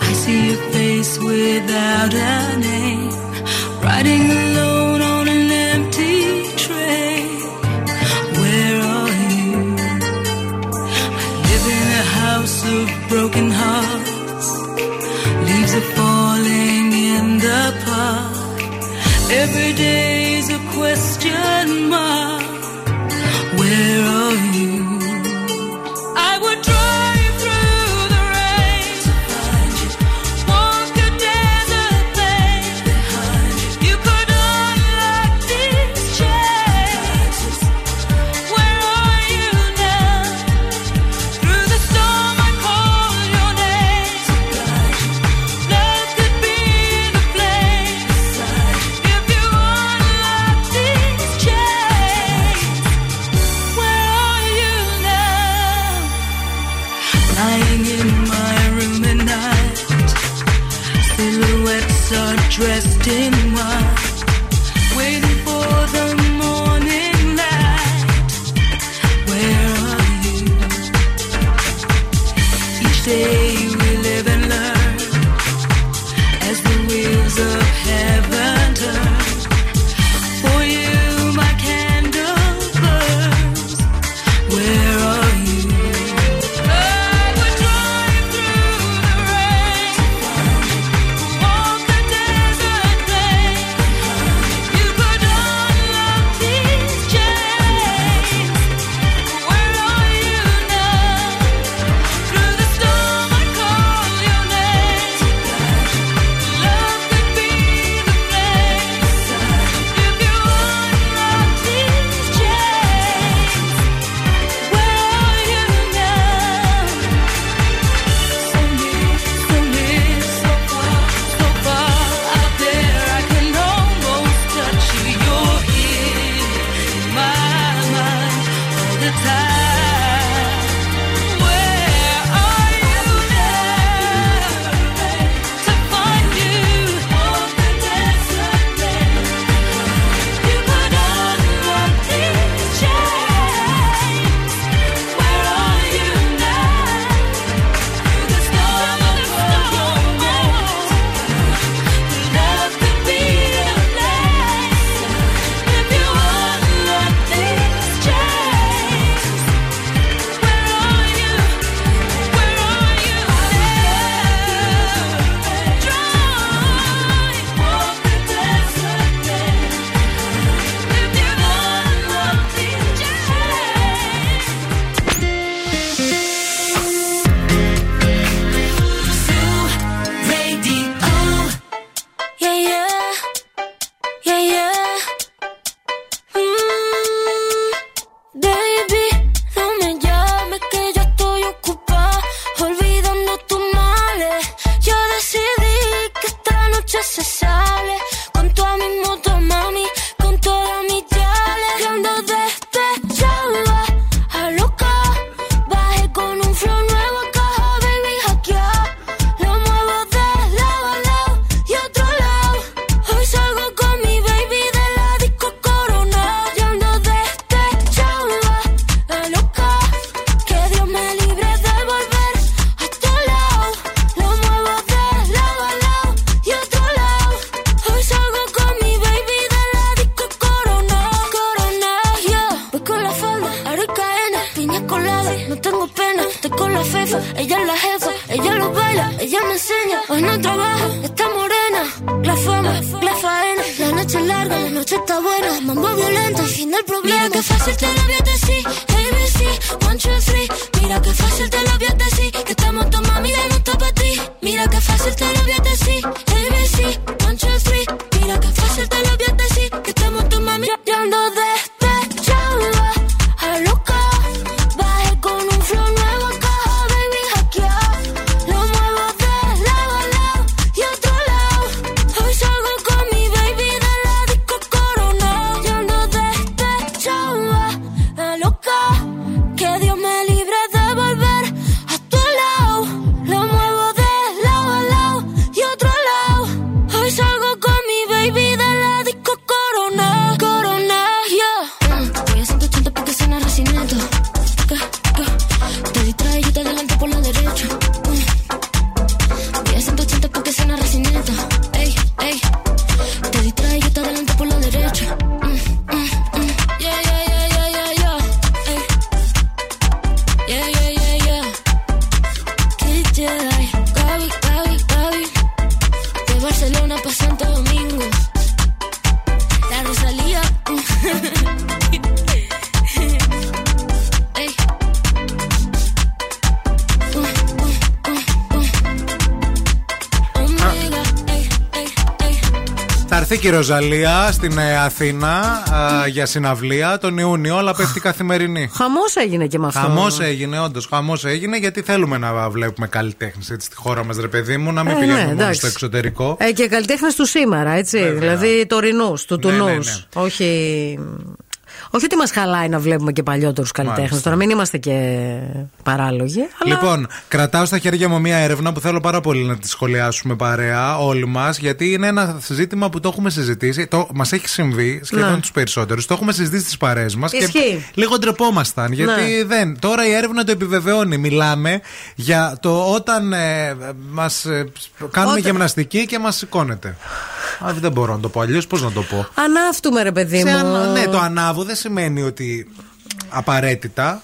I see a face without a name, riding alone on an empty train. Where are you? I live in a house of broken hearts, leaves are falling in the park. Every day is a question mark. Where are you? I would drive. η Ροζαλία στην ε, Αθήνα για συναυλία τον Ιούνιο, αλλά πέφτει καθημερινή. Χαμός έγινε και με αυτό. Χαμός έγινε, όντως. Χαμός έγινε γιατί θέλουμε να βλέπουμε καλλιτέχνες στη χώρα μας, ρε παιδί μου, να μην ε, ναι, πηγαίνουμε μόνο στο εξωτερικό. Ε, και καλλιτέχνες του σήμερα, έτσι. Δηλαδή τωρινούς, του ναι, ναι, τουνούς. Όχι όχι ότι μας χαλάει να βλέπουμε και παλιότερους καλλιτέχνες. Μάλιστα. Τώρα μην είμαστε και παράλογοι. Αλλά... Λοιπόν, κρατάω στα χέρια μου μία έρευνα που θέλω πάρα πολύ να τη σχολιάσουμε παρέα όλοι μας, γιατί είναι ένα ζήτημα που το έχουμε συζητήσει. Το, μας έχει συμβεί σχεδόν Ναι. τους περισσότερους. Το έχουμε συζητήσει στις παρέες μας και Ισχύει. λίγο ντρεπόμασταν. Γιατί Ναι. δεν. Τώρα η έρευνα το επιβεβαιώνει. Μιλάμε για το όταν ε, μας κάνουμε Όταν- γυμναστική και μας σηκώνεται. Α, δεν μπορώ να το πω αλλιώς. Πώς να το πω; Ανάφτουμε, ρε παιδί Σε μου. ανα- ναι, το ανάβω δεν σημαίνει ότι απαραίτητα.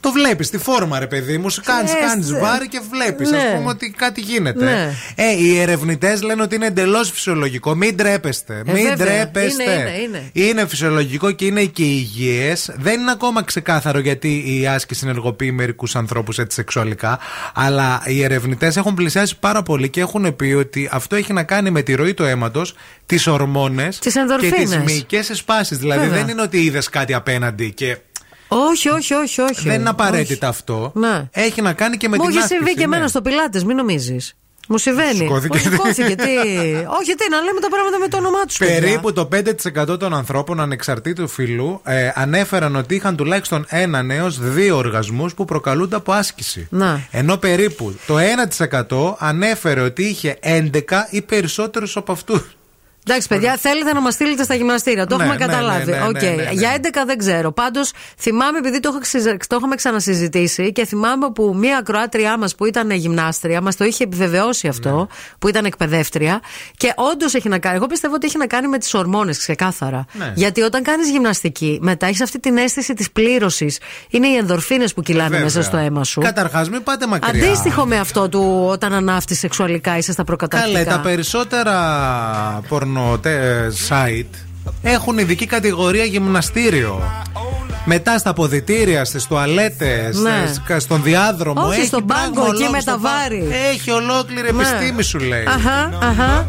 Το βλέπεις τη φόρμα, ρε παιδί μου. Σου κάνεις Ξέρεις, κάνεις ε, βάρη και βλέπεις. ναι. Α πούμε ότι κάτι γίνεται. Ναι. Ε, οι ερευνητές λένε ότι είναι εντελώς φυσιολογικό. Μην τρέπεστε. Ε, Μην βέβαια. τρέπεστε. Είναι, είναι, είναι. φυσιολογικό και είναι και υγιές. Δεν είναι ακόμα ξεκάθαρο γιατί η άσκηση ενεργοποιεί μερικούς ανθρώπους έτσι σεξουαλικά. Αλλά οι ερευνητές έχουν πλησιάσει πάρα πολύ και έχουν πει ότι αυτό έχει να κάνει με τη ροή του αίματος, τις ορμόνες Τις και τις ενδορφίνες. μυϊκές εσπάσεις. Δηλαδή Βέβαια. δεν είναι ότι είδες κάτι απέναντι και. Όχι, όχι, όχι, όχι. Δεν είναι απαραίτητα Όχι. αυτό. Ναι. Έχει να κάνει και με Μου την έχει άσκηση. συμβεί και ναι. εμένα στο πιλάτες, μην νομίζεις. Μου συμβαίνει. Σηκώθηκε. Μου σηκώθηκε, τι; Όχι, τι, να λέμε τα πράγματα με το όνομά τους. Περίπου το 5% των ανθρώπων ανεξαρτήτου φύλου ε, ανέφεραν ότι είχαν τουλάχιστον έναν έως δύο οργασμούς που προκαλούνται από άσκηση. Να. Ενώ περίπου το 1% ανέφερε ότι είχε 11 ή περισσότερους από αυτούς. Εντάξει, παιδιά, θέλετε να μας στείλετε στα γυμναστήρια. Το Ναι, έχουμε ναι, καταλάβει. ναι, ναι, Οκ. ναι, ναι, ναι. Για 11 δεν ξέρω. Πάντως θυμάμαι, επειδή το, έχω ξυζε- το είχαμε ξανασυζητήσει και θυμάμαι που μία ακροάτριά μας που ήταν γυμνάστρια μας το είχε επιβεβαιώσει αυτό, Ναι. που ήταν εκπαιδεύτρια. Και όντως έχει να κάνει. Εγώ πιστεύω ότι έχει να κάνει με τις ορμόνες, ξεκάθαρα. Ναι. Γιατί όταν κάνεις γυμναστική, μετά έχεις αυτή την αίσθηση της πλήρωσης. Είναι οι ενδορφίνες που κυλάνε Βέβαια. μέσα στο αίμα σου. Καταρχάς μην πάτε μακριά. Αντίστοιχο με αυτό του όταν ανάφτεις σεξουαλικά είσαι στα προκαταρκτικά. Καλέ, τα περισσότερα πορνο τε- ε, site έχουν ειδική κατηγορία γυμναστήριο. Μετά στα ποδητήρια, στις τουαλέτες, Ναι. στον διάδρομο. Όχι, έχει στον πράγμα πάγκο, εκεί ολόκληρο με στο τα πάγκο. βάρη. Έχει ολόκληρη Ναι. επιστήμη, σου λέει. Αχα, αχα.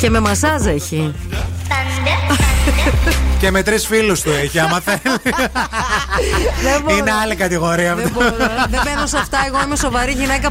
Και με μασάζ έχει. Και με τρεις φίλους του έχει, άμα θέλει. Δεν μπορώ. Είναι άλλη κατηγορία Δεν αυτό. μπορώ. Δεν μπαίνω σε αυτά. Εγώ είμαι σοβαρή γυναίκα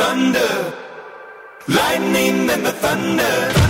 thunder. Lightning and the thunder.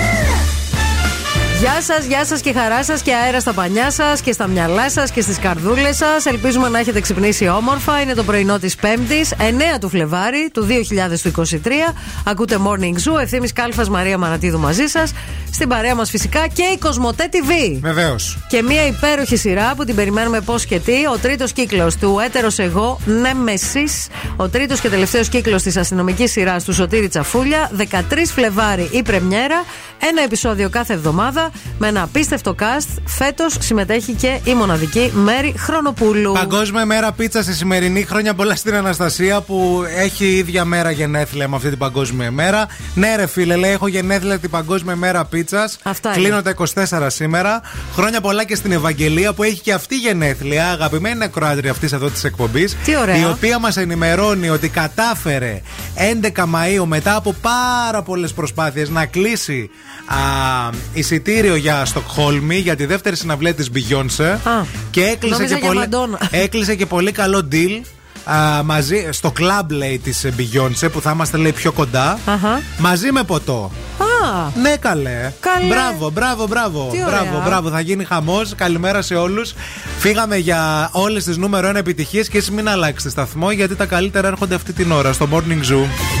Γεια σας, γεια σας και χαρά σας και αέρα στα πανιά σας και στα μυαλά σας και στις καρδούλες σας. Ελπίζουμε να έχετε ξυπνήσει όμορφα. Είναι το πρωινό της Πέμπτης, 9 του Φλεβάρι του 2023. Ακούτε Morning Zoo. Ευθύνη Κάλφας Μαρία Μαρατίδου μαζί σας. Στην παρέα μας φυσικά και η Κοσμοτέ TV. Βεβαίως. Και μια υπέροχη σειρά που την περιμένουμε πώς και τι. Ο τρίτος κύκλος του Έτερος Εγώ Νέμεσης. Ο τρίτος και τελευταίος κύκλος της αστυνομικής σειράς του Σωτήρη Τσαφούλια. 13 Φλεβάρι η Πρεμιέρα. Ένα επεισόδιο κάθε εβδομάδα με ένα απίστευτο cast. Φέτος συμμετέχει και η μοναδική Μέρη Χρονοπούλου. Παγκόσμια μέρα πίτσα στη σημερινή. Χρόνια πολλά στην Αναστασία που έχει ίδια μέρα γενέθλια με αυτή την παγκόσμια μέρα. Ναι, ρε φίλε, λέει: Έχω γενέθλια την παγκόσμια μέρα πίτσας. Αυτά Κλείνω είναι. τα 24 σήμερα. Χρόνια πολλά και στην Ευαγγελία που έχει και αυτή γενέθλια. Αγαπημένη νεκροάτρια αυτής εδώ της εκπομπής. Τι ωραία. Η οποία μας ενημερώνει ότι κατάφερε 11 Μαου μετά από πάρα πολλές προσπάθειες να κλείσει α, εισιτήριο για Στοκχόλμη για τη δεύτερη συναυλία της Beyoncé. Και έκλεισε νόμιζα και, για πολύ, Μαντόνα. έκλεισε και πολύ καλό deal. Α, μαζί, στο club λέει της Beyoncé που θα είμαστε λέει πιο κοντά Αχα. μαζί με ποτό Α, ναι, καλέ. Καλέ. Μπράβο, μπράβο, μπράβο. Τι ωραία. Μπράβο, μπράβο. Θα γίνει χαμός. Καλημέρα σε όλους. Φύγαμε για όλες τις νούμερο 1 επιτυχίες και εσεί μην αλλάξετε σταθμό γιατί τα καλύτερα έρχονται αυτή την ώρα στο Morning Zoo.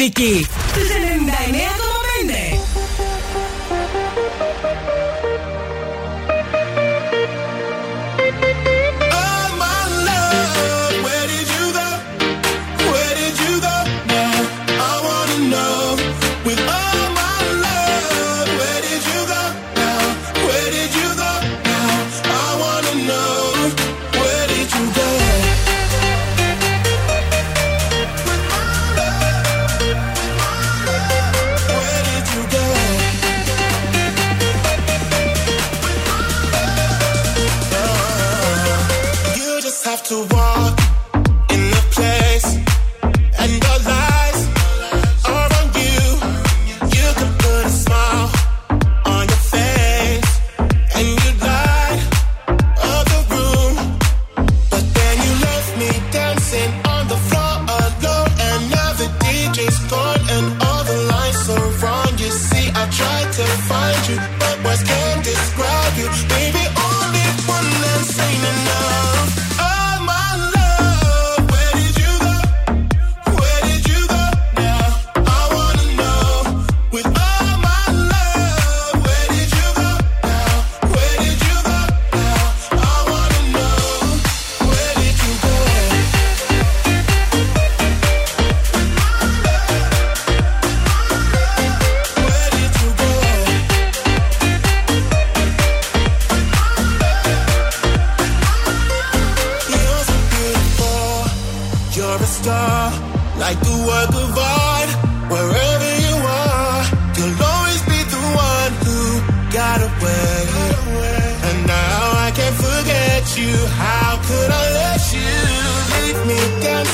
στη Χαλκιδική. Στους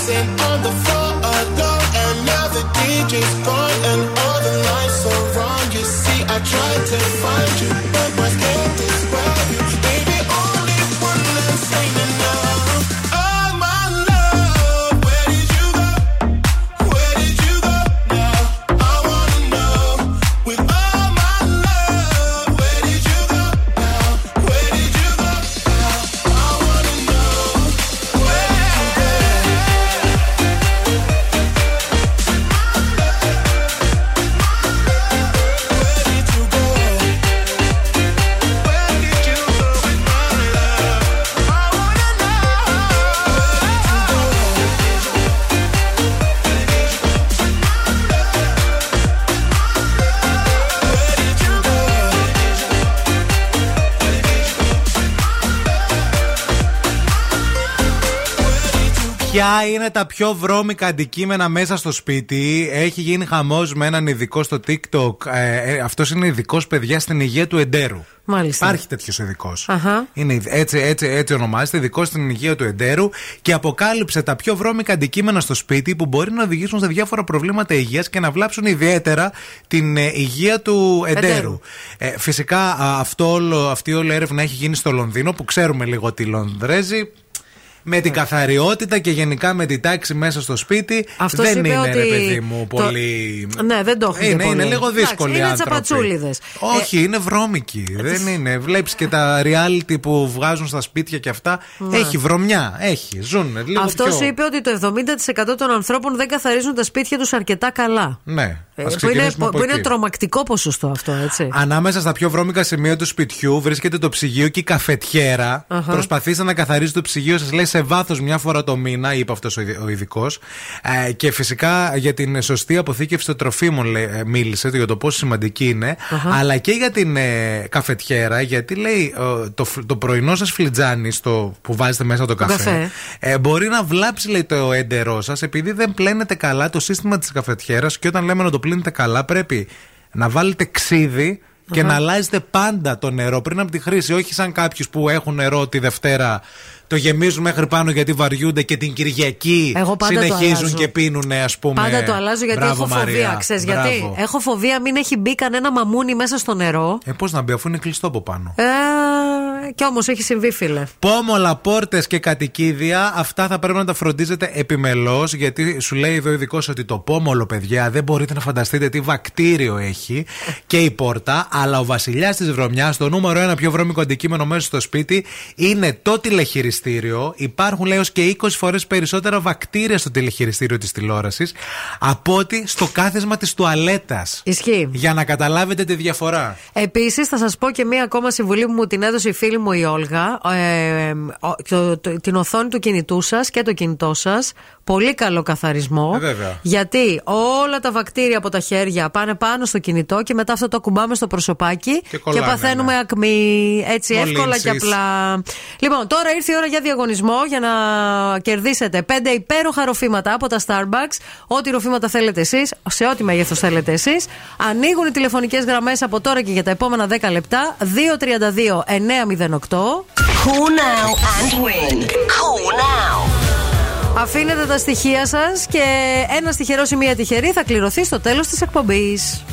Dancing on the floor Ποια είναι τα πιο βρώμικα αντικείμενα μέσα στο σπίτι. Έχει γίνει χαμός με έναν ειδικό στο TikTok. Ε, ε, Αυτός είναι ειδικός, παιδιά, στην υγεία του εντέρου. Μάλιστα. Υπάρχει τέτοιος ειδικός. Αχα. Είναι έτσι, έτσι, έτσι ονομάζεται, ειδικός στην υγεία του εντέρου και αποκάλυψε τα πιο βρώμικα αντικείμενα στο σπίτι που μπορεί να οδηγήσουν σε διάφορα προβλήματα υγείας και να βλάψουν ιδιαίτερα την ε, υγεία του εντέρου. Εντέρου. Ε, φυσικά α, αυτό όλο, αυτή όλη η έρευνα έχει γίνει στο Λονδίνο που ξέρουμε λίγο τι Λονδρέζοι. Με Ναι. την καθαριότητα και γενικά με την τάξη μέσα στο σπίτι Αυτός δεν είπε είναι ότι ρε παιδί μου το- πολύ. Ναι, δεν το έχουν Είναι, πολύ. είναι λίγο δύσκολοι Εντάξει, Είναι άνθρωποι. τσαπατσούλιδες. Όχι, είναι βρώμικοι. δεν είναι. Βλέπεις και τα reality που βγάζουν στα σπίτια και αυτά. Ναι. Έχει βρωμιά. Έχει. Ζουν λίγο Αυτός πιο... είπε ότι το 70% των ανθρώπων δεν καθαρίζουν τα σπίτια τους αρκετά καλά. Ναι. Ε, Ας που είναι, ξεκινήσουμε από που είναι εκεί. τρομακτικό ποσοστό αυτό, έτσι. Ανάμεσα στα πιο βρώμικα σημεία του σπιτιού βρίσκεται το ψυγείο και η καφετιέρα. Αχα. Προσπαθήστε να καθαρίζει το ψυγείο σας, λέει σε βάθος μια φορά το μήνα, είπε αυτός ο ειδικός. Ε, και φυσικά για την σωστή αποθήκευση των τροφίμων λέει, ε, μίλησε για το πόσο σημαντική είναι. Αχα. Αλλά και για την ε, καφετιέρα, γιατί λέει ε, το, φ- το πρωινό σας φλιτζάνι στο, που βάζετε μέσα το καφέ, καφέ. ε, μπορεί να βλάψει λέει, το έντερό σας επειδή δεν πλένετε καλά το σύστημα της καφετιέρας. Και όταν λέμε να το πλύνετε καλά, πρέπει να βάλετε ξύδι και Αχα. να αλλάζετε πάντα το νερό πριν από τη χρήση. Όχι σαν κάποιους που έχουν νερό τη Δευτέρα, το γεμίζουν μέχρι πάνω γιατί βαριούνται και την Κυριακή Εγώ πάντα το συνεχίζουν αλλάζω. και πίνουν, ας πούμε. Πάντα το αλλάζω γιατί Μπράβο, έχω φοβία. Μαρία. Ξέρεις Μπράβο. γιατί. Έχω φοβία μην έχει μπει κανένα μαμούνι μέσα στο νερό. Ε, πώς να μπει, αφού είναι κλειστό από πάνω. Ε, κι όμως έχει συμβεί, φίλε. Πόμολα, πόρτες και κατοικίδια, αυτά θα πρέπει να τα φροντίζετε επιμελώς, γιατί σου λέει εδώ ο ειδικός ότι το πόμολο, παιδιά, δεν μπορείτε να φανταστείτε τι βακτήριο έχει και η πόρτα. Αλλά ο βασιλιάς της βρωμιάς, το νούμερο ένα πιο βρώμικο αντικείμενο μέσα στο σπίτι, είναι το τηλεχειριστήριο. Υπάρχουν, λέει, έως και 20 φορές περισσότερα βακτήρια στο τηλεχειριστήριο της τηλεόρασης από ότι στο κάθεσμα της τουαλέτας. Ισχύει. Για να καταλάβετε τη διαφορά. Επίσης, θα σας πω και μία ακόμα συμβουλή που μου την έδωσε η φίλη μου η Όλγα. Ε, ο- το- το- την οθόνη του κινητού σας και το κινητό σας. Πολύ καλό καθαρισμό. Ε, βέβαια. Γιατί όλα τα βακτήρια από τα χέρια πάνε πάνω στο κινητό και μετά αυτό το ακουμπάμε στο προσωπάκι Και κολλάνε, παθαίνουμε ναι. ακμή. Έτσι Μολύνσεις. εύκολα και απλά. Λοιπόν, τώρα ήρθε η ώρα για διαγωνισμό για να κερδίσετε πέντε υπέροχα ροφήματα από τα Starbucks. Ό,τι ροφήματα θέλετε εσείς, σε ό,τι μέγεθος θέλετε εσείς. Ανοίγουν οι τηλεφωνικές γραμμές από τώρα και για τα επόμενα 10 λεπτά. 232-908. Call now and win. Call now. Αφήνετε τα στοιχεία σας και ένα τυχερό ή μία τυχερή θα κληρωθεί στο τέλος της εκπομπής.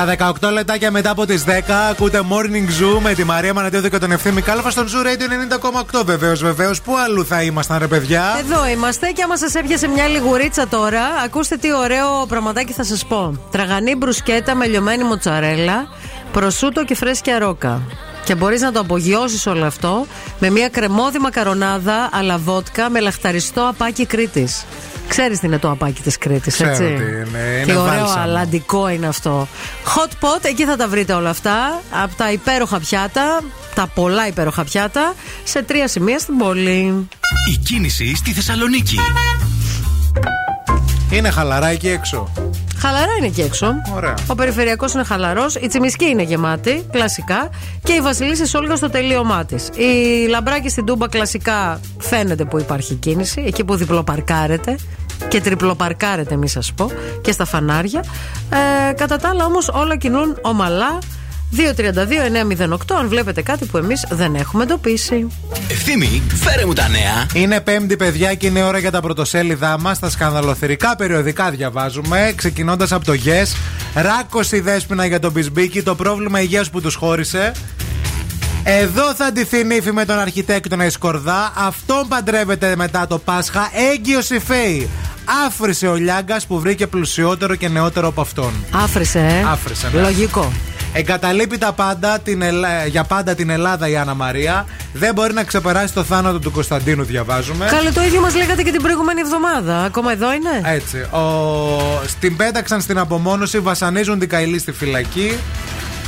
Στα 18 λεπτάκια μετά από τις 10 ακούτε Morning Zoo με τη Μαρία Μανατίδου και τον Ευθύμη Κάλφα στον Zoo Radio 90,8. Βεβαίως, βεβαίως. Πού αλλού θα ήμασταν, ρε παιδιά; Εδώ είμαστε και άμα σας έπιασε μια λιγουρίτσα τώρα, ακούστε τι ωραίο πραγματάκι θα σας πω. Τραγανή μπρουσκέτα με λιωμένη μοτσαρέλα, προσούτο και φρέσκια ρόκα. Και μπορείς να το απογειώσεις όλο αυτό με μια κρεμόδη μακαρονάδα αλλά βότκα με λαχταριστό απάκι Κρήτης. Ξέρεις τι είναι το απάκι της Κρήτης, Ξέρω έτσι; τι είναι, Τι είναι ωραίο βάλσαμο. αλαντικό είναι αυτό. Hot pot, εκεί θα τα βρείτε όλα αυτά. Από τα υπέροχα πιάτα, τα πολλά υπέροχα πιάτα, σε τρία σημεία στην πόλη. Η κίνηση στη Θεσσαλονίκη. Είναι χαλαρά εκεί έξω. Χαλαρά είναι εκεί έξω. Ωραία. Ο περιφερειακός είναι χαλαρός. Η τσιμισκή είναι γεμάτη, κλασικά. Και η Βασιλίση Όλγα στο τελείωμά της. Η λαμπράκη στην Τούμπα κλασικά φαίνεται που υπάρχει κίνηση. Εκεί που διπλοπαρκάρεται και τριπλοπαρκάρεται, μη σας πω. Και στα φανάρια. Ε, κατά τα άλλα όμως όλα κινούν ομαλά. 232-908 αν βλέπετε κάτι που εμείς δεν έχουμε εντοπίσει. Ευθύμη, φέρε μου τα νέα. Είναι πέμπτη, παιδιά, και είναι ώρα για τα πρωτοσέλιδά μας. Τα σκανδαλοθερικά περιοδικά διαβάζουμε. Ξεκινώντας από το Yes. Ράκος η δέσπινα για τον Μπισμπίκη, το πρόβλημα υγείας που τους χώρισε. Εδώ θα ντυθεί νύφη με τον αρχιτέκτονα η Σκορδά. Αυτόν παντρεύεται μετά το Πάσχα. Έγκυος η Φέη. Άφρισε ο Λιάγκας που βρήκε πλουσιότερο και νεότερο από αυτόν. Άφρισε, ε. Άφρισε, ναι. Λογικό. Εγκαταλείπει τα πάντα, την Ελλά- για πάντα την Ελλάδα η Άννα Μαρία. Δεν μπορεί να ξεπεράσει το θάνατο του Κωνσταντίνου, διαβάζουμε. Καλέ, το ίδιο μας λέγατε και την προηγούμενη εβδομάδα. Ακόμα εδώ είναι; Έτσι. Ο... Στην πέταξαν στην απομόνωση, βασανίζουν την Καηλή στη φυλακή.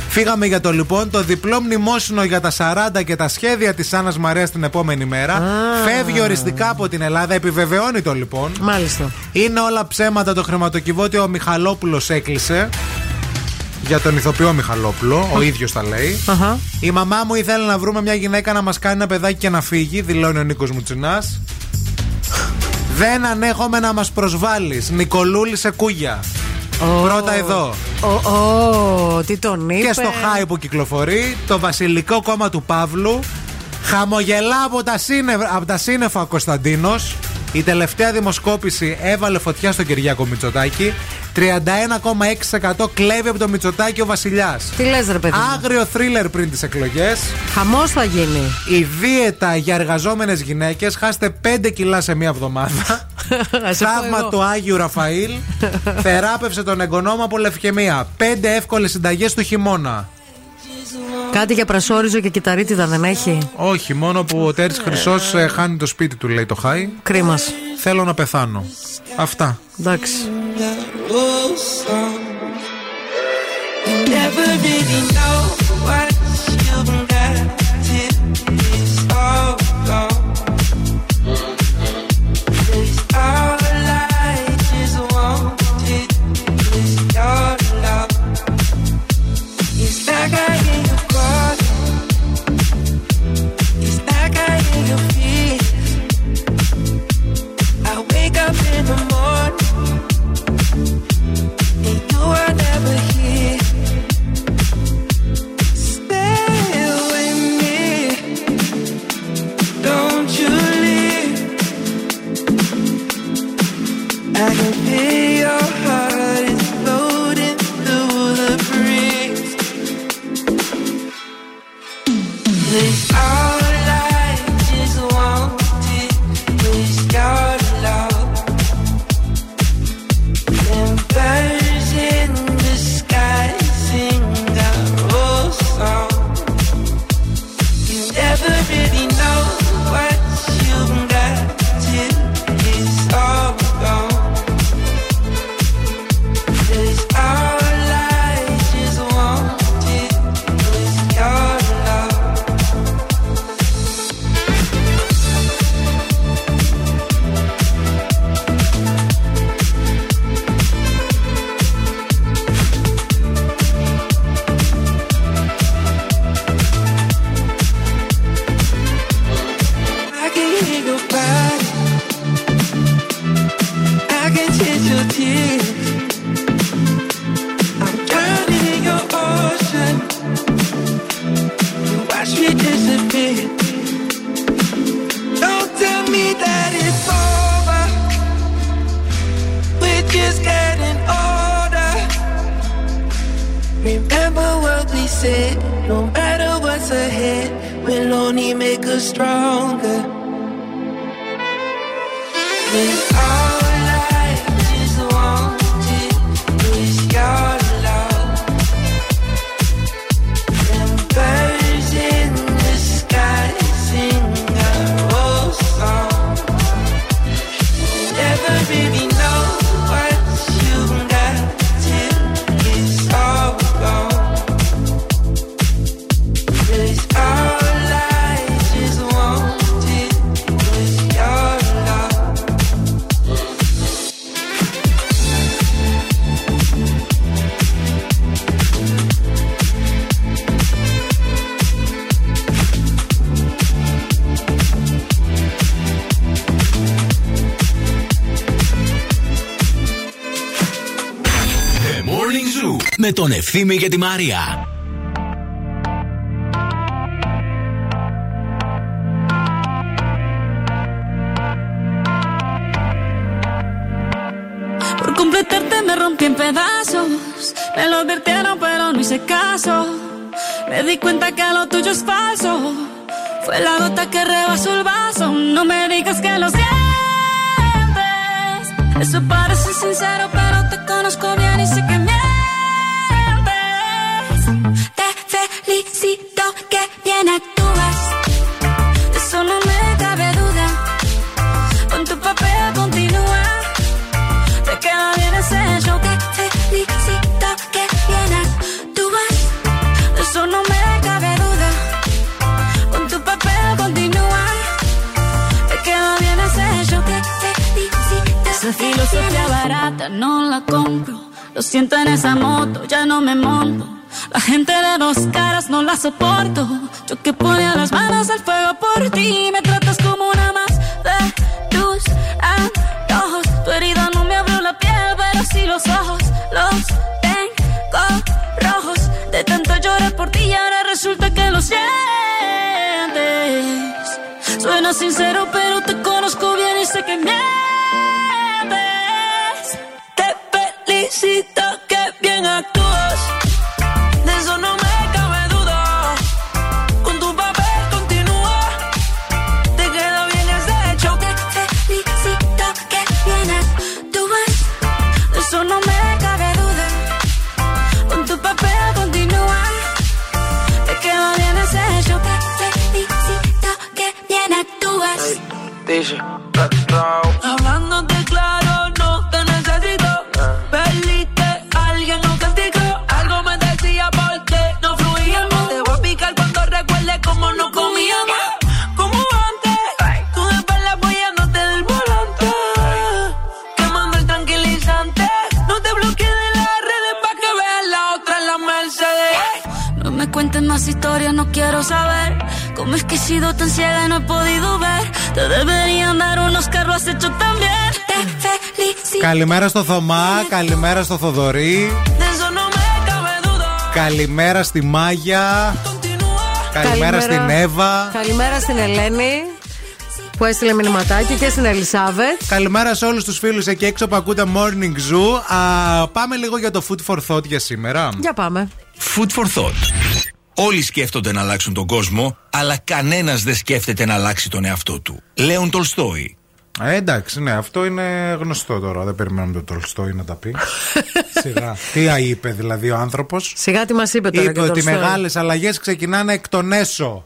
Φύγαμε για το λοιπόν το διπλό μνημόσυνο για τα 40 και τα σχέδια της Άννας Μαρίας την επόμενη μέρα. Φεύγει οριστικά από την Ελλάδα, επιβεβαιώνει το λοιπόν. Μάλιστα. Είναι όλα ψέματα το χρηματοκιβώτιο ο Μιχαλόπουλος έκλεισε. Για τον ηθοποιό Μιχαλόπουλο, ο ίδιος τα λέει. Αχα. Η μαμά μου ήθελε να βρούμε μια γυναίκα να μας κάνει ένα παιδάκι και να φύγει, δηλώνει ο Νίκος Μουτσινά. Δεν ανέχομαι να μας προσβάλλεις. Νικολούλη σε κούγια. Πρώτα εδώ. Ω, ω, τι τον είπε. Και στο χάι που κυκλοφορεί, το βασιλικό κόμμα του Παύλου. Χαμογελά από τα, σύννεφα, από τα σύννεφα ο Κωνσταντίνος. Η τελευταία δημοσκόπηση έβαλε φωτιά στον Κυριάκο Μητσοτάκη. 31,6% κλέβει από το Μητσοτάκη ο Βασιλιάς. Τι λες ρε παιδί. μου; Άγριο θρίλερ πριν τις εκλογές. Χαμός θα γίνει. Η δίαιτα για εργαζόμενες γυναίκες. Χάστε 5 κιλά σε μία εβδομάδα. Ας σε πω Θαύμα εγώ. του Άγιου Ραφαήλ. Θεράπευσε τον εγγονό μου από λευκαιμία. 5 εύκολες συνταγές του χειμώνα. Κάτι για πρασόριζο και κυταρίτιδα δεν έχει; Όχι, μόνο που ο Τέρι Χρυσός χάνει το σπίτι του, λέει το Χάι. Κρίμα. Θέλω να πεθάνω. Αυτά. Εντάξει. This. the stronger. Ευθύμη και τη Μαρία. Por completarte me rompí en pedazos. Me lo advirtieron, pero no hice caso. Me di cuenta que lo tuyo es falso. Fue la gota que rebasó el vaso. No me digas que lo sientes. Eso parece sincero, pero Siento en esa moto, ya no me monto. La gente de dos caras no la soporto. Yo que ponía las manos al fuego por ti. Me Καλημέρα στο Θωμά, καλημέρα στο Θοδωρή, De eso no me cabe duda. καλημέρα στη Μάγια, καλημέρα στην Εύα. Καλημέρα στην Ελένη που έστειλε μηνυματάκι και στην Ελισάβετ. Καλημέρα σε όλους τους φίλους εκεί έξω που ακούτε Morning Zoo. Α, πάμε λίγο για το Food for Thought για σήμερα. Για πάμε. Food for thought. Όλοι σκέφτονται να αλλάξουν τον κόσμο, αλλά κανένας δεν σκέφτεται να αλλάξει τον εαυτό του. Λέων Τολστόη. Ε, εντάξει, ναι, αυτό είναι γνωστό τώρα. Δεν περιμένουμε τον Τολστόη να τα πει. Σιγά. Τι είπε δηλαδή ο άνθρωπος; Σιγά τι μας είπε τώρα Είπε και ότι οι το story. μεγάλες αλλαγές ξεκινάνε εκ των έσω.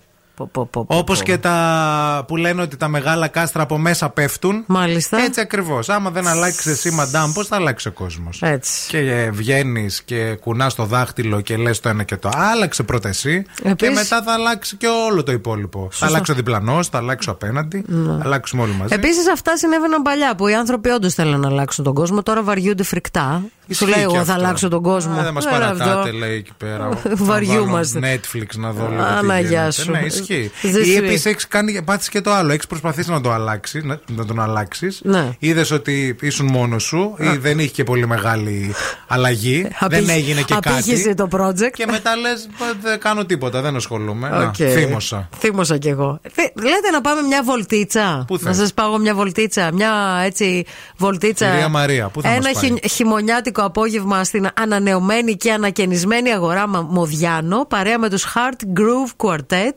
Όπως και τα που λένε ότι τα μεγάλα κάστρα από μέσα πέφτουν. Μάλιστα. Έτσι ακριβώς. Άμα δεν αλλάξει εσύ, μαντάμ, πώς θα αλλάξει ο κόσμος; Έτσι. Και βγαίνεις και κουνάς το δάχτυλο και λες το ένα και το. Άλλαξε πρώτα εσύ. Και Επίσης- μετά θα αλλάξει και όλο το υπόλοιπο. Θα αλλάξει ο διπλανός, θα αλλάξει ο απέναντι. Θα αλλάξουμε όλοι μαζί. Επίσης, αυτά συνέβαιναν παλιά που οι άνθρωποι όντως θέλουν να αλλάξουν τον κόσμο. Τώρα βαριούνται φρικτά. Ισχύει Σου λέει, και Εγώ θα αυτό. αλλάξω τον κόσμο. Ε, δεν μας Έλα παρατάτε, αυτό. λέει εκεί πέρα. Βαριούμαστε. Να βάλω Netflix να δω λίγο. τι Άνα, γεια γίνεται. σου. Ναι, ισχύει όχι. Je Ή suis. επίσης έχεις κάνει πάθεις και το άλλο. Έχεις προσπαθήσει να το αλλάξεις, να, να τον αλλάξεις. Ναι. Είδες ότι ήσουν μόνος σου ή δεν είχε και πολύ μεγάλη αλλαγή. δεν Απήχη- έγινε και απήχησε κάτι. το project. Και μετά λες, δεν κάνω τίποτα, δεν ασχολούμαι. Να, Οκ. θύμωσα. Θύμωσα κι εγώ. Θε- Λέτε να πάμε μια βολτίτσα. Πού να θες; σας πάω μια βολτίτσα. Μια έτσι βολτίτσα. Κυρία Μαρία, πού θα Ένα μας πάει; χει- χειμωνιάτικο απόγευμα στην ανανεωμένη και ανακαινισμένη αγορά Μα- Μοδιάνο παρέα με τους Heart Groove Quartet.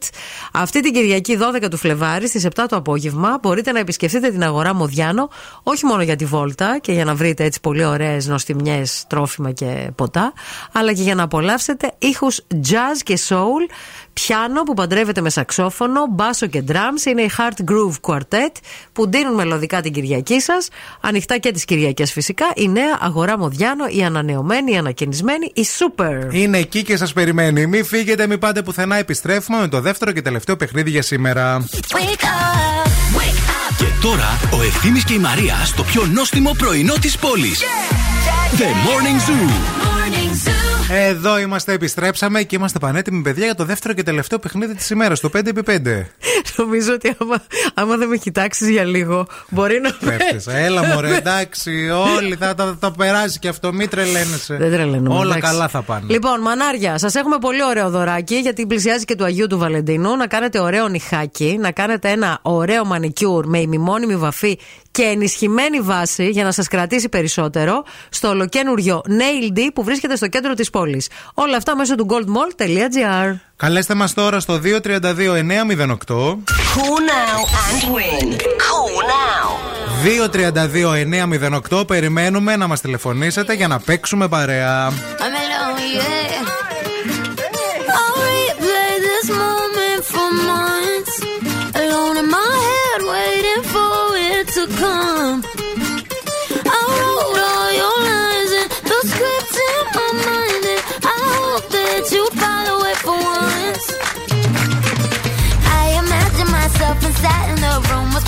Αυτή την Κυριακή 12 του Φλεβάρι στις 7 το απόγευμα μπορείτε να επισκεφτείτε την αγορά Μοδιάνο όχι μόνο για τη βόλτα και για να βρείτε έτσι πολύ ωραίες νοστιμιές, τρόφιμα και ποτά, αλλά και για να απολαύσετε ήχους jazz και soul, πιάνο που παντρεύεται με σαξόφωνο, μπάσο και drums. Είναι η Heart Groove Quartet που ντύνουν μελωδικά την Κυριακή σας. Ανοιχτά και τις Κυριακές φυσικά. Η νέα αγορά Μοδιάνο, η ανανεωμένη, η ανακαινισμένη, η super. Είναι εκεί και σας περιμένει. Μην φύγετε, μην πάτε πουθενά. Επιστρέφουμε με το δεύτερο και τελευταίο παιχνίδι για σήμερα. Και τώρα ο Ευθύμης και η Μαρία στο πιο νόστιμο πρωινό της πόλης. The Morning Zoo. Εδώ είμαστε, επιστρέψαμε και είμαστε πανέτοιμοι, παιδιά, για το δεύτερο και τελευταίο παιχνίδι της ημέρας, το 5x5. Νομίζω ότι άμα, άμα δεν με κοιτάξεις για λίγο, μπορεί να Πέφτεις. Έλα, μωρέ, εντάξει, όλοι θα τα, τα περάσει και αυτό, μην τρελαίνεσαι. Δεν τρελαίνομαι. Όλα εντάξει. καλά θα πάνε. Λοιπόν, μανάρια, σας έχουμε πολύ ωραίο δωράκι γιατί πλησιάζει και του Αγίου του Βαλεντίνου. Να κάνετε ωραίο νυχάκι, να κάνετε ένα ωραίο μανικιούρ με ημιμόνιμη βαφή και ενισχυμένη βάση για να σας κρατήσει περισσότερο στο ολοκένουργιο Nail D που βρίσκεται στο κέντρο της πόλη. Όλα αυτά μέσω του goldmall.gr. Καλέστε μας τώρα στο 232-908. Call now and win. Call now. 232-908. Περιμένουμε να μας τηλεφωνήσετε για να παίξουμε παρέα.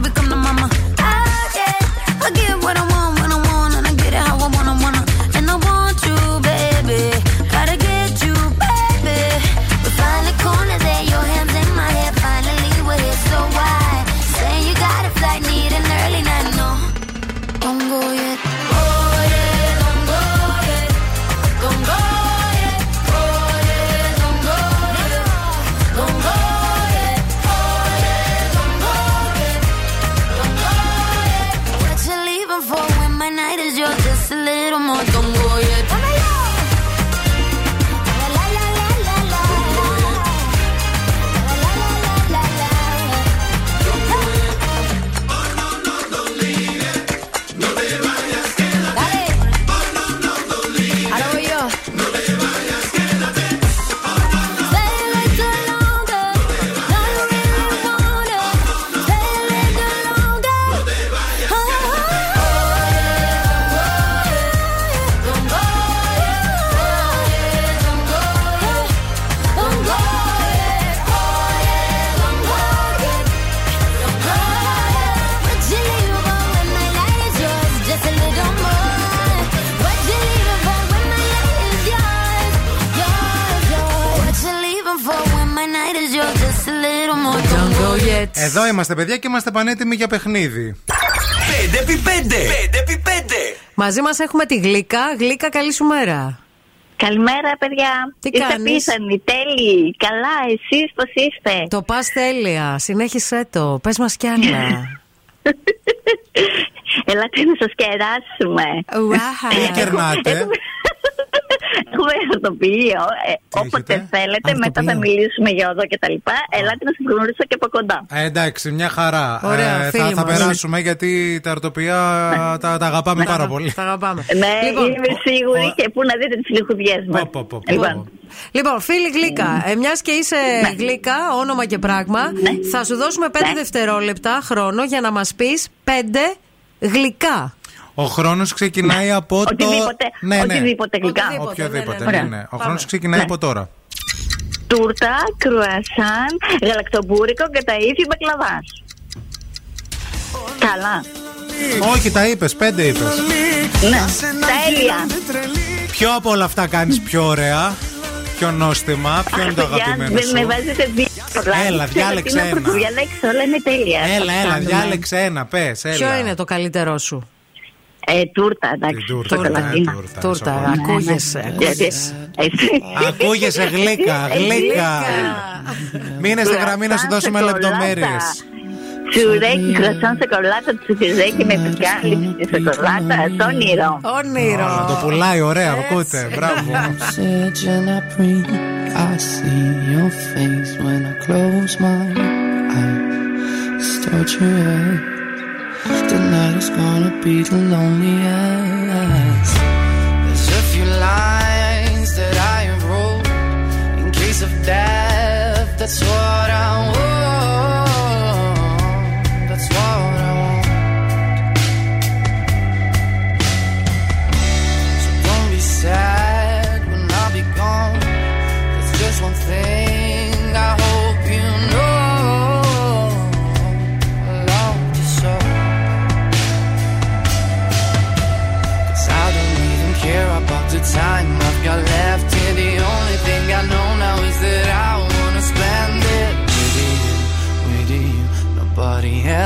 baby, come to mama. Go yet. Εδώ είμαστε, παιδιά, και είμαστε πανέτοιμοι για παιχνίδι. 5x5. 5x5. Μαζί μας έχουμε τη Γλίκα. Γλίκα, καλή σου μέρα. Καλημέρα, παιδιά. Τι είστε κάνεις; πίθανοι, τέλειοι. Καλά, εσείς πώς είστε; Το πας τέλεια. Συνέχισε το. Πες μας κι άλλα. Ελάτε να σας κεράσουμε. Ουάχα. Τι κερνάτε; Έχουμε χαρτοποιείο. Ε, όποτε θέλετε, μετά θα μιλήσουμε για οδό και τα λοιπά. Ελάτε να σας γνωρίσω και από κοντά. Ε, εντάξει, μια χαρά. Ωραία, Ε, φίλοι θα, θα μας. περάσουμε γιατί τα αρτοπία τα, τα αγαπάμε πάρα πολύ. Τα αγαπάμε. Ναι, Λοιπόν, είμαι σίγουρη και πού να δείτε τις λιχουδιές μας. Λοιπόν, Λοιπόν, φίλη Γλύκα, ε, μιας και είσαι Ναι. Γλύκα, όνομα και πράγμα, θα σου δώσουμε 5 δευτερόλεπτα χρόνο για να μας πεις 5 γλυκά. Ο χρόνος ξεκινάει από το. Οτιδήποτε, Ναι, ναι. οτιδήποτε γλυκά. Οποιοδήποτε. ναι, ναι. ναι, ναι. Ο χρόνος ξεκινάει από τώρα. τούρτα, κρουασάν, γαλακτομπούρικο και τα ύφη μπακλαβάς. Καλά. Όχι, τα είπες, πέντε είπες. Ναι, τέλεια. Ποιο από όλα αυτά κάνεις πιο ωραία, πιο νόστιμα, ποιο είναι το Παιδιά, αγαπημένο δεν με σου. βάζετε δύσκολα. Έλα, Ξέρω διάλεξε τι να ένα. πρωτοδιαλέξω, όλα είναι τέλεια. Έλα, Θα έλα, κάνουμε. διάλεξε ένα, πες. Ποιο είναι το καλύτερό σου; Ε, τούρτα, εντάξει. τούρτα, σοκολατίνα. ε, τούρτα, Τούρτα, σοκολάτα. ακούγεσαι. Γιατί, εσύ. Ακούγεσαι γλύκα, γλύκα. Μείνε στη γραμμή να σου δώσουμε Σοκολάτα. λεπτομέρειες. Τσουρέκι, κρασόν, σοκολάτα, τσουκιζέκι με επικάλυψη στη σοκολάτα, το όνειρο. Όνειρο. Το πουλάει, ωραία, ακούτε. Μπράβο. message and I breathe. I see your face when I close my eyes. Start your head. Tonight is gonna be the loneliest. There's a few lines that I wrote in case of death. That's what I want.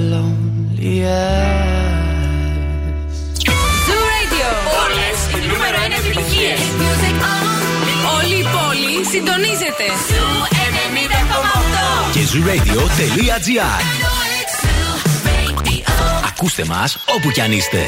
Be the loneliest. Zoo Radio. Όλες οι νούμερο 1 επιτυχίες. Hit music on. Όλη η πόλη συντονίζεται. Ζου 90,8. Και zooradio.gr Ακούστε μας όπου κι αν είστε.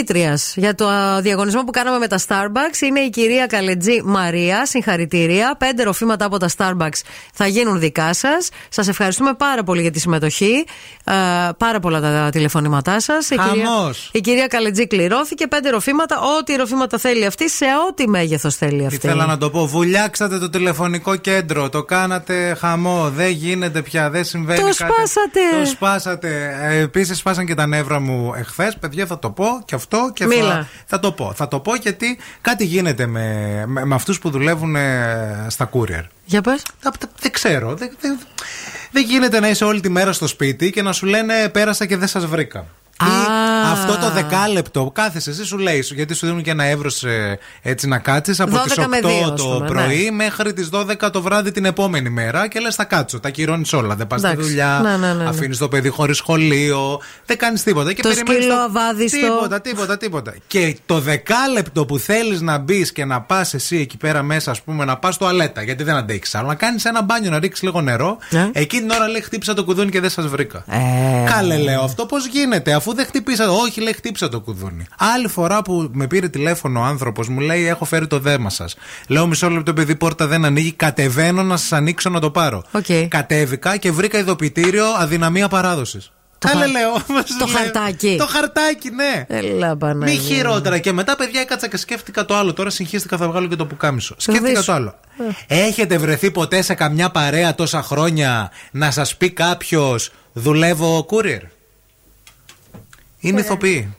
Νικήτρια για το α, διαγωνισμό που κάναμε με τα Starbucks. Είναι η κυρία Καλετζή Μαρία. Συγχαρητήρια. Πέντε ροφήματα από τα Starbucks θα γίνουν δικά σας. Σας ευχαριστούμε πάρα πολύ για τη συμμετοχή. Ε, πάρα πολλά τα τηλεφωνήματά σας. Η, κυρία- Χαμός. η κυρία Καλετζή κληρώθηκε. Πέντε ροφήματα. Ό,τι ροφήματα θέλει αυτή, σε ό,τι μέγεθος θέλει αυτή. Ήθελα να το πω. Βουλιάξατε το τηλεφωνικό κέντρο. Το κάνατε χαμό. Δεν γίνεται πια. Δεν συμβαίνει Το κάτι. σπάσατε. Το σπάσατε. Επίσης, σπάσαν και τα νεύρα μου εχθές. Παιδιά, θα το πω και αυτό και Μίλα. θα, θα το πω. Θα το πω γιατί κάτι γίνεται με, με, με αυτούς που δουλεύουν ε, στα courier. Για πες. Δεν ξέρω. Δεν, δεν, δεν γίνεται να είσαι όλη τη μέρα στο σπίτι και να σου λένε πέρασα και δεν σας βρήκα. Ή αυτό το δεκάλεπτο, κάθεσαι εσύ σου λέει, σου- γιατί σου δίνουν και ένα εύρο έτσι να κάτσεις από 12 τις 8 με 2, ας το πούμε, πρωί ναι. μέχρι τις 12 το βράδυ την επόμενη μέρα και λες θα κάτσω. Τα κυρώνει όλα. Δεν πας στη Εντάξει. δουλειά, Ναι, ναι, ναι, ναι. αφήνεις το παιδί χωρίς σχολείο, δεν κάνεις τίποτα. Και Το περιμένεις σκύλο αβάδιστο. Τίποτα, τίποτα, τίποτα. Και το δεκάλεπτο που θέλεις να μπεις και να πας εσύ εκεί πέρα μέσα, ας πούμε, να πας τουαλέτα, γιατί δεν αντέχεις άλλο, να κάνεις ένα μπάνιο, να ρίξεις λίγο νερό, εκείνη την ώρα λέει χτύπησα το κουδούνι και δεν σας βρήκα. Ε. Κάλε λέω αυτό πώς γίνεται, αφού δεν χτυπήσα. Όχι, λέει χτύπησα το κουδούνι. Άλλη φορά που με πήρε τηλέφωνο ο άνθρωπος μου λέει: Έχω φέρει το δέμα σας. Λέω μισό λεπτό, παιδί, η πόρτα δεν ανοίγει. Κατεβαίνω να σας ανοίξω να το πάρω. Κατέβηκα και βρήκα ειδοποιητήριο αδυναμία παράδοσης. Κάλε χα- λέω. το λέω. χαρτάκι. Το χαρτάκι, ναι. Έλα, Μη Παναγία. χειρότερα. Και μετά, παιδιά, έκατσα και σκέφτηκα το άλλο. Τώρα συγχύστηκα, θα βγάλω και το πουκάμισο. Σκέφτηκα δεις. το άλλο. Ε. Έχετε βρεθεί ποτέ σε καμιά παρέα τόσα χρόνια να σας πει κάποιος δουλεύω courier. Είναι ηθοποιοί.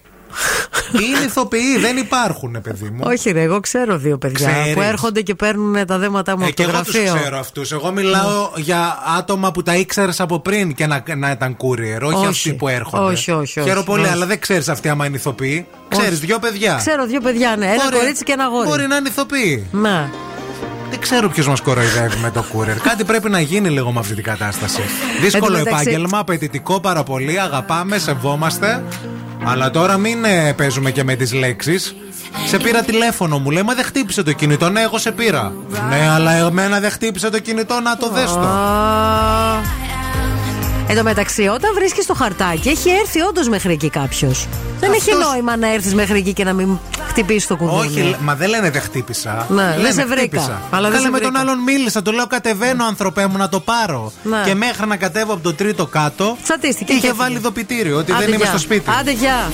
Είναι ηθοποιοί, δεν υπάρχουν, παιδί μου. Όχι, ρε, εγώ ξέρω δύο παιδιά Ξέρεις. που έρχονται και παίρνουν τα δέματα μου Ε, από και το εγώ τους γραφείο. ξέρω αυτούς. Εγώ μιλάω για άτομα που τα ήξερες από πριν και να, να ήταν courier, όχι, Όχι. αυτοί που έρχονται. Όχι, όχι, όχι. Χαίρομαι πολύ, Όχι. αλλά δεν ξέρεις αυτοί άμα είναι ηθοποιοί. Ξέρεις Όχι. δύο παιδιά. Ξέρω δύο παιδιά, ναι. Ένα Μπορεί- κορίτσι και ένα αγόρι. Μπορεί να είναι ηθοποιοί. Να. Δεν ξέρω ποιος μας κοροϊδεύει με το courier. Κάτι πρέπει να γίνει λίγο με αυτή την κατάσταση. Δύσκολο Εν τω μεταξύ- επάγγελμα, απαιτητικό πάρα πολύ. Αγαπάμε, σεβόμαστε. Αλλά τώρα μην ε, παίζουμε και με τις λέξεις. Σε πήρα τηλέφωνο μου, λέει, μα δεν χτύπησε το κινητό. Ναι, εγώ σε πήρα. Ναι, αλλά εμένα δεν χτύπησε το κινητό, να το δες το. Α. Εν τω μεταξύ, όταν βρίσκεις το χαρτάκι, έχει έρθει όντως μέχρι εκεί κάποιος. Δεν έχει Αυτός- νόημα να έρθεις μέχρι εκεί και να μην χτυπήσεις το κουδούνι. Όχι, λέ- μα δεν λένε δεν χτύπησα. Ναι, Λένε δεν σε βρήκα. χτύπησα. Αλλά δεν Καλέ, σε με τον βρήκα. άλλον μίλησα. Του λέω κατεβαίνω, ανθρωπέ μου, να το πάρω. Ναι. Και μέχρι να κατέβω από το τρίτο κάτω. Τσατίστηκε. Είχε και βάλει έφυγε. δοπιτήριο ότι Άντε, δεν είμαι γεια. στο σπίτι. Άντε, γεια.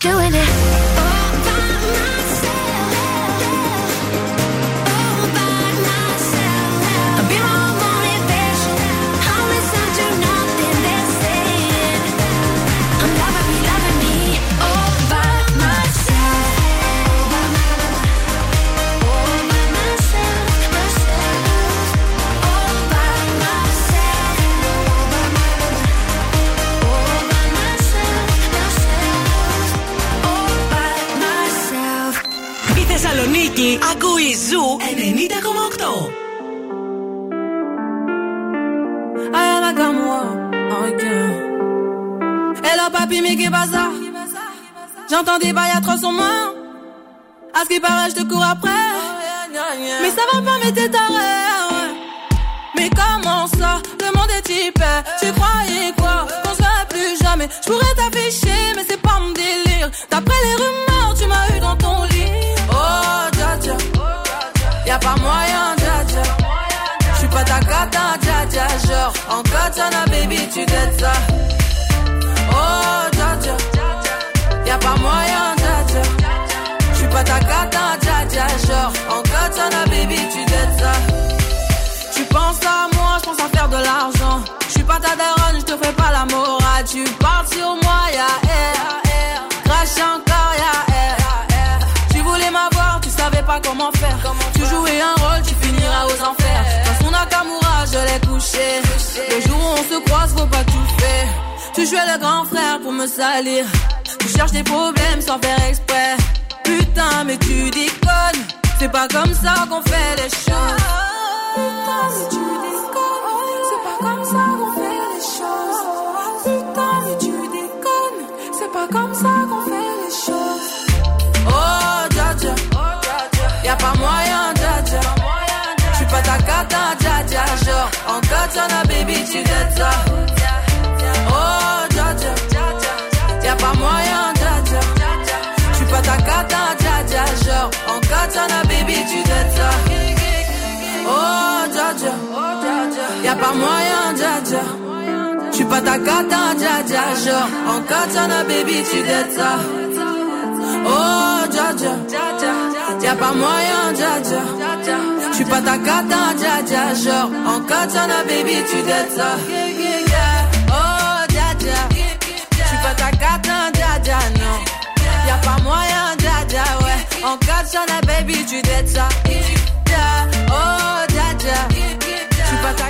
Doing it, J'entends des bails atroces sur moi. À ce qui paraît, je te cours après. Mais ça va pas, mais t'es taré. Mais comment ça? Le monde est typé. Tu croyais quoi? Qu'on se plus jamais. Je pourrais t'afficher, mais c'est pas mon délire. D'après les rumeurs, tu m'as eu dans ton lit. Oh, dja dja. Y'a pas moyen, dja dja. J'suis pas ta cata, dja dja. Genre, en katana, baby, tu t'aides ça. Ta cata, dja dja. Genre, en katana, baby, tu t'aides ça. Tu penses à moi, je pense à faire de l'argent. Je suis pas ta daronne, je te fais pas la morale. Tu parles sur moi, ya air. Crash encore, ya air. Tu voulais m'avoir, tu savais pas comment faire. Tu jouais un rôle, tu finiras aux enfers. Dans son Nakamura, je l'ai couché. Le jour où on se croise, faut pas tout faire. Tu jouais le grand frère pour me salir. Tu cherches des problèmes sans faire exprès. Putain, mais tu déconnes. C'est pas comme ça qu'on fait les choses. Putain, mais tu déconnes. C'est pas comme ça qu'on fait les choses. Putain, mais tu déconnes. C'est pas comme ça qu'on fait les choses. Oh, dja dja. Y'a pas moyen, dja dja. J'suis pas ta cata, dja dja. Genre, en katana, baby, tu t'aides ça. katana, baby, tu dettes ça. Oh, Jaja, y'a pas moyen, Jaja. Tu pas ta katana, hein, Jaja, genre. En katana, baby, tu dettes ça. Oh, Jaja, y'a pas moyen, Jaja. Tu pas ta katana, hein, Jaja, genre. En katana, baby, tu dettes ça. Oh, Jaja, tu pas ta katana, hein, Jaja, non. Y'a pas moyen, Jaja, ouais. Dja, ouais. En katana, baby, tu t'aides ça. Oh, dja dja.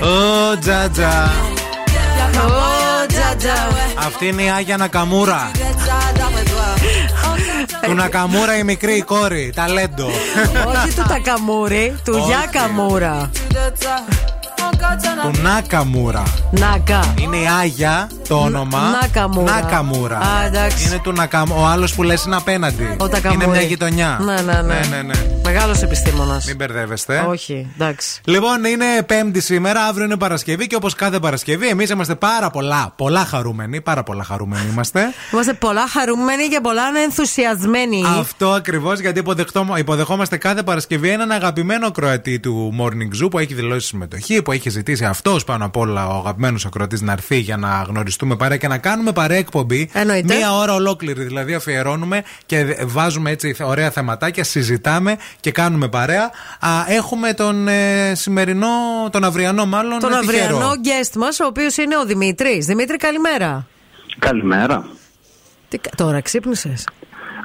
Ω, τζατζα. Ω, τζατζα. Αυτή είναι η Άγια Νακαμούρα. Του Νακαμούρα η μικρή η κόρη. Ταλέντο. Όχι του Τακαμούρη, του Όχι. Γιάκαμούρα. Του Νάκαμούρα. Νάκα. Είναι η Άγια το όνομα. Νάκαμούρα. Νάκαμούρα. Α, εντάξει. Είναι του Νακαμ... Ο άλλος που λες είναι απέναντι. Ο Τακαμούρη. Είναι μια γειτονιά. Ναι, ναι, ναι. ναι, ναι, ναι. Μεγάλος επιστήμονας. Μην μπερδεύεστε. Όχι, εντάξει. Λοιπόν, είναι Πέμπτη σήμερα, αύριο είναι Παρασκευή και όπως κάθε Παρασκευή, εμείς είμαστε πάρα πολλά, πολλά χαρούμενοι. Πάρα πολλά χαρούμενοι είμαστε. Είμαστε πολλά χαρούμενοι και πολλά ενθουσιασμένοι. Αυτό ακριβώς γιατί υποδεχτώ- υποδεχόμαστε κάθε Παρασκευή έναν αγαπημένο Κροατή του Morning Zoo που έχει δηλώσει συμμετοχή, που έχει ζητήσει αυτός πάνω απ' όλα ο αγαπημένος ακροατής να έρθει για να γνωριστούμε παρέα και να κάνουμε παρέα εκπομπή. Εννοείται. Μία ώρα ολόκληρη δηλαδή αφιερώνουμε και βάζουμε έτσι ωραία θεματάκια, συζητάμε και κάνουμε παρέα. Α, έχουμε τον ε, σημερινό, τον αυριανό μάλλον. Τον ε, τυχερό. αυριανό guest μας, ο οποίος είναι ο Δημήτρης. Δημήτρη, καλημέρα. Καλημέρα. Τι, κα- τώρα ξύπνησες;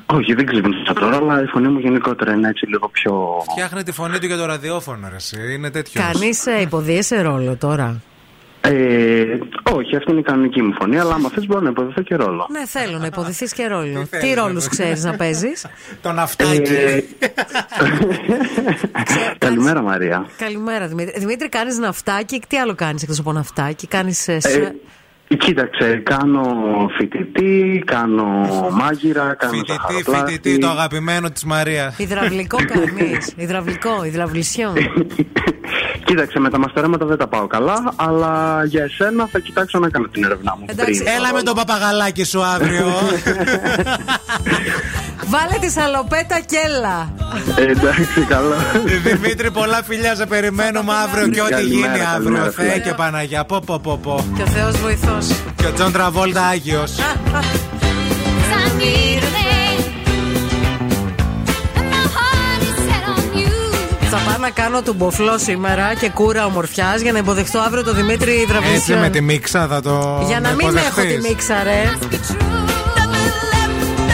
Όχι, δεν ξύπνησα τώρα, αλλά η φωνή μου γενικότερα είναι έτσι λίγο πιο. Φτιάχνει τη φωνή του για το ραδιόφωνο, ρε, εσύ. Είναι τέτοιος. Κάνει υποδίεσαι ρόλο τώρα; Ε, όχι, αυτή είναι η κανονική μου φωνή, αλλά άμα θες μπορώ να υποδοθώ και ρόλο. Ναι, θέλω να υποδηθείς και ρόλο. Τι, θέλεις να ρόλους πω. ξέρεις να παίζεις; Τον αυτάκι. Ε, Καλημέρα, Μαρία. Καλημέρα, Δημήτρη. Δημήτρη, κάνεις ναυτάκι. Τι άλλο κάνεις εκτός από ναυτάκι; Κάνεις. Ε, κοίταξε, κάνω φοιτητή, κάνω μάγειρα, κάνω Φοιτητή, ζαχαροπλάστη. φοιτητή, το αγαπημένο της Μαρίας. Υδραυλικό κάνει. Υδραυλικό, υδραυλισιό. Κοίταξε, με τα μαστέρματα δεν τα πάω καλά, αλλά για εσένα θα κοιτάξω να κάνω την έρευνά μου. Εντάξει. πριν. Έλα με τον παπαγαλάκι σου αύριο. Βάλε τη σαλοπέτα και έλα. Ε, εντάξει, καλά. Δημήτρη, πολλά φιλιά σε περιμένουμε αύριο και ό,τι Καλημέρα, γίνει αύριο. καλημέρα, Θεέ φίλε. και Παναγιά. Πω, πω, πω, πω. Και ο Θεός βοηθό. Και ο Τζον Τραβόλτα Άγιος. Θα πάω να κάνω τον μποφλό σήμερα και κούρα ομορφιάς για να υποδεχτώ αύριο το Δημήτρη Έτσι Υδραυλισιό. με τη μίξα θα το. Για να μην έχω τη μίξα, ρε.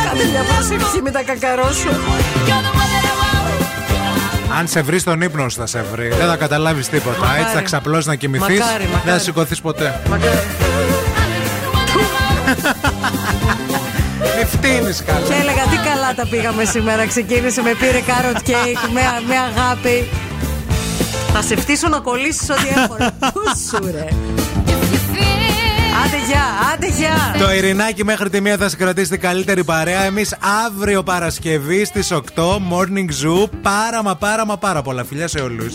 Κάντε μια προσευχή με τα κακαρώσου. Αν σε βρεις στον ύπνο σου θα σε βρει. Δεν θα καταλάβεις τίποτα. Μακάρι. Έτσι θα ξαπλώσεις να κοιμηθείς. Μακάρι, μακάρι. Δεν θα σηκωθείς ποτέ. Μακάρι. Μη φτύνεις καλά. Και έλεγα τι καλά τα πήγαμε σήμερα. Ξεκίνησε με πήρε carrot cake με, με αγάπη. Θα σε φτύσω να κολλήσεις ό,τι έχω. ρε. Πού σου ρε. Άντε γεια, άντε γεια. Το Ειρηνάκι μέχρι τη μία θα σε κρατήσει την καλύτερη παρέα. Εμείς αύριο Παρασκευή στις 8 Morning Zoo. Πάρα μα πάρα μα πάρα πολλά φιλιά σε όλους.